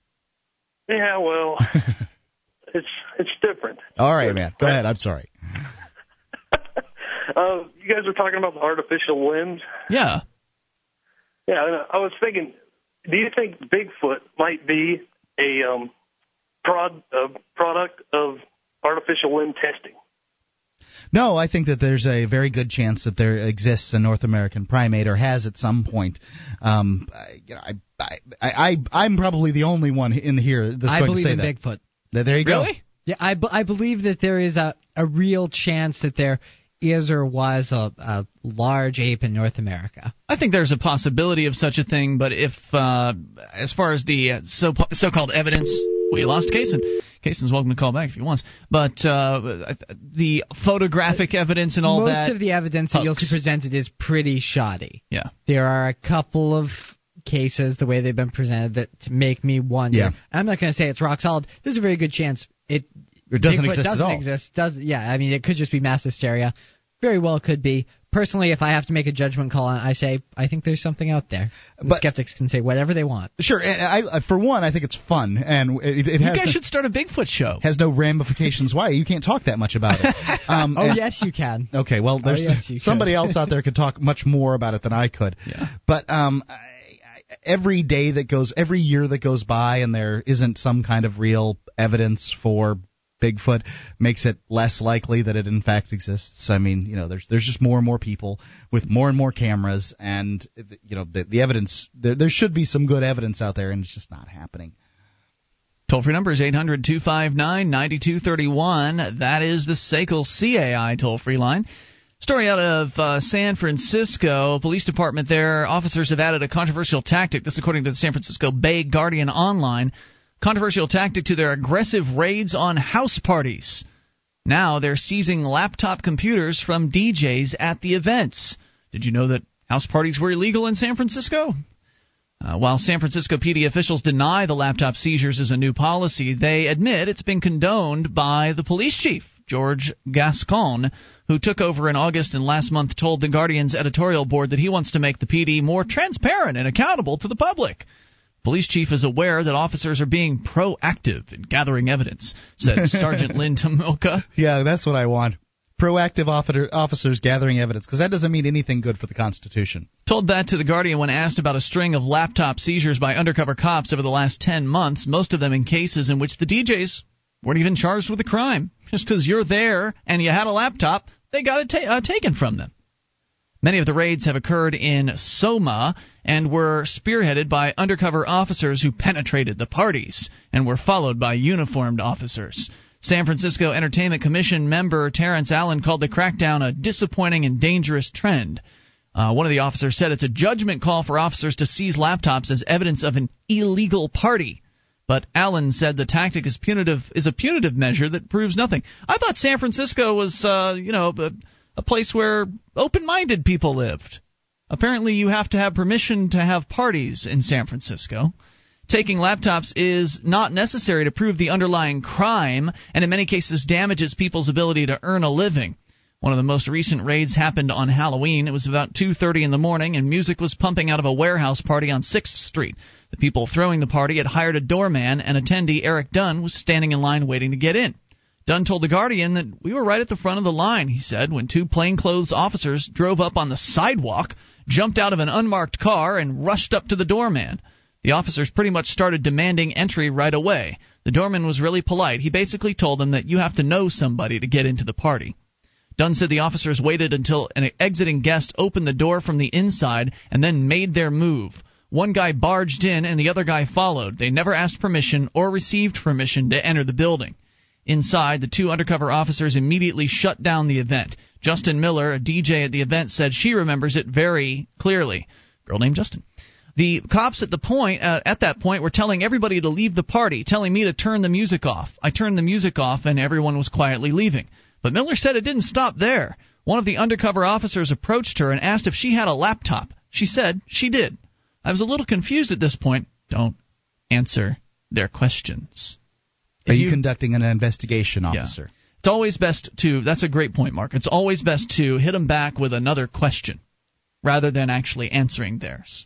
Yeah, well, it's it's different. All right, man. Go ahead. I'm sorry. Uh, you guys were talking about the artificial limbs. Yeah. Yeah, I was thinking, do you think Bigfoot might be a um, prod a product of artificial limb testing? No, I think that there's a very good chance that there exists a North American primate or has at some point. Um, I, you know, I, I, I, I'm probably the only one in here that's I going believe to say in. Bigfoot. There- There you go. Yeah, I, b- I believe that there is a, a real chance that there is or was a, a large ape in North America. I think there's a possibility of such a thing, but if, uh, as far as the uh, so so-called evidence, we lost Kaysen. Kaysen's welcome to call back if he wants. But uh, the photographic evidence and all Most that. Most of the evidence that you'll see presented is pretty shoddy. Yeah. There are a couple of cases, the way they've been presented, that make me wonder. Yeah. I'm not going to say it's rock solid. There's a very good chance it It doesn't Bigfoot exist at doesn't all. exist. Does yeah? I mean, it could just be mass hysteria. Very well could be. Personally, if I have to make a judgment call I say I think there's something out there. The But- skeptics can say whatever they want. Sure, and I, I- for one, I think it's fun, and it, it you has guys no, should start a Bigfoot show. has no ramifications. Why you can't talk that much about it? Um, Oh and- yes, you can. Okay, well, there's yes, you somebody else out there could talk much more about it than I could. Yeah. But um, I, I, every day that goes, every year that goes by, and there isn't some kind of real evidence for Bigfoot, makes it less likely that it in fact exists. I mean, you know, there's there's just more and more people with more and more cameras, and you know, the, the evidence there, there should be some good evidence out there, and it's just not happening. Toll free number is 800 259 9231. That is the SACL CAI toll free line. Story out of uh, San Francisco. Police department there. Officers have added a controversial tactic. This, according to the San Francisco Bay Guardian Online. Controversial tactic to their aggressive raids on house parties. Now they're seizing laptop computers from DJs at the events. Did you know that house parties were illegal in San Francisco? Uh, while San Francisco PD officials deny the laptop seizures is a new policy, they admit it's been condoned by the police chief, George Gascon, who took over in August and last month told the Guardian's editorial board that he wants to make the PD more transparent and accountable to the public. Police chief is aware that officers are being proactive in gathering evidence, said Sergeant Lynn Tomioka. Yeah, that's what I want. Proactive officer, officers gathering evidence, because that doesn't mean anything good for the Constitution. Told that to The Guardian when asked about a string of laptop seizures by undercover cops over the last 10 months, most of them in cases in which the DJs weren't even charged with a crime. Just because you're there and you had a laptop, they got it ta- uh, taken from them. Many of the raids have occurred in Soma and were spearheaded by undercover officers who penetrated the parties and were followed by uniformed officers. San Francisco Entertainment Commission member Terrence Allen called the crackdown a disappointing and dangerous trend. Uh, one of the officers said it's a judgment call for officers to seize laptops as evidence of an illegal party. But Allen said the tactic is punitive is a punitive measure that proves nothing. I thought San Francisco was, uh, you know, a, place where open-minded people lived. Apparently, you have to have permission to have parties in San Francisco. Taking laptops is not necessary to prove the underlying crime, and in many cases damages people's ability to earn a living. One of the most recent raids happened on Halloween. It was about 2:30 in the morning and music was pumping out of a warehouse party on 6th Street. The people throwing the party had hired a doorman and attendee Eric Dunn was standing in line waiting to get in. Dunn told the Guardian that we were right at the front of the line, he said, when two plainclothes officers drove up on the sidewalk, jumped out of an unmarked car and rushed up to the doorman. The officers pretty much started demanding entry right away. The doorman was really polite. He basically told them that you have to know somebody to get into the party. Dunn said the officers waited until an exiting guest opened the door from the inside and then made their move. One guy barged in and the other guy followed. They never asked permission or received permission to enter the building. Inside, the two undercover officers immediately shut down the event. Justin Miller, a DJ at the event, said she remembers it very clearly. Girl named Justin. The cops at the point uh, at that point were telling everybody to leave the party, telling me to turn the music off. I turned the music off and everyone was quietly leaving. But Miller said it didn't stop there. One of the undercover officers approached her and asked if she had a laptop. She said she did. I was a little confused at this point. Don't answer their questions. Are you, you- conducting an investigation, officer? Yeah. It's always best to. That's a great point, Mark. It's always best to hit them back with another question rather than actually answering theirs.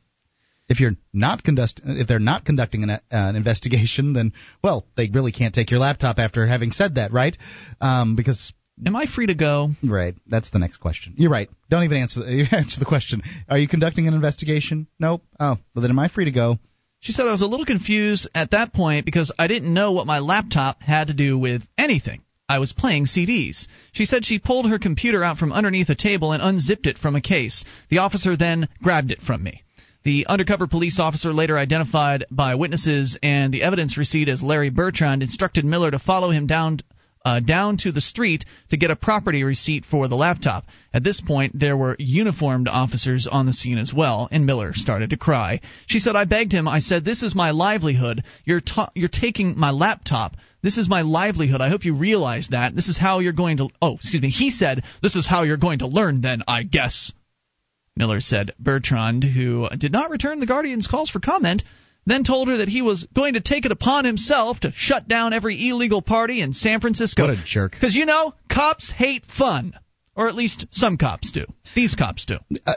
If you're not conduct, if they're not conducting an, uh, an investigation, then well, they really can't take your laptop after having said that, right? Um, because Am I free to go? Right. That's the next question. You're right. Don't even answer answer the question. Are you conducting an investigation? Nope. Oh, well then am I free to go? She said I was a little confused at that point because I didn't know what my laptop had to do with anything. I was playing CDs. She said she pulled her computer out from underneath a table and unzipped it from a case. The officer then grabbed it from me. The undercover police officer, later identified by witnesses and the evidence receipt as Larry Bertrand, instructed Miller to follow him down uh, down to the street to get a property receipt for the laptop. At this point, there were uniformed officers on the scene as well, and Miller started to cry. She said, I begged him, I said, This is my livelihood. You're, ta- you're taking my laptop. This is my livelihood. I hope you realize that. This is how you're going to. Oh, excuse me. He said, This is how you're going to learn, then, I guess. Miller said Bertrand, who did not return the Guardian's calls for comment, then told her that he was going to take it upon himself to shut down every illegal party in San Francisco. What a jerk. Because, you know, cops hate fun. Or at least some cops do. These cops do. Uh,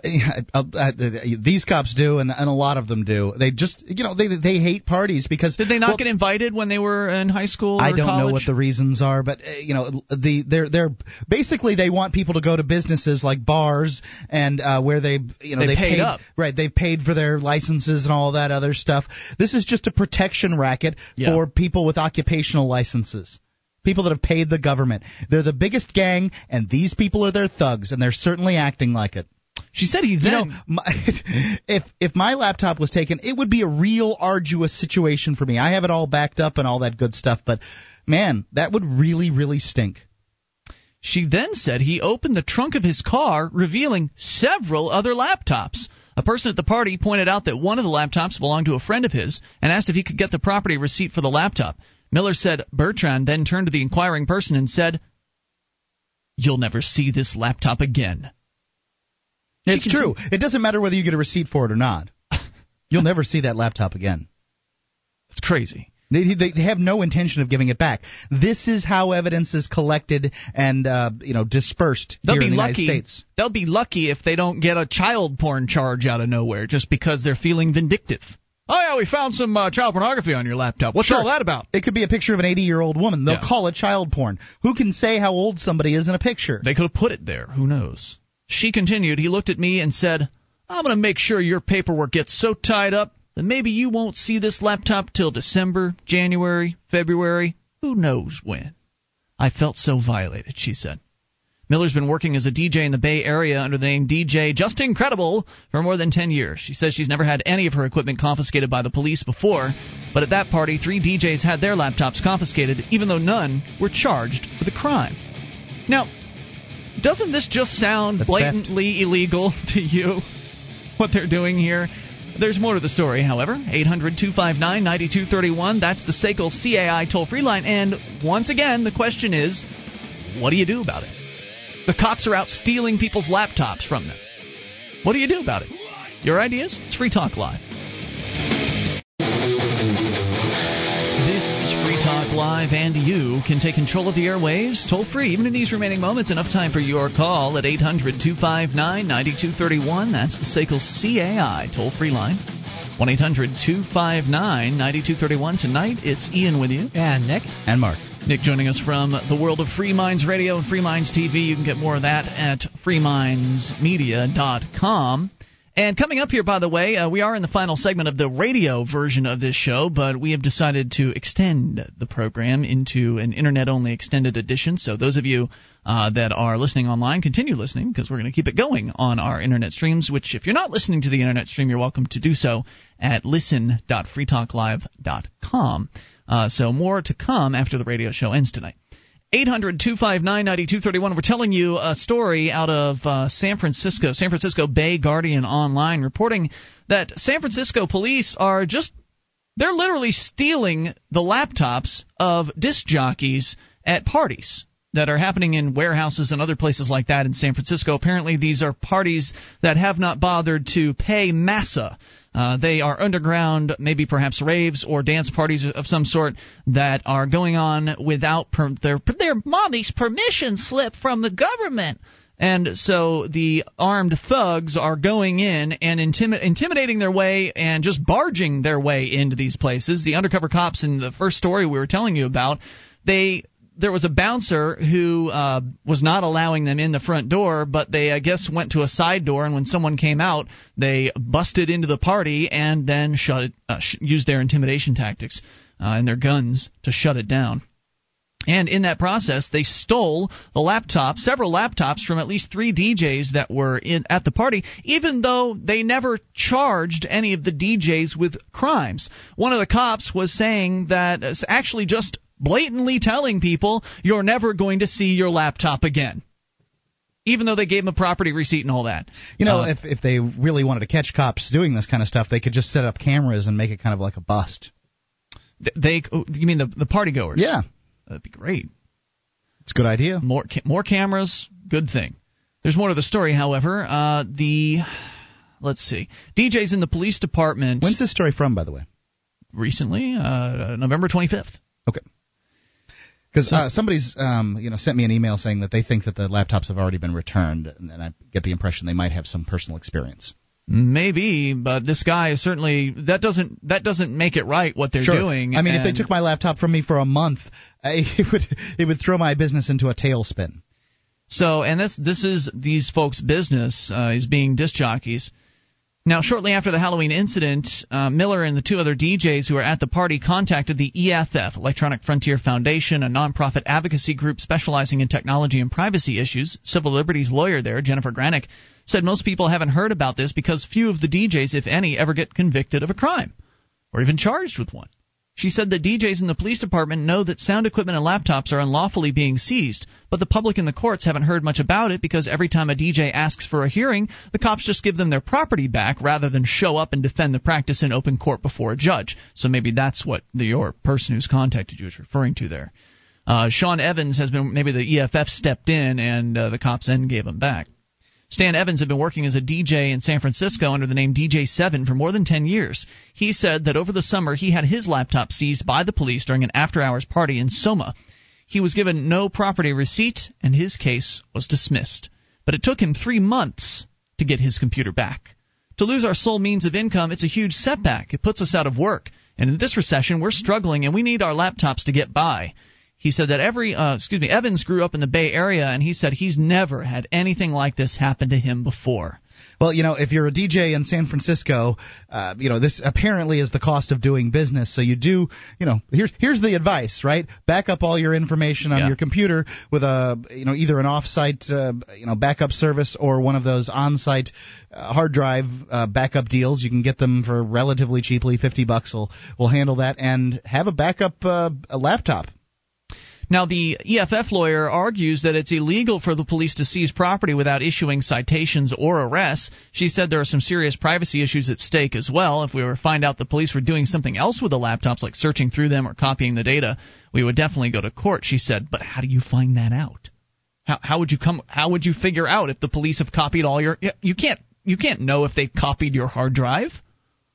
uh, uh, these cops do, and, and a lot of them do. They just, you know, they they hate parties because. Did they not well, get invited when they were in high school? I don't college? know what the reasons are, but uh, you know, the they're they're basically they want people to go to businesses like bars and uh, where they, you know, they, they paid, paid up. right. They've paid for their licenses and all that other stuff. This is just a protection racket Yeah. for people with occupational licenses. People that have paid the government. They're the biggest gang, and these people are their thugs, and they're certainly acting like it. She said he You then. know, my, if if my laptop was taken, it would be a real arduous situation for me. I have it all backed up and all that good stuff, but man, that would really really stink. She then said he opened the trunk of his car, revealing several other laptops. A person at the party pointed out that one of the laptops belonged to a friend of his and asked if he could get the property receipt for the laptop. Miller said Bertrand then turned to the inquiring person and said, You'll never see this laptop again. It's true. It doesn't matter whether you get a receipt for it or not. You'll never see that laptop again. It's crazy. They, they they have no intention of giving it back. This is how evidence is collected and uh, you know dispersed They'll here in the lucky. United States. They'll be lucky if they don't get a child porn charge out of nowhere just because they're feeling vindictive. Oh yeah, we found some uh, child pornography on your laptop. What's Sure. all that about? It could be a picture of an 80 year old woman. They'll Yeah. call it child porn. Who can say how old somebody is in a picture? They could have put it there. Who knows? She continued. He looked at me and said, I'm going to make sure your paperwork gets so tied up that maybe you won't see this laptop till December, January, February, who knows when. I felt so violated, she said. Miller's been working as a DJ in the Bay Area under the name DJ Just Incredible for more than 10 years. She says she's never had any of her equipment confiscated by the police before, but at that party, three DJs had their laptops confiscated, even though none were charged with a crime. Now, doesn't this just sound That's blatantly illegal to you? What they're doing here? There's more to the story, however. 800 259 9231. That's the SACL CAI toll free line. And once again, the question is what do you do about it? The cops are out stealing people's laptops from them. What do you do about it? Your ideas? It's Free Talk Live. This is Free Talk Live, and you can take control of the airwaves toll free, even in these remaining moments. Enough time for your call at 800 259 9231. That's the SACL CAI toll free line. 1 800 259 9231. Tonight, it's Ian with you. And Nick. And Mark. Nick joining us from the world of Free Minds Radio and Free Minds TV. You can get more of that at freemindsmedia.com. And coming up here, by the way, uh, we are in the final segment of the radio version of this show, but we have decided to extend the program into an internet only extended edition. So those of you uh, that are listening online, continue listening because we're going to keep it going on our internet streams, which if you're not listening to the internet stream, you're welcome to do so at listen.freetalklive.com. Uh, so more to come after the radio show ends tonight. 800 259 9231. We're telling you a story out of uh, San Francisco, San Francisco Bay Guardian Online, reporting that San Francisco police are just, they're literally stealing the laptops of disc jockeys at parties that are happening in warehouses and other places like that in San Francisco. Apparently, these are parties that have not bothered to pay massa. Uh, they are underground, maybe perhaps raves or dance parties of some sort that are going on without per- their their mommy's permission slip from the government. And so the armed thugs are going in and intimi- intimidating their way and just barging their way into these places. The undercover cops in the first story we were telling you about, they there was a bouncer who uh, was not allowing them in the front door, but they, I guess, went to a side door, and when someone came out, they busted into the party and then shut it, uh, sh- used their intimidation tactics uh, and their guns to shut it down. And in that process, they stole the laptop, several laptops from at least three DJs that were in at the party, even though they never charged any of the DJs with crimes. One of the cops was saying that actually just blatantly telling people you're never going to see your laptop again. Even though they gave them a property receipt and all that. You know, Uh, if if they really wanted to catch cops doing this kind of stuff, they could just set up cameras and make it kind of like a bust. they, oh, you mean the the party goers? Yeah, that'd be great. it's a good idea. More more cameras, good thing. There's more to the story, however. Uh, the let's see, DJs in the police department. When's this story from, by the way? Recently, uh, November 25th. Okay. Because uh, somebody's um, you know sent me an email saying that they think that the laptops have already been returned, and, and I get the impression they might have some personal experience. Maybe, but this guy is certainly that doesn't that doesn't make it right what they're Sure. doing. I mean, if they took my laptop from me for a month, I, it would it would throw my business into a tailspin. So, and this this is these folks' business uh, is being disc jockeys. Now, shortly after the Halloween incident, uh, Miller and the two other DJs who were at the party contacted the EFF, Electronic Frontier Foundation, a nonprofit advocacy group specializing in technology and privacy issues. Civil liberties lawyer there, Jennifer Granick, said most people haven't heard about this because few of the DJs, if any, ever get convicted of a crime or even charged with one. She said that DJs in the police department know that sound equipment and laptops are unlawfully being seized, but the public and the courts haven't heard much about it because every time a DJ asks for a hearing, the cops just give them their property back rather than show up and defend the practice in open court before a judge. So maybe that's what the your person who's contacted you is referring to there. Uh, Sean Evans has been maybe the EFF stepped in and uh, the cops then gave him back. Stan Evans had been working as a DJ in San Francisco under the name DJ7 for more than 10 years. He said that over the summer he had his laptop seized by the police during an after hours party in Soma. He was given no property receipt and his case was dismissed. But it took him three months to get his computer back. To lose our sole means of income, it's a huge setback. It puts us out of work. And in this recession, we're struggling and we need our laptops to get by. He said that every, uh, excuse me, Evans grew up in the Bay Area, and he said he's never had anything like this happen to him before. Well, you know, if you're a DJ in San Francisco, uh, you know this apparently is the cost of doing business. So you do, you know, here's here's the advice, right? Back up all your information on Yeah. your computer with a, you know, either an off-site, uh, you know, backup service or one of those on-site uh, hard drive uh, backup deals. You can get them for relatively cheaply, fifty bucks will will handle that, and have a backup uh, a laptop. Now, the EFF lawyer argues that it's illegal for the police to seize property without issuing citations or arrests. She said there are some serious privacy issues at stake as well. If we were to find out the police were doing something else with the laptops, like searching through them or copying the data, we would definitely go to court. She said, but how do you find that out? How, how would you come? How would you figure out if the police have copied all your? You can't. You can't know if they copied your hard drive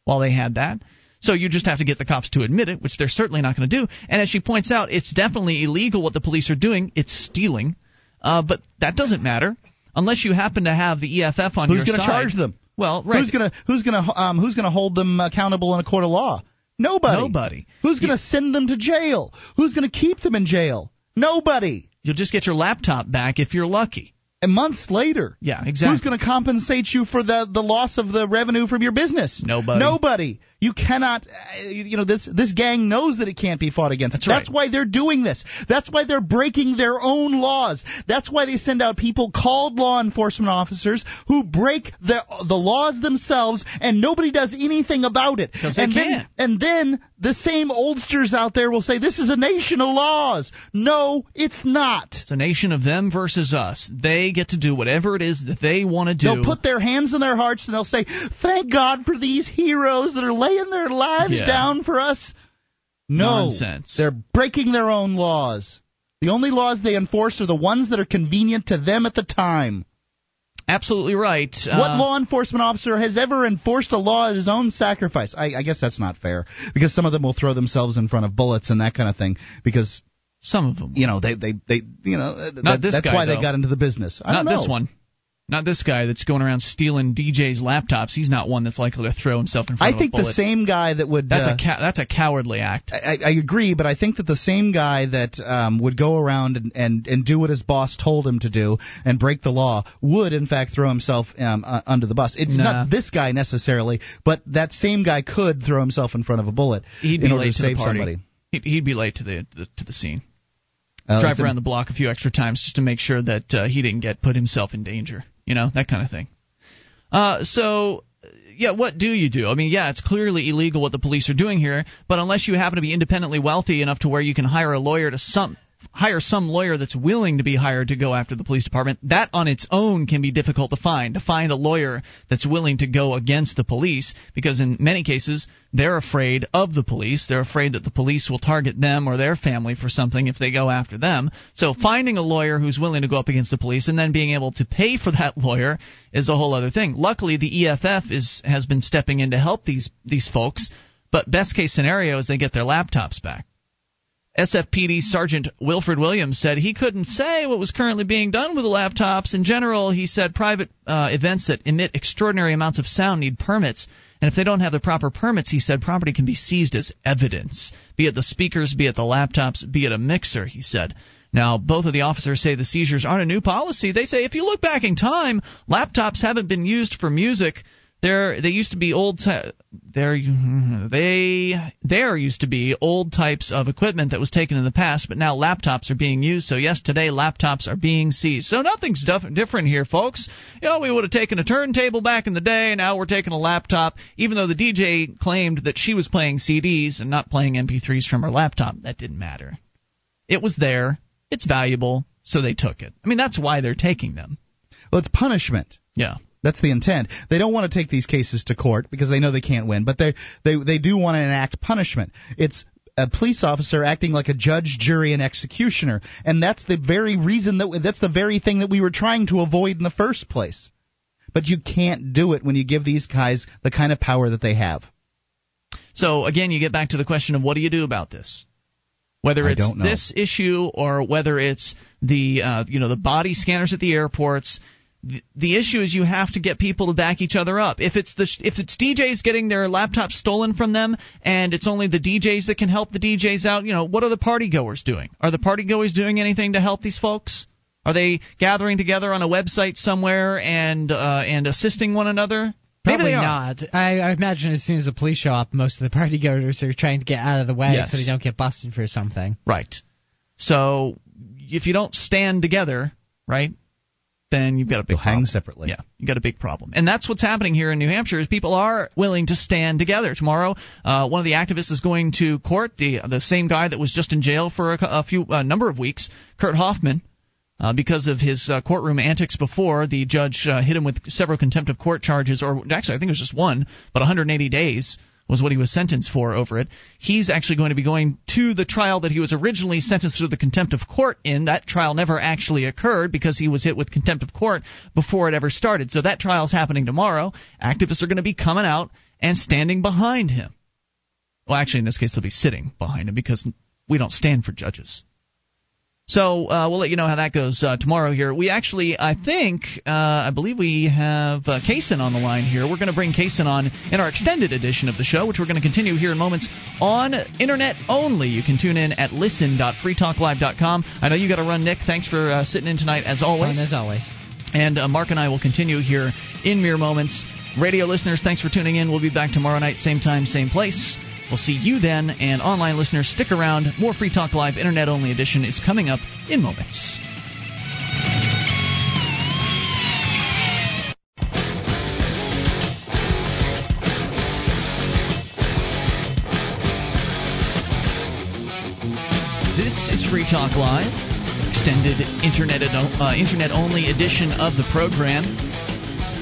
while they had that. So you just have to get the cops to admit it, which they're certainly not going to do. And as she points out, it's definitely illegal what the police are doing. It's stealing. Uh, but that doesn't matter unless you happen to have the EFF on Who's your side. Who's going to charge them? Well, right. Who's gonna who's gonna um, who's gonna hold them accountable in a court of law? Nobody. Nobody. Who's gonna send them to jail? Who's gonna keep them in jail? Nobody. You'll just get your laptop back if you're lucky. And months later. Yeah, exactly. Who's going to compensate you for the the loss of the revenue from your business? Nobody. Nobody. You cannot. Uh, you know this this gang knows that it can't be fought against. That's That's right. why they're doing this. That's why they're breaking their own laws. That's why they send out people called law enforcement officers who break the the laws themselves, and nobody does anything about it. 'Cause they and then, can't. and then the same oldsters out there will say this is a nation of laws. No, it's not. It's a nation of them versus us. They get to do whatever it is that they want to do. They'll put their hands in their hearts and they'll say, "Thank God for these heroes that are laying their lives Yeah. down for us." No, Nonsense. They're breaking their own laws. The only laws they enforce are the ones that are convenient to them at the time. Absolutely right. what Uh, law enforcement officer has ever enforced a law at his own sacrifice? I, I guess that's not fair because some of them will throw themselves in front of bullets and that kind of thing because Some of them. You know, they they they you know Not that, this that's guy, why though. they got into the business. I Not don't know. this one. Not this guy that's going around stealing DJs' laptops. He's not one that's likely to throw himself in front I of think a bullet. I think the same guy that would That's uh, a ca- that's a cowardly act. I, I agree, but I think that the same guy that um, would go around and, and, and do what his boss told him to do and break the law would, in fact, throw himself um, uh, under the bus. It's Nah. not this guy necessarily, but that same guy could throw himself in front of a bullet He'd be in order late to to save the somebody. He'd, he'd be late to the, the to the scene. Uh, Drive around the block a few extra times just to make sure that uh, he didn't get put himself in danger. You know that kind of thing. Uh, so. Yeah, what do you do? I mean, yeah, it's clearly illegal what the police are doing here, but unless you happen to be independently wealthy enough to where you can hire a lawyer to some hire some lawyer that's willing to be hired to go after the police department, that on its own can be difficult to find. To find a lawyer that's willing to go against the police, because in many cases they're afraid of the police. They're afraid that the police will target them or their family for something if they go after them. So finding a lawyer who's willing to go up against the police and then being able to pay for that lawyer is a whole other thing. Luckily, the EFF is has been stepping in to help these these folks. But best case scenario is they get their laptops back. SFPD Sergeant Wilfred Williams said he couldn't say what was currently being done with the laptops. In general, he said private uh, events that emit extraordinary amounts of sound need permits. And if they don't have the proper permits, he said property can be seized as evidence, be it the speakers, be it the laptops, be it a mixer, he said. Now, both of the officers say the seizures aren't a new policy. They say if you look back in time, laptops haven't been used for music. They're, they used to be old. Ty- they're, they there used to be old types of equipment that was taken in the past, but now laptops are being used. So yes, today laptops are being seized. So nothing's dif- different here, folks. You know, we would have taken a turntable back in the day. Now we're taking a laptop. Even though the DJ claimed that she was playing CDs and not playing MP3s from her laptop, that didn't matter. It was there. It's valuable, so they took it. I mean, that's why they're taking them. Well, it's punishment. Yeah. That's the intent. They don't want to take these cases to court because they know they can't win, but they they they do want to enact punishment. It's a police officer acting like a judge, jury, and executioner, and that's the very reason that that's the very thing that we were trying to avoid in the first place. But you can't do it when you give these guys the kind of power that they have. So again, you get back to the question of what do you do about this? Whether it's this issue or whether it's the uh, you know the body scanners at the airports, the, the issue is you have to get people to back each other up. If it's the if it's DJs getting their laptops stolen from them and it's only the DJs that can help the DJs out, you know what are the party goers doing? Are the party goers doing anything to help these folks? Are they gathering together on a website somewhere and uh, and assisting one another? Probably not. I, I imagine as soon as the police show up, most of the party goers are trying to get out of the way Yes. so they don't get busted for something. Right. So if you don't stand together, right, then you've got a big They'll hang problem. separately. Yeah, you got a big problem, and that's what's happening here in New Hampshire. Is people are willing to stand together. Tomorrow, uh, one of the activists is going to court. The the same guy that was just in jail for a, a few a number of weeks, Kurt Hoffman. Uh, because of his uh, courtroom antics before, the judge uh, hit him with several contempt of court charges, or actually, I think it was just one, but 180 days was what he was sentenced for over it. He's actually going to be going to the trial that he was originally sentenced to the contempt of court in. That trial never actually occurred because he was hit with contempt of court before it ever started. So that trial's happening tomorrow. Activists are going to be coming out and standing behind him. Well, actually, in this case, they'll be sitting behind him because we don't stand for judges. So uh, we'll let you know how that goes uh, tomorrow. Here, we actually, I think, uh, I believe we have uh, Kaysen on the line here. We're going to bring Kaysen on in our extended edition of the show, which we're going to continue here in moments on internet only. You can tune in at listen.freetalklive.com. I know you got to run, Nick. Thanks for uh, sitting in tonight, as always. Fun as always. And uh, Mark and I will continue here in mere moments. Radio listeners, thanks for tuning in. We'll be back tomorrow night, same time, same place. We'll see you then. And online listeners, stick around. More Free Talk Live Internet Only Edition is coming up in moments. This is Free Talk Live, extended internet uh, internet only edition of the program,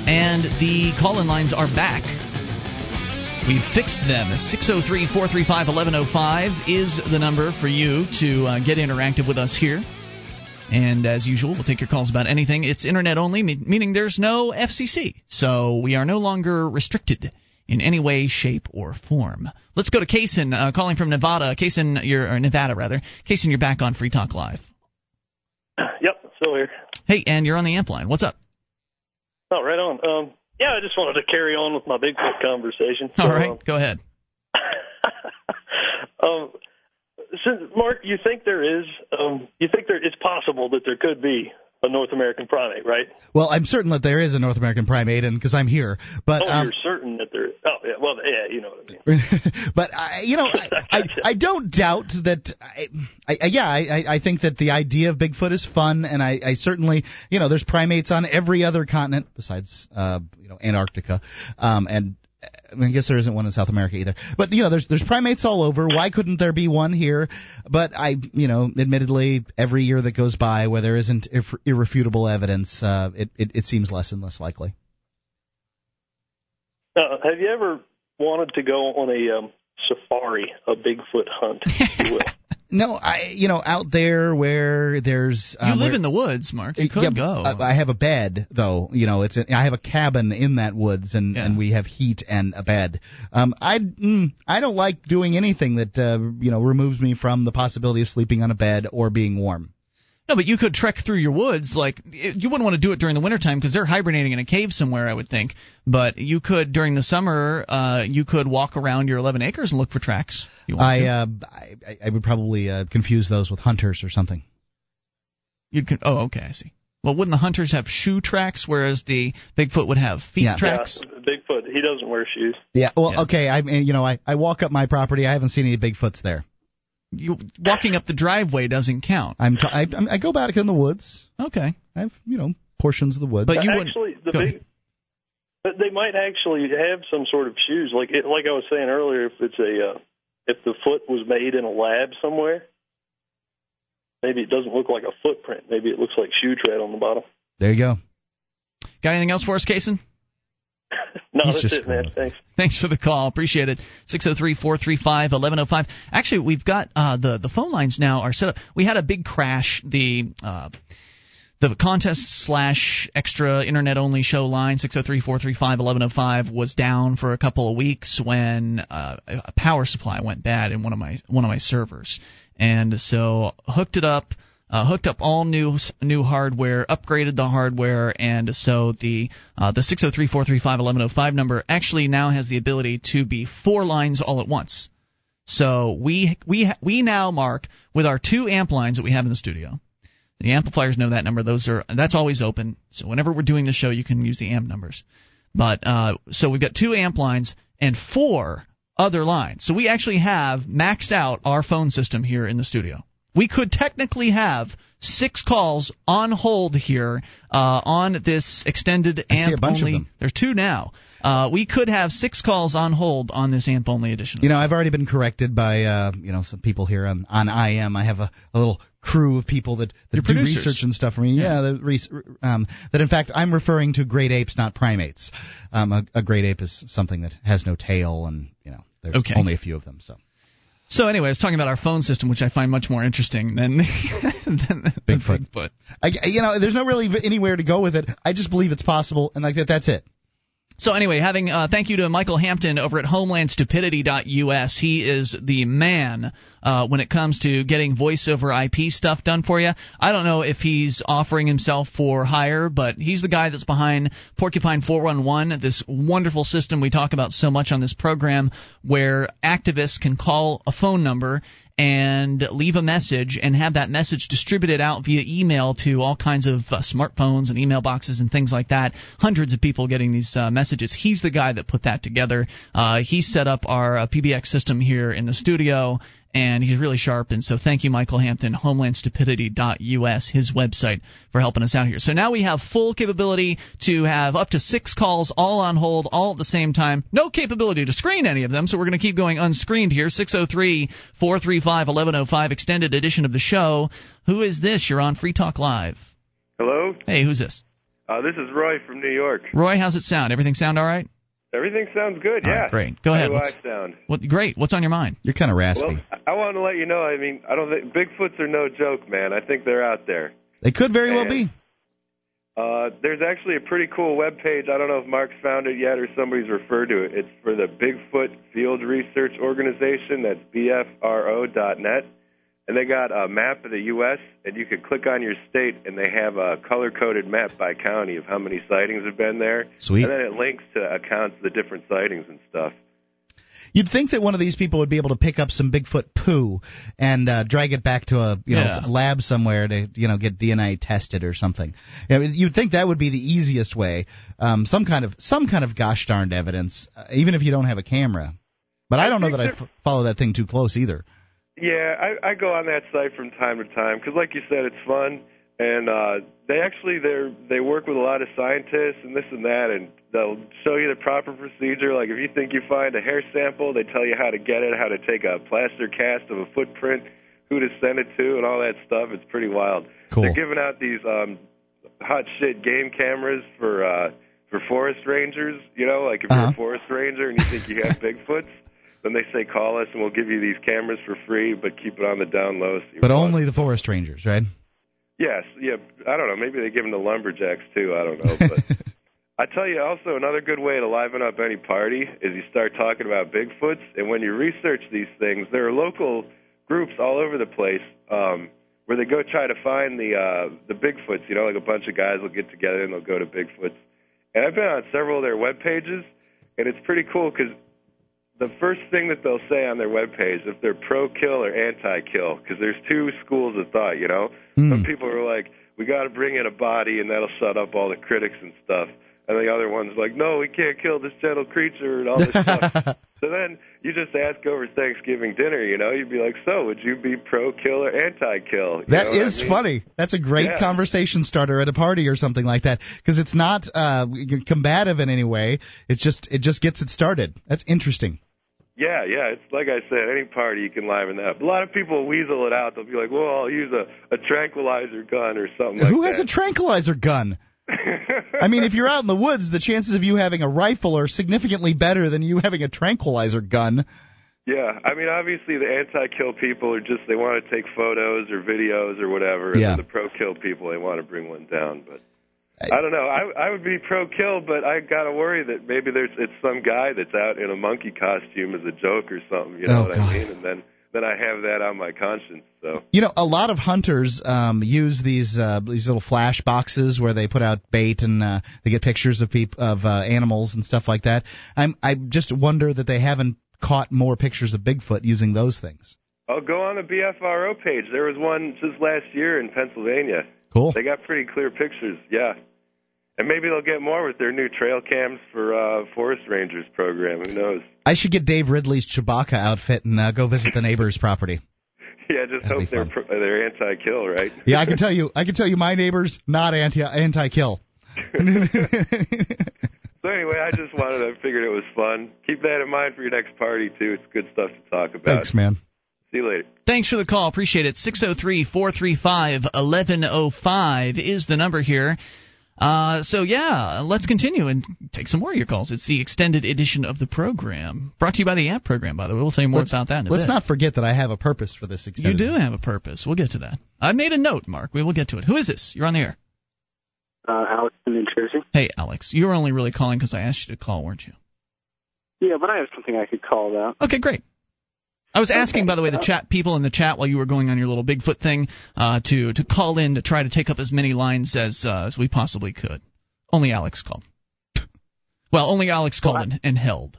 and the call-in lines are back. We've fixed them. 603 435 1105 is the number for you to uh, get interactive with us here. And as usual, we'll take your calls about anything. It's internet only, meaning there's no FCC. So we are no longer restricted in any way, shape, or form. Let's go to Kaysen, uh, calling from Nevada. Kaysen, you're Nevada rather. Kaysen, you're back on Free Talk Live. Yep, still here. Hey, and you're on the amp line. What's up? Oh, right on. Um, yeah, I just wanted to carry on with my Bigfoot conversation. All right, um, go ahead. Um, since Mark, you think there is, um, you think there it's possible that there could be a North American primate, right? Well, I'm certain that there is a North American primate, and because I'm here. But oh, um, you're certain that there. Oh, yeah. Well, yeah, you know what I mean. but I, you know, I, I, I don't doubt that. I, I, yeah, I, I think that the idea of Bigfoot is fun, and I, I certainly, you know, there's primates on every other continent besides, uh, you know, Antarctica, um, and I guess there isn't one in South America either. But you know, there's there's primates all over. Why couldn't there be one here? But I, you know, admittedly, every year that goes by where there isn't irre- irrefutable evidence, uh, it, it it seems less and less likely. Uh, have you ever wanted to go on a um, safari, a Bigfoot hunt? you? No, I, you know, out there where there's You um, live where- in the woods, Mark. You could yeah, go. I, I have a bed, though. You know, it's a, I have a cabin in that woods, and and we have heat and a bed. Um, I mm, I don't like doing anything that uh, you know removes me from the possibility of sleeping on a bed or being warm. No, but you could trek through your woods. Like it- you wouldn't want to do it during the wintertime because they're hibernating in a cave somewhere, I would think. But you could during the summer. Uh, you could walk around your 11 acres and look for tracks. You want I, to. uh, I I- I would probably uh, confuse those with hunters or something. You'd con- oh, okay, I see. Well, wouldn't the hunters have shoe tracks, whereas the Bigfoot would have feet Yeah. tracks? Yeah, Bigfoot, he doesn't wear shoes. Yeah. Well, okay. I mean, you know, I I walk up my property. I haven't seen any Bigfoots there. You walking up the driveway doesn't count. I'm t- I, I'm- I go back in the woods. Okay. I have you know portions of the woods. But you actually, the go big, but they might actually have some sort of shoes. Like it, like I was saying earlier, if it's a uh, if the foot was made in a lab somewhere, maybe it doesn't look like a footprint. Maybe it looks like shoe tread on the bottom. There you go. Got anything else for us, Kason? No, He's that's just it, man. Thanks. Thanks for the call. Appreciate it. 603-435-1105. Actually, we've got uh, the the phone lines now are set up. We had a big crash. The uh, the contest slash extra internet only show line 603-435-1105 was down for a couple of weeks when uh, a power supply went bad in one of my one of my servers, and so hooked it up. Uh, hooked up all new new hardware, upgraded the hardware, and so the uh, the 603-435-1105 number actually now has the ability to be four lines all at once. So we we we now mark with our two amp lines that we have in the studio. The amplifiers know that number; those are that's always open. So whenever we're doing the show, you can use the amp numbers. But uh, so we've got two amp lines and four other lines. So we actually have maxed out our phone system here in the studio. We could technically have six calls on hold here uh, on this extended I amp a bunch of only. There's two now. Uh, we could have six calls on hold on this amp only edition. You know, I've already been corrected by uh, you know some people here on on IM. I have a, a little crew of people that, that do research and stuff for me. Yeah, that, re- um, that in fact I'm referring to great apes, not primates. Um, a, a great ape is something that has no tail, and you know there's Okay. only a few of them. So So anyway, I was talking about our phone system, which I find much more interesting than, than Bigfoot. Bigfoot. I, you know, there's no really anywhere to go with it. I just believe it's possible, and like that, that's it. So anyway, having uh, thank you to Michael Hampton over at HomelandStupidity.us. He is the man uh, when it comes to getting voice over IP stuff done for you. I don't know if he's offering himself for hire, but he's the guy that's behind Porcupine 411, this wonderful system we talk about so much on this program, where activists can call a phone number and leave a message and have that message distributed out via email to all kinds of uh, smartphones and email boxes and things like that. Hundreds of people getting these uh, messages. He's the guy that put that together. Uh, he set up our uh, PBX system here in the studio. And he's really sharp, and so thank you, Michael Hampton, HomelandStupidity.us, his website, for helping us out here. So now we have full capability to have up to six calls all on hold, all at the same time. No capability to screen any of them, so we're going to keep going unscreened here. 603 435 1105, extended edition of the show. Who is this? You're on Free Talk Live. Hello, Hey, who's this? uh, this is Roy from New York. Roy, how's it sound? Everything sound all right? Everything sounds good. All yeah, right, great. Go How ahead. do What's- I sound? What, great. What's on your mind? You're kind of raspy. Well, I want to let you know. I mean, I don't think Bigfoots are no joke, man. I think they're out there. they could very well be. Uh, there's actually a pretty cool web page. I don't know if Mark's found it yet or somebody's referred to it. It's for the Bigfoot Field Research Organization. That's bfro.net. And they got a map of the U.S., and you could click on your state, and they have a color coded map by county of how many sightings have been there. Sweet. And then it links to accounts of the different sightings and stuff. You'd think that one of these people would be able to pick up some Bigfoot poo and uh, drag it back to a you know Yeah. lab somewhere to you know get DNA tested or something. You know, you'd think that would be the easiest way. Um, some kind of some kind of gosh darned evidence, uh, even if you don't have a camera. But I don't know that I'd f- follow that thing too close either. Yeah, I, I go on that site from time to time because, like you said, it's fun, and uh, they actually they they work with a lot of scientists and this and that, and they'll show you the proper procedure. Like if you think you find a hair sample, they tell you how to get it, how to take a plaster cast of a footprint, who to send it to, and all that stuff. It's pretty wild. Cool. They're giving out these um, hot shit game cameras for uh, for forest rangers. You know, like if you're Uh-huh. a forest ranger and you think you have Bigfoots. Then they say call us and we'll give you these cameras for free, but keep it on the down low. So But only the forest rangers, right? Yes, yeah. I don't know. Maybe they give them to lumberjacks too. I don't know. But I tell you, also another good way to liven up any party is you start talking about Bigfoots, and when you research these things, there are local groups all over the place um, where they go try to find the uh, the Bigfoots. You know, like a bunch of guys will get together and they'll go to Bigfoots. And I've been on several of their web pages, and it's pretty cool because the first thing that they'll say on their webpage if they're pro kill or anti kill because there's two schools of thought you know some people are like we got to bring in a body and that'll shut up all the critics and stuff and the other one's like no we can't kill this gentle creature and all this stuff so then you just ask over thanksgiving dinner you know you'd be like so would you be pro kill or anti kill That is funny. That's a great Yeah. conversation starter at a party or something like that because it's not uh, combative in any way. It's just it just gets it started. That's interesting. Yeah, yeah. It's like I said, any party you can liven that up. A lot of people weasel it out. They'll be like, "Well, I'll use a, a tranquilizer gun or something like that. Who that." has a tranquilizer gun? I mean, if you're out in the woods, the chances of you having a rifle are significantly better than you having a tranquilizer gun. Yeah, I mean, obviously the anti-kill people are just they want to take photos or videos or whatever, and Yeah. the pro-kill people they want to bring one down. But I don't know. I I would be pro-kill, but I gotta worry that maybe there's it's some guy that's out in a monkey costume as a joke or something. You know Oh, what God. I mean? And then then I have that on my conscience. So You know, a lot of hunters um, use these uh, these little flash boxes where they put out bait and uh, they get pictures of peop- of uh, animals and stuff like that. I'm I just wonder that they haven't caught more pictures of Bigfoot using those things. I'll go on the BFRO page. There was one just last year in Pennsylvania. Cool. They got pretty clear pictures. Yeah. And maybe they'll get more with their new trail cams for uh forest rangers program. Who knows? I should get Dave Ridley's Chewbacca outfit and uh, go visit the neighbor's property. Yeah, just That'd hope they're pro- they're anti-kill, right? Yeah, I can tell you, I can tell you, my neighbors not anti anti kill. So anyway, I just wanted to figured it was fun. Keep that in mind for your next party too. It's good stuff to talk about. Thanks, man. See you later. Thanks for the call. Appreciate it. 603 435 1105 is the number here. Uh, so, yeah, let's continue and take some more of your calls. It's the extended edition of the program. Brought to you by the amp program, by the way. We'll tell you more Let's- about that in a Let's bit. not forget that I have a purpose for this. Extended. you do have a purpose. We'll get to that. I made a note, Mark. We will get to it. Who is this? You're on the air. Uh, Alex in New Jersey. Hey, Alex. You were only really calling because I asked you to call, weren't you? Yeah, but I have something I could call about. Okay, great. I was asking, by the way, the chat people in the chat while you were going on your little Bigfoot thing uh, to to call in to try to take up as many lines as uh, as we possibly could. Only Alex called. Well, only Alex called and, and held.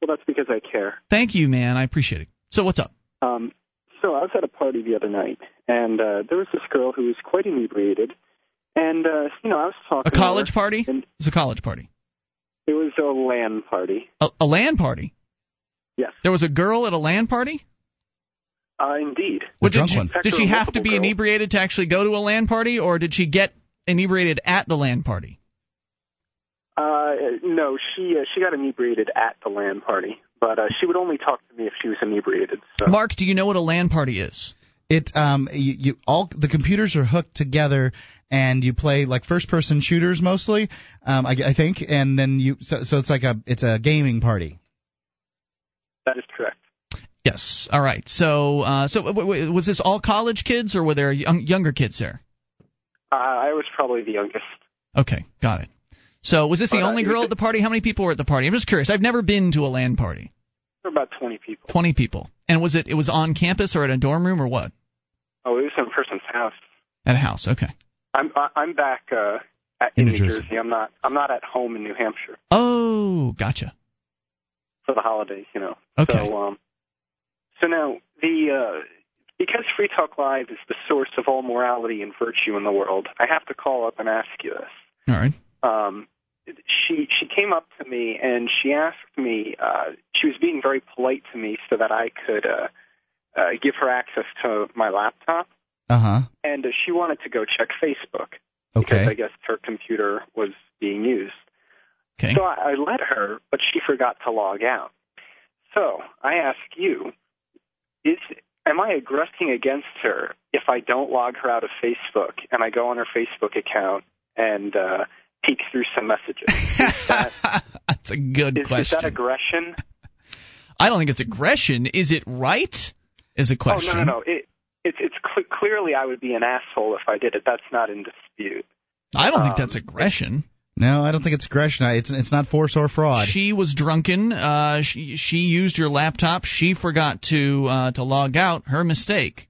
Well, that's because I care. Thank you, man. I appreciate it. So what's up? Um, so I was at a party the other night, and uh, there was this girl who was quite inebriated, and uh, you know I was talking. A college party? And It's a college party. it was a LAN party. A, a land party. Yes. There was a girl at a land party. Uh, indeed. Well, did she, one. In fact, did she have to be girls. inebriated to actually go to a land party, or did she get inebriated at the land party? Uh, no, she uh, she got inebriated at the LAN party, but uh, she would only talk to me if she was inebriated. So Mark, do you know what a land party is? It um you, you all the computers are hooked together and you play like first person shooters mostly um I, I think and then you so so it's like a it's a gaming party. That is correct. Yes. All right. So, uh, so w- w- was this all college kids, or were there young, younger kids there? Uh, I was probably the youngest. Okay, got it. So was this the uh, only girl at the party? How many people were at the party? I'm just curious. I've never been to a LAN party. There were about 20 people. Twenty people. And was it it was on campus or at a dorm room or what? Oh, it was in a person's house. At a house. Okay. I'm I'm back uh, at, In in New New Jersey. Jersey. I'm not I'm not at home in New Hampshire Oh, gotcha. For the holidays. You know. Okay. So um, so now the uh, because Free Talk Live is the source of all morality and virtue in the world, I have to call up and ask you this. All right. um, she she came up to me and she asked me. Uh, she was being very polite to me so that I could uh, uh, give her access to my laptop, Uh huh. and uh, she wanted to go check Facebook because I guess her computer was being used. Okay. So I, let her, but she forgot to log out. So I ask you: Is am I aggressing against her if I don't log her out of Facebook and I go on her Facebook account and uh, peek through some messages? That's a good Is, is question. that aggression? I don't think it's aggression. Is it right? Is a question. Oh no, no, no. It, it's it's cl- clearly I would be an asshole if I did it. That's not in dispute. I don't think Um, that's aggression. No, I don't think it's aggression. It's it's not force or fraud. She was drunken. Uh, she she used your laptop. She forgot to uh, to log out. Her mistake.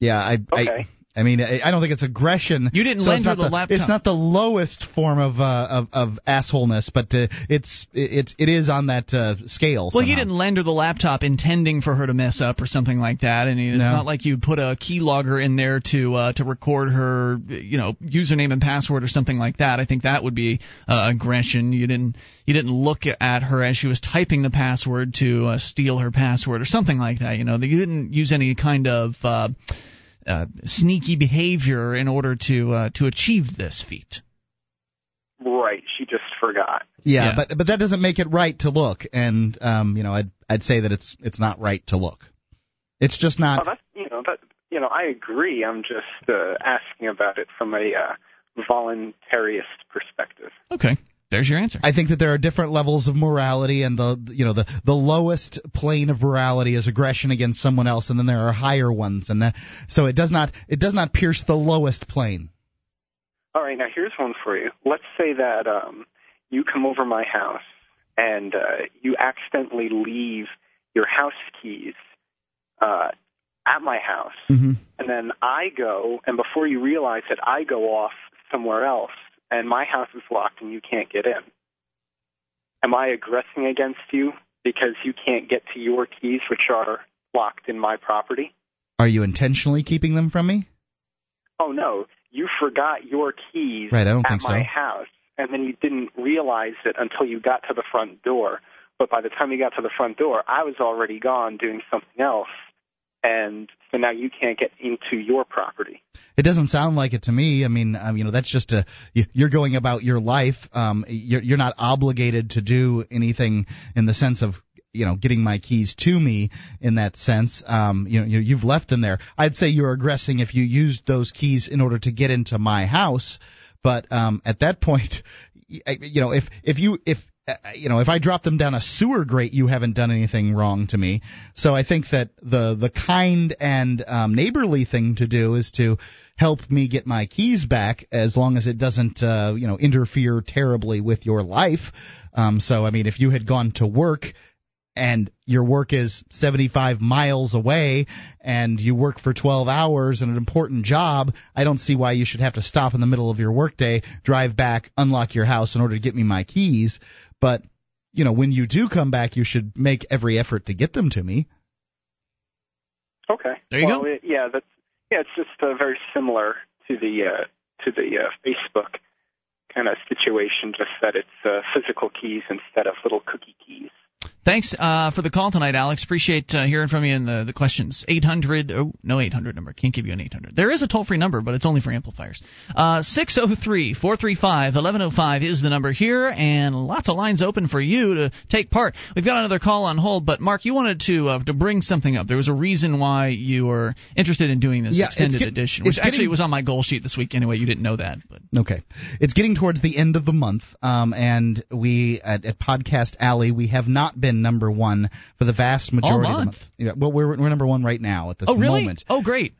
Yeah, I. I Okay. I mean, I I don't think it's aggression. You didn't so lend her not the laptop. It's not the lowest form of uh, of, of assholeness, but uh, it's it's it is on that uh, scale. Well, you somehow. didn't lend her the laptop intending for her to mess up or something like that. And it's No. not like you put a keylogger in there to uh, to record her, you know, username and password or something like that. I think that would be uh, aggression. You didn't you didn't look at her as she was typing the password to uh, steal her password or something like that. You know, that you didn't use any kind of uh, sneaky behavior in order to uh, to achieve this feat. Right. She just forgot. Yeah, Yeah. but but that doesn't make it right to look, and um, you know, I'd I'd say that it's it's not right to look. It's just Oh, not. that's you know that you know I agree. I'm just uh, asking about it from a uh, voluntarist perspective. Okay, there's your answer. I think that there are different levels of morality, and the you know the the lowest plane of morality is aggression against someone else, and then there are higher ones, and that so it does not it does not pierce the lowest plane. All right, now here's one for you. Let's say that um, you come over my house and uh, you accidentally leave your house keys uh, at my house, Mm-hmm. and then I go, and before you realize it, I go off somewhere else, and my house is locked and you can't get in. Am I aggressing against you because you can't get to your keys, which are locked in my property? Are you intentionally keeping them from me? oh no, you forgot your keys Right, I don't at think so. my house, and then you didn't realize it until you got to the front door. But by the time you got to the front door, I was already gone doing something else, and so now you can't get into your property. It doesn't sound like it to me. I mean, um, you know, that's just a you- you're going about your life. Um, you're you're not obligated to do anything in the sense of you know getting my keys to me in that sense. Um, you know, you, you've left them there. I'd say you're aggressing if you used those keys in order to get into my house. But um, at that point, you know, if if you if you know, if I drop them down a sewer grate, you haven't done anything wrong to me. So I think that the the kind and um, neighborly thing to do is to help me get my keys back, as long as it doesn't, uh, you know, interfere terribly with your life. Um, so I mean, if you had gone to work and your work is 75 miles away and you work for 12 hours in an important job, I don't see why you should have to stop in the middle of your workday, drive back, unlock your house in order to get me my keys. But, you know, when you do come back, you should make every effort to get them to me. Okay. There you well, go. It, yeah, that's yeah. It's just uh, very similar to the uh, to the uh, Facebook kind of situation, just that it's uh, physical keys instead of little cookie keys. Thanks uh, for the call tonight, Alex. Appreciate uh, hearing from you and the, the questions. 800, oh, no 800 number. Can't give you an 800. There is a toll free number, but it's only for amplifiers. Uh, 603 435 1105 is the number here, and lots of lines open for you to take part. We've got another call on hold, but Mark, you wanted to uh, to bring something up. There was a reason why you were interested in doing this Yeah, extended get- edition, which actually getting- was on my goal sheet this week anyway. You didn't know that. but Okay. It's getting towards the end of the month, um, and we at, at Podcast Alley we have not been number one for the vast majority of the month? month. Yeah, well, we're we're number one right now at this Oh, really? moment Oh, great.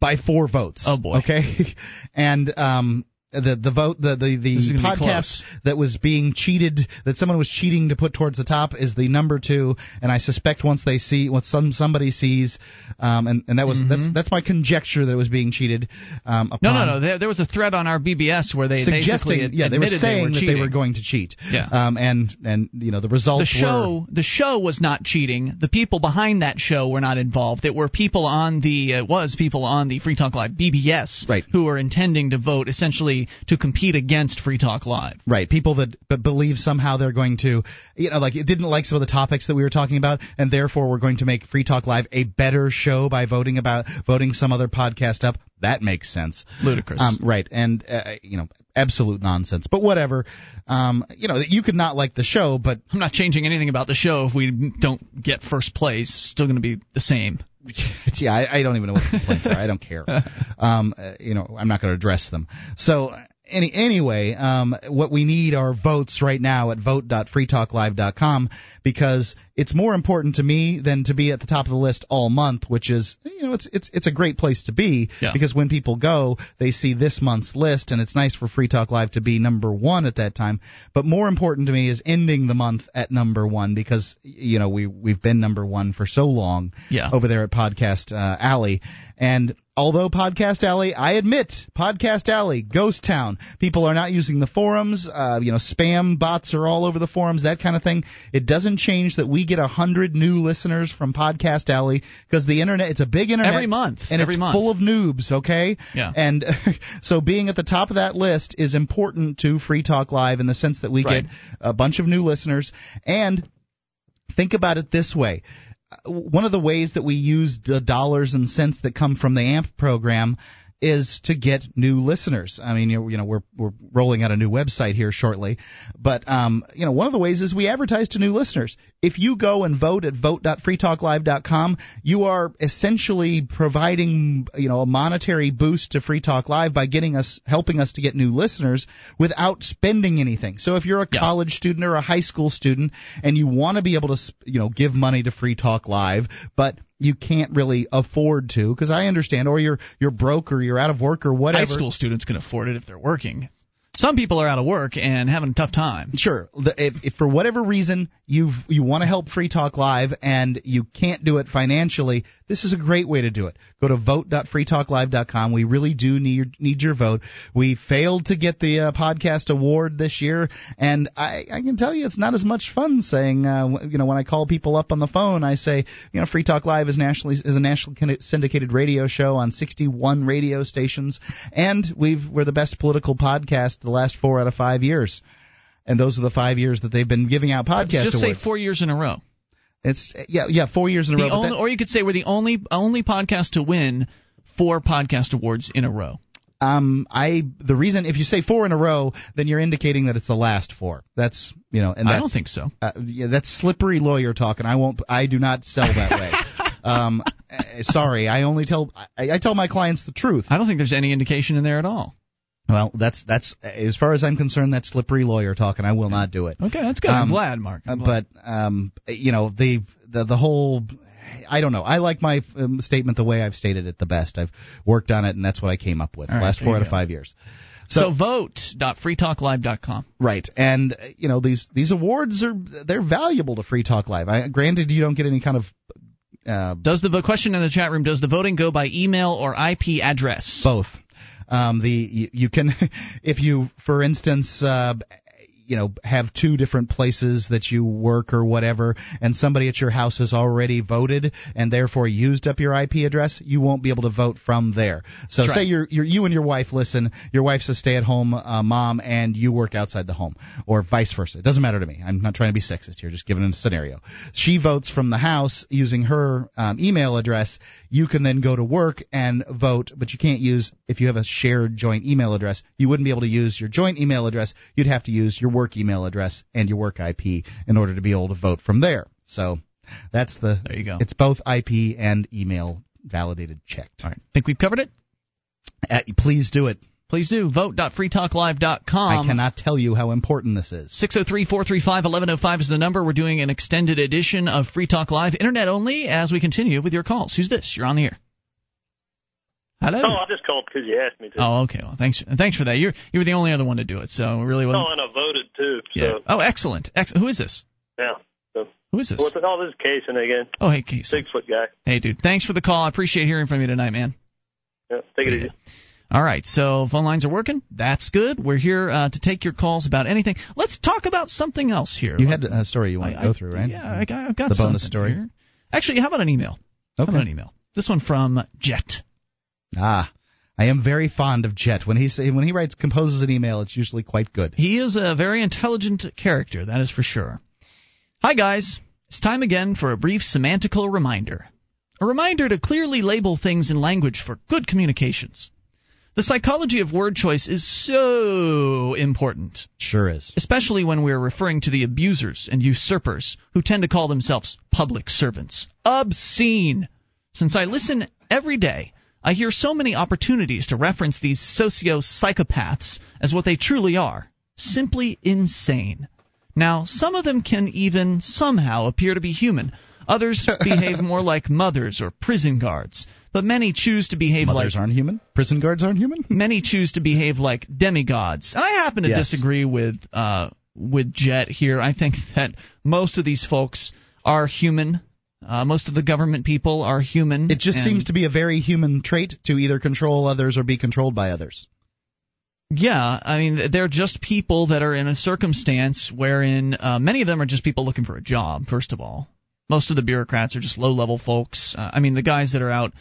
by four votes. Oh, boy. Okay, and um, the the vote the the, the This is gonna be podcast that was being cheated that someone was cheating to put towards the top is the number two and I suspect once they see once some somebody sees um and, and that was that's that's my conjecture that it was being cheated um Mm-hmm. No, no, no. There, there was a thread on our BBS where they suggesting ad- yeah they were saying they were that they were going to cheat Yeah. um and and you know the results the show the show was not cheating. The people behind that show were not involved. It were people on the it was people on the Free Talk Live BBS Right. who were intending to vote essentially to compete against Free Talk Live. Right, people that but believe somehow they're going to, you know, like it didn't like some of the topics that we were talking about, and therefore we're going to make Free Talk Live a better show by voting about voting some other podcast up. That makes sense. Ludicrous. Um, right, and uh, you know, absolute nonsense. But whatever. Um, you know, you could not like the show, but I'm not changing anything about the show if we don't get first place. Still going to be the same. yeah, I, I don't even know what the complaints are. I don't care. Um, uh, you know, I'm not going to address them. So any anyway, um, what we need are votes right now at vote.freetalklive.com because it's more important to me than to be at the top of the list all month, which is you know it's it's it's a great place to be Yeah. because when people go, they see this month's list, and it's nice for Free Talk Live to be number one at that time. But more important to me is ending the month at number one because you know we we've been number one for so long Yeah. over there at Podcast uh, Alley. And although Podcast Alley, I admit, Podcast Alley, ghost town. People are not using the forums. Uh, you know, spam bots are all over the forums, that kind of thing. It doesn't change that we get a hundred new listeners from Podcast Alley because the internet, it's a big internet Every month. and Every it's month. full of noobs. Okay. Yeah. And so being at the top of that list is important to Free Talk Live in the sense that we Right. get a bunch of new listeners and think about it this way Uh, one of the ways that we use the dollars and cents that come from the amp program is to get new listeners. I mean, you know, we're we're rolling out a new website here shortly, but um, you know, one of the ways is we advertise to new listeners. If you go and vote at vote.freetalklive.com, you are essentially providing, you know, a monetary boost to Free Talk Live by getting us helping us to get new listeners without spending anything. So if you're a college student or a high school student and you want to be able to, you know, give money to Free Talk Live, but you can't really afford to because I understand, or you're you're broke or you're out of work or whatever. High school students can afford it if they're working. Some people are out of work and having a tough time. Sure. If, if for whatever reason you you want to help Free Talk Live and you can't do it financially, this is a great way to do it. Go to vote.freetalklive.com. We really do need your, need your vote. We failed to get the uh, podcast award this year, and I, I can tell you it's not as much fun saying, uh, you know, when I call people up on the phone, I say, you know, Free Talk Live is nationally is a national syndicated radio show on 61 radio stations, and we've we're the best political podcast the last four out of five years and those are the five years that they've been giving out podcast Just awards. say four years in a row. It's yeah, yeah, four years in a The row. only, that- or you could say we're the only only podcast to win four podcast awards in a row. um, I the reason if you say four in a row, then you're indicating that it's the last four. That's you know, and I don't think so. Uh, yeah, that's slippery lawyer talk, and I won't. I do not sell that way. um, eh, sorry, I only tell I, I tell my clients the truth. I don't think there's any indication in there at all. Well, that's that's as far as I'm concerned, that's slippery lawyer talk, and I will not do it. Okay, that's good. I'm Um, glad, Mark. I'm Uh, glad. but um, you know the the the whole. I don't know. I like my um, statement the way I've stated it the best. I've worked on it, and that's what I came up with. Right, last four out of five years. so, vote.freetalklive.com. Right, and you know these these awards are they're valuable to Free Talk Live. I, granted, you don't get any kind of uh, Does the vo- question in the chat room? Does the voting go by email or IP address? both. Um, the you, you can if you, for instance, uh, you know, have two different places that you work or whatever, and somebody at your house has already voted and therefore used up your IP address, you won't be able to vote from there. So, say you're, you're you and your wife listen. Your wife's a stay-at-home uh, mom, and you work outside the home, or vice versa. It doesn't matter to me. I'm not trying to be sexist here. Just giving a scenario. She votes from the house using her um, email address. You can then go to work and vote, but you can't use if you have a shared joint email address. You wouldn't be able to use your joint email address. You'd have to use your work email address and your work IP in order to be able to vote from there. So that's the. There you go. It's both IP and email validated checked. All right. Think we've covered it? Uh, please do it. Please do. Vote.freetalklive.com. I cannot tell you how important this is. 603 435 1105 is the number. We're doing an extended edition of Free Talk Live, internet only, as we continue with your calls. Who's this? You're on the air. Hello. Oh, I just called because you asked me to. Oh, okay. Well, thanks. Thanks for that. You're you were the only other one to do it, so it really wasn't. Oh, and I voted too. yeah. Oh, excellent. Ex- who is this? yeah. So Who is this? what's it? Oh, this is Kason again. Oh, hey, Keith. Bigfoot guy. Hey, dude. Thanks for the call. I appreciate hearing from you tonight, man. Yeah, take it easy. All right, so phone lines are working. That's good. We're here uh, to take your calls about anything. Let's talk about something else here. You had a story you want to go through, right? Yeah, I got, I've got the bonus story. here. Actually, how about an email? How Okay. about an email? This one from Jet. Ah, I am very fond of Jet. When he say, when he writes composes an email, it's usually quite good. He is a very intelligent character, that is for sure. Hi, guys. It's time again for a brief semantical reminder. A reminder to clearly label things in language for good communications. The psychology of word choice is so important. Sure is. Especially when we're referring to the abusers and usurpers who tend to call themselves public servants. Obscene! Since I listen every day, I hear so many opportunities to reference these socio psychopaths as what they truly are simply insane. Now, some of them can even somehow appear to be human. Others behave more like mothers or prison guards. But many choose to behave Mothers like mothers aren't human. Prison guards aren't human. many choose to behave like demigods. And I happen to Yes. disagree with uh, with Jet here. I think that most of these folks are human. Uh, most of the government people are human. It just seems to be a very human trait to either control others or be controlled by others. Yeah, I mean, they're just people that are in a circumstance wherein uh, many of them are just people looking for a job. First of all, most of the bureaucrats are just low-level folks. Uh, I mean, the guys that are out,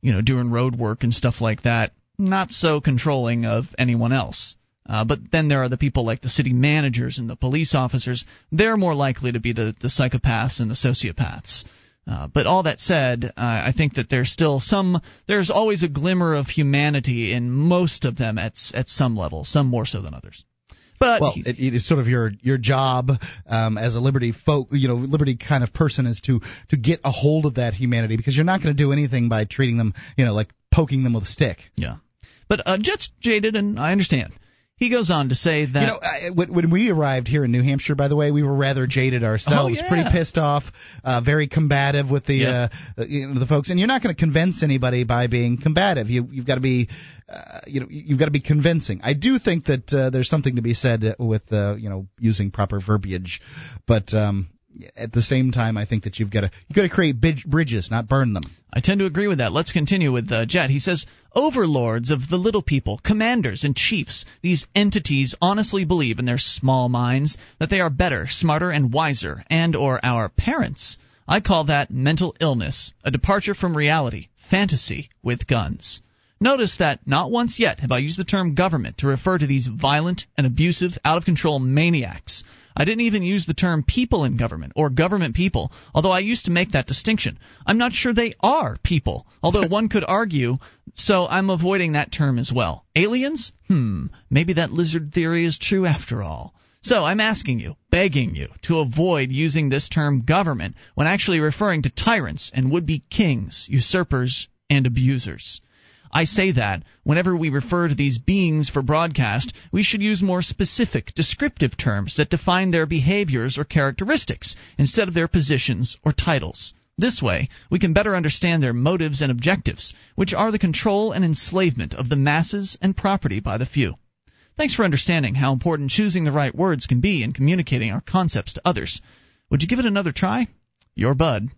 you know, doing road work and stuff like that, not so controlling of anyone else. Uh, but then there are the people like the city managers and the police officers. They're more likely to be the, the psychopaths and the sociopaths. Uh, but all that said, uh, I think that there's still some. There's always a glimmer of humanity in most of them at at some level, some more so than others. But well, it, it is sort of your your job um, as a liberty folk, you know, liberty kind of person is to to get a hold of that humanity because you're not going to do anything by treating them, you know, like poking them with a stick. Yeah. But uh, Jet's jaded, and I understand. He goes on to say that You know, I, when, we arrived here in New Hampshire, by the way, we were rather jaded ourselves, Oh, yeah. pretty pissed off, uh, very combative with the Yep. uh, you know, the folks. And you're not going to convince anybody by being combative. You you've got to be, uh, you know, you've got to be convincing. I do think that uh, there's something to be said with uh, you know using proper verbiage, but. Um, at the same time, I think that you've got to you got to create bridges, not burn them. I tend to agree with that. Let's continue with uh, Jet. He says, Overlords of the little people, commanders and chiefs, these entities honestly believe in their small minds that they are better, smarter, and wiser, and or our parents. I call that mental illness, a departure from reality, fantasy with guns. Notice that not once yet have I used the term government to refer to these violent and abusive, out of control maniacs. I didn't even use the term people in government or government people, although I used to make that distinction. I'm not sure they are people, although one could argue, so I'm avoiding that term as well. Aliens? Hmm, maybe that lizard theory is true after all. So I'm asking you, begging you, to avoid using this term government when actually referring to tyrants and would be kings, usurpers, and abusers. I say that whenever we refer to these beings for broadcast, we should use more specific, descriptive terms that define their behaviors or characteristics instead of their positions or titles. This way, we can better understand their motives and objectives, which are the control and enslavement of the masses and property by the few. Thanks for understanding how important choosing the right words can be in communicating our concepts to others. Would you give it another try? Your bud.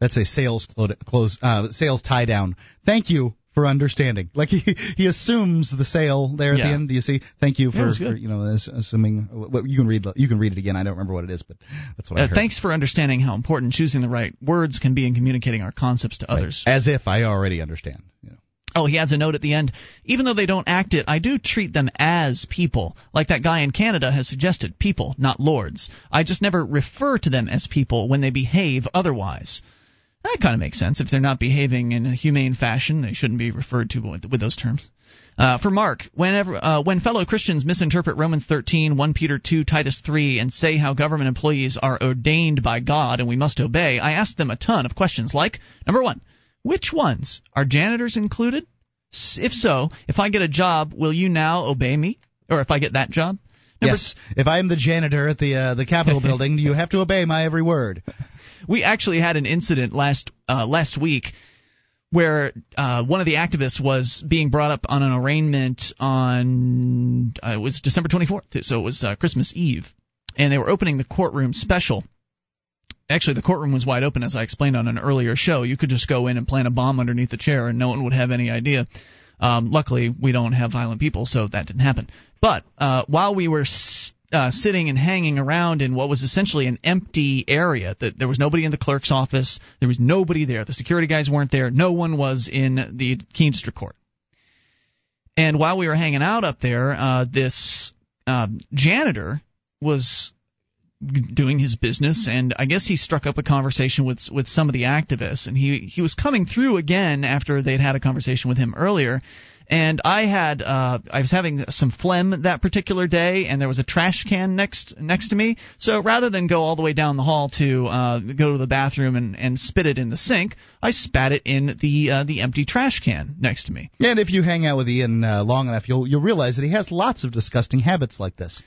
That's a sales clo- close uh, sales tie down. Thank you for understanding. Like he he assumes the sale there at Yeah. the end. Do you see? Thank you for, good. for, you know assuming. Well, you can read you can read it again. I don't remember what it is, but that's what I Uh, heard. thanks for understanding how important choosing the right words can be in communicating our concepts to others. As if I already understand. You know. Oh, he adds a note at the end. Even though they don't act it, I do treat them as people. Like that guy in Canada has suggested people, not lords. I just never refer to them as people when they behave otherwise. That kind of makes sense. If they're not behaving in a humane fashion, they shouldn't be referred to with, with those terms. Uh, for Mark, whenever uh, when fellow Christians misinterpret Romans 13, 1 Peter 2, Titus 3, and say how government employees are ordained by God and we must obey, I ask them a ton of questions like, number one, which ones are janitors included? If so, if I get a job, will you now obey me? Or if I get that job? Number yes. If I am the janitor at the uh, the Capitol building, do you have to obey my every word. We actually had an incident last uh, last week where uh, one of the activists was being brought up on an arraignment on uh, it was December 24th, so it was uh, Christmas Eve, and they were opening the courtroom special. Actually, the courtroom was wide open, as I explained on an earlier show. You could just go in and plant a bomb underneath the chair, and no one would have any idea. Um, luckily, we don't have violent people, so that didn't happen. But uh, while we were s- uh, sitting and hanging around in what was essentially an empty area, that there was nobody in the clerk's office, there was nobody there. The security guys weren't there. No one was in the Keene Court. And while we were hanging out up there, uh, this uh, janitor was doing his business, and I guess he struck up a conversation with with some of the activists, and he he was coming through again after they'd had a conversation with him earlier. And I had uh, I was having some phlegm that particular day, and there was a trash can next next to me. So rather than go all the way down the hall to uh, go to the bathroom and, and spit it in the sink, I spat it in the uh, the empty trash can next to me. And if you hang out with Ian uh, long enough, you'll you'll realize that he has lots of disgusting habits like this.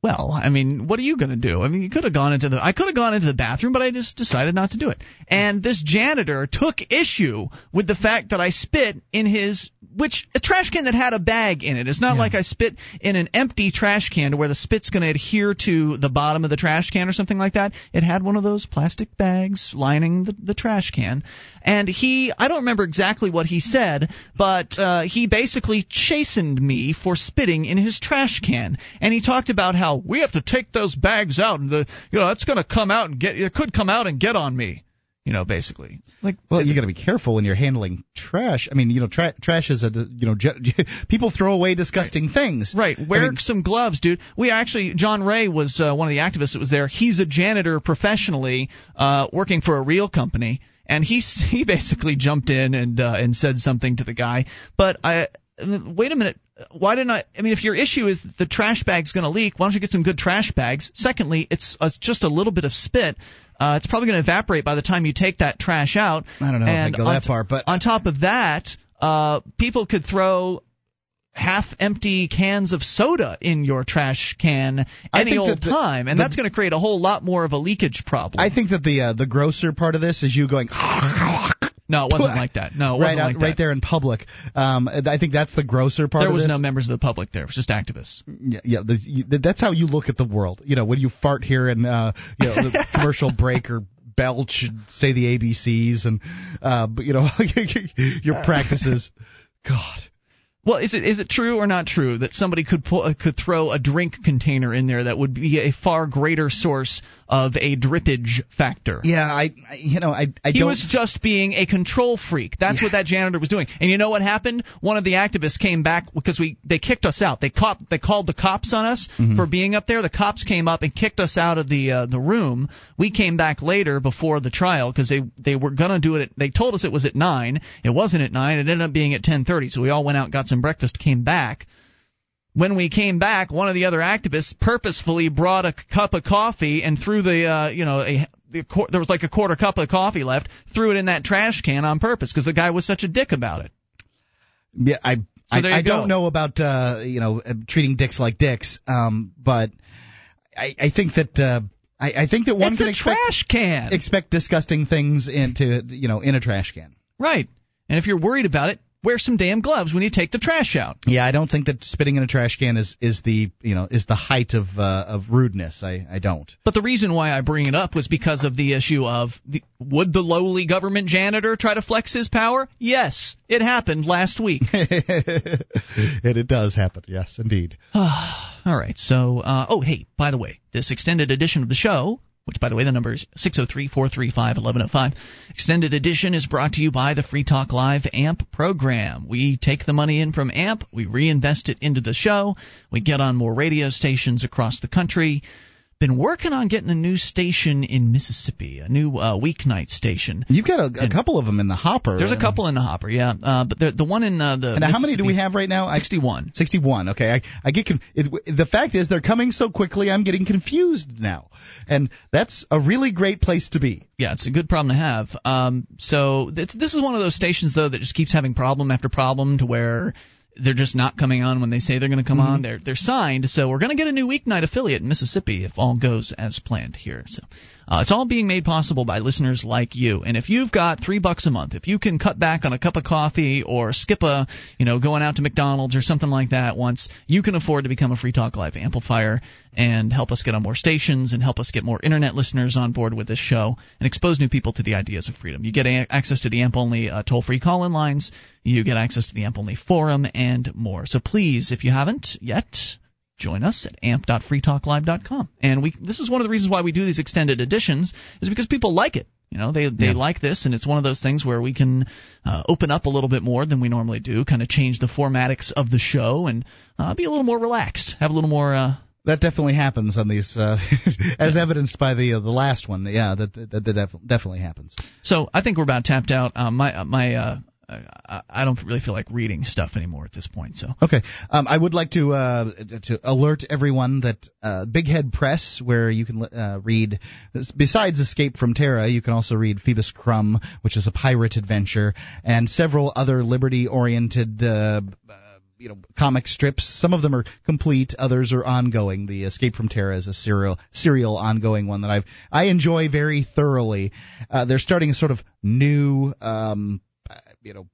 Well, I mean, what are you going to do? I mean, you could have gone into the I could have gone into the bathroom, but I just decided not to do it. And this janitor took issue with the fact that I spit in his which a trash can that had a bag in it. It's not like I spit in an empty trash can to where the spit's going to adhere to the bottom of the trash can or something like that. It had one of those plastic bags lining the, the trash can. And he, I don't remember exactly what he said, but uh, he basically chastened me for spitting in his trash can. And he talked about how we have to take those bags out, and the you know that's going to come out and get it could come out and get on me. You know, basically, like Well, you got to be careful when you're handling trash. I mean, you know, tra- trash is a you know ge- people throw away disgusting things. Right. Wear I mean, some gloves, dude. We actually, John Ray was uh, one of the activists that was there. He's a janitor professionally, uh, working for a real company, and he he basically jumped in and uh, and said something to the guy. But I wait a minute. Why didn't I? I mean, if your issue is the trash bag's going to leak, why don't you get some good trash bags? Secondly, it's, it's just a little bit of spit. Uh, it's probably going to evaporate by the time you take that trash out. I don't know if I'd go that t- far, but on top of that, uh, people could throw half empty cans of soda in your trash can any old the- time, and the- that's going to create a whole lot more of a leakage problem. I think that the uh, the grosser part of this is you going. no, it wasn't like that. No, it right wasn't out, like that. right there in public. Um, I think that's the grosser part. There was no members of the public there. It was just activists. Yeah, yeah that's how you look at the world. You know, when you fart here and uh, you know the commercial break or belch and say the ABCs and uh, but you know your practices. God. Well, is it is it true or not true that somebody could pu- uh, could throw a drink container in there that would be a far greater source of a drippage factor? Yeah, I, I you know I I he don't. was just being a control freak. That's what that janitor was doing. And you know what happened? One of the activists came back because we they kicked us out. They caught they called the cops on us Mm-hmm. for being up there. The cops came up and kicked us out of the uh, the room. We came back later before the trial because they they were gonna do it. At, they told us it was at nine. It wasn't at nine. It ended up being at ten thirty. So we all went out, got some breakfast, came back. When we came back, one of the other activists purposefully brought a cup of coffee and threw the uh, you know a the there was like a quarter cup of coffee left, threw it in that trash can on purpose because the guy was such a dick about it. Yeah, I So I, I don't know about uh, you know uh, treating dicks like dicks, um, but I, I think that uh, I, I think that one It's can expect trash can. expect disgusting things into you know in a trash can. Right. And if you're worried about it, wear some damn gloves when you take the trash out. Yeah, I don't think that spitting in a trash can is is the you know is the height of uh, of rudeness. I I don't. But the reason why I bring it up was because of the issue of the, would the lowly government janitor try to flex his power? Yes, it happened last week. and it does happen. Yes, indeed. All right. So, uh, oh, hey, by the way, this extended edition of the show, which, by the way, the number is 603 435 1105, extended edition is brought to you by the Free Talk Live AMP program. We take the money in from AMP, we reinvest it into the show, we get on more radio stations across the country. Been working on getting a new station in Mississippi, a new uh, weeknight station. You've got a, a couple of them in the hopper. There's a couple in the hopper, yeah. Uh, but the the one in uh, the And how many do we have right now? 61. 61. Okay, I I get con- it, the fact is they're coming so quickly. I'm getting confused now, and that's a really great place to be. Yeah, it's a good problem to have. Um, so this, this is one of those stations though that just keeps having problem after problem to where they're just not coming on when they say they're going to come Mm-hmm. on. They're they're signed, so we're going to get a new weeknight affiliate in Mississippi if all goes as planned here. So Uh, it's all being made possible by listeners like you. And if you've got three bucks a month, if you can cut back on a cup of coffee or skip a, you know, going out to McDonald's or something like that once, you can afford to become a Free Talk Live amplifier and help us get on more stations and help us get more internet listeners on board with this show and expose new people to the ideas of freedom. You get a- access to the AMP only uh, toll free call in lines, you get access to the AMP only forum, and more. So please, if you haven't yet, join us at amp.freetalklive.com. And we this is one of the reasons why we do these extended editions is because people like it. You know, they they Yeah. like this, and it's one of those things where we can uh, open up a little bit more than we normally do, kind of change the formatics of the show, and uh, be a little more relaxed, have a little more. Uh, That definitely happens on these, uh, as evidenced by the uh, the last one. Yeah, that that, that def- definitely happens. so I think we're about tapped out. Um, my uh, my uh, I, don't really feel like reading stuff anymore at this point. So Okay, um, I would like to uh, to alert everyone that uh, Big Head Press, where you can uh, read, besides Escape from Terra, you can also read Phoebus Crumb, which is a pirate adventure, and several other liberty-oriented. Uh, uh, you know, comic strips. Some of them are complete, others are ongoing. The Escape from Terra is a serial, serial ongoing one that I've I enjoy very thoroughly. Uh, they're starting a sort of new. Um, you know,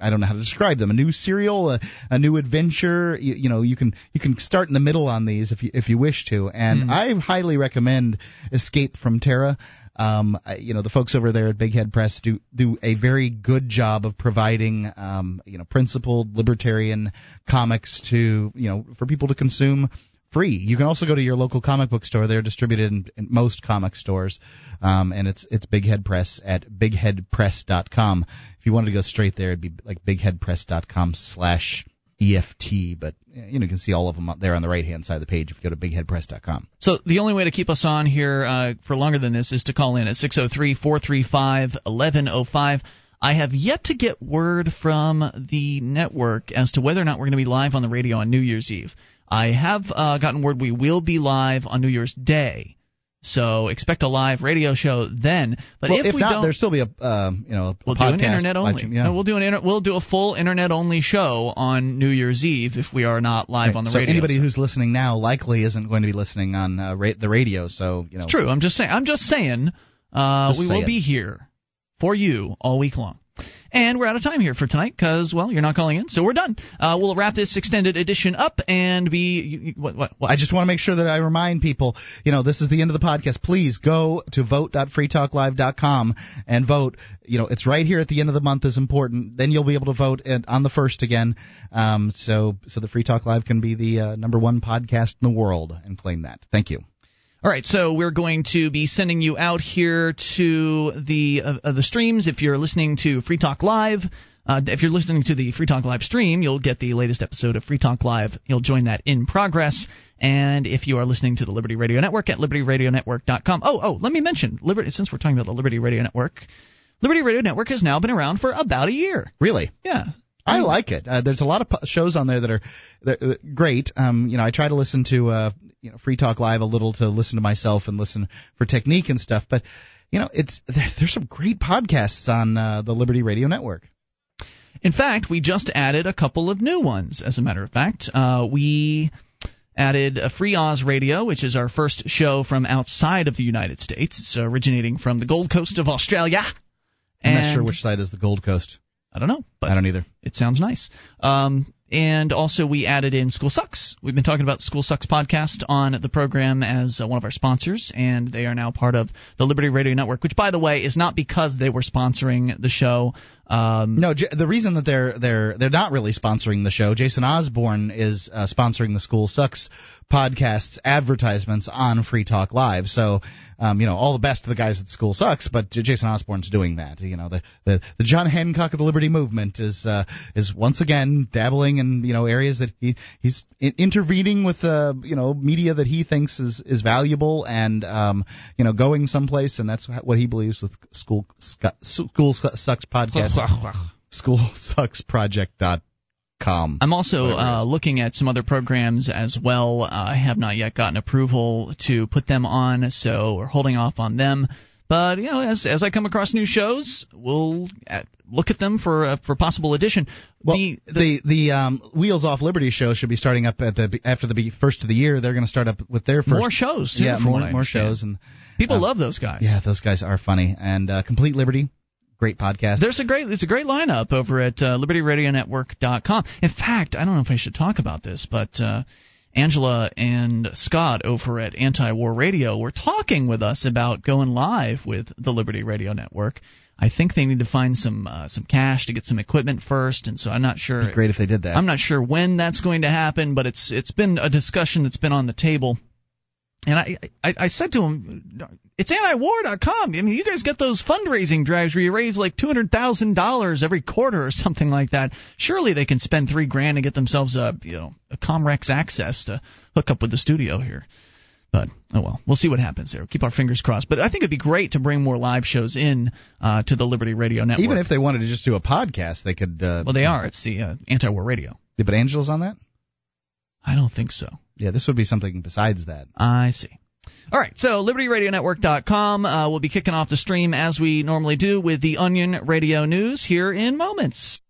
I don't know how to describe them. A new serial, a, a new adventure. You, you know, you can you can start in the middle on these if you if you wish to. And I highly recommend Escape from Terra. Um, you know, the folks over there at Big Head Press do do a very good job of providing um, you know principled libertarian comics to you know for people to consume free. You can also go to your local comic book store. They're distributed in, in most comic stores, um, and it's it's Big Head Press at bigheadpress.com. If you wanted to go straight there, it'd be like bigheadpress.com slash EFT. But you know you can see all of them up there on the right hand side of the page if you go to bigheadpress.com. So the only way to keep us on here uh, for longer than this is to call in at 603-435-1105. I have yet to get word from the network as to whether or not we're going to be live on the radio on New Year's Eve. I have uh, gotten word we will be live on New Year's Day. So expect a live radio show then. But well, if, if, we not, don't, there's still be a um, you know a We'll podcast do an internet only. yeah. No, we'll do an inter- we'll do a full internet only show on New Year's Eve if we are not live Right, on the so radio. anybody who's listening now likely isn't going to be listening on uh, ra- the radio. So you know, True. I'm just saying. I'm just saying. Uh, Just we will saying. be here for you all week long. And we're out of time here for tonight because, well, you're not calling in, so we're done. Uh, we'll wrap this extended edition up and be. You, you, what, what, what? I just want to make sure that I remind people, you know, this is the end of the podcast. Please go to vote.freetalklive.com and vote. You know, it's right here at the end of the month is important. Then you'll be able to vote at, on the first again. Um, so, so the Free Talk Live can be the uh, number one podcast in the world and claim that. Thank you. All right, so we're going to be sending you out here to the uh, uh, the streams. If you're listening to Free Talk Live, uh, if you're listening to the Free Talk Live stream, you'll get the latest episode of Free Talk Live. You'll join that in progress. And if you are listening to the Liberty Radio Network at libertyradionetwork.com, oh oh, let me mention Liberty. Since we're talking about the Liberty Radio Network, Liberty Radio Network has now been around for about a year. Really? Yeah. I like it. Uh, there's a lot of po- shows on there that are that, great. Um, you know, I try to listen to uh, you know Free Talk Live a little to listen to myself and listen for technique and stuff. But you know, it's there's, there's some great podcasts on uh, the Liberty Radio Network. In fact, we just added a couple of new ones. As a matter of fact, uh, we added a Free Oz Radio, which is our first show from outside of the United States. It's originating from the Gold Coast of Australia. I'm not sure which side is the Gold Coast. I don't know, but I don't either. it sounds nice. Um, and also, we added in School Sucks. We've been talking about the School Sucks podcast on the program as uh, one of our sponsors, and they are now part of the Liberty Radio Network, which, by the way, is not because they were sponsoring the show. Um, No, J- the reason that they're they're they're not really sponsoring the show. Jason Osborne is uh, sponsoring the School Sucks podcasts advertisements on Free Talk Live. So, um, you know, all the best to the guys at School Sucks, but Jason Osborne's doing that. You know, the the, the John Hancock of the Liberty Movement is uh, is once again dabbling in you know areas that he he's intervening with uh, you know media that he thinks is is valuable and um, you know going someplace, and that's what he believes with School School Sucks podcast. School Sucks podcast. SchoolSucksProject.com. I'm also uh, looking at some other programs as well. Uh, I have not yet gotten approval to put them on, so we're holding off on them. But you know, as as I come across new shows, we'll uh, look at them for uh, for possible addition. Well, the, the the, um, Wheels Off Liberty show should be starting up at the after the first of the year. They're going to start up with their first more shows. Too, yeah, more more shows and People uh, love those guys. Yeah, those guys are funny and uh, Complete Liberty, great podcast. There's a great it's a great lineup over at uh, libertyradionetwork.com. In fact, I don't know if I should talk about this, but uh, Angela and Scott over at Anti-War Radio were talking with us about going live with the Liberty Radio Network. I think they need to find some uh, some cash to get some equipment first, and so I'm not sure. Great if they did that. I'm not sure when that's going to happen, but it's it's been a discussion that's been on the table. And I, I, I said to him, it's antiwar.com. I mean, you guys get those fundraising drives where you raise like two hundred thousand dollars every quarter or something like that. Surely they can spend three grand and get themselves a you know a Comrex access to hook up with the studio here. But oh well, we'll see what happens there. Keep our fingers crossed. But I think it'd be great to bring more live shows in uh, to the Liberty Radio Network. Even if they wanted to just do a podcast, they could. Uh, well, they are. It's the uh, Anti-War Radio. Yeah, but Angela's on that. I don't think so. Yeah, this would be something besides that. I see. All right, so libertyradionetwork.com. Uh, we'll be kicking off the stream as we normally do with the Onion Radio News here in moments.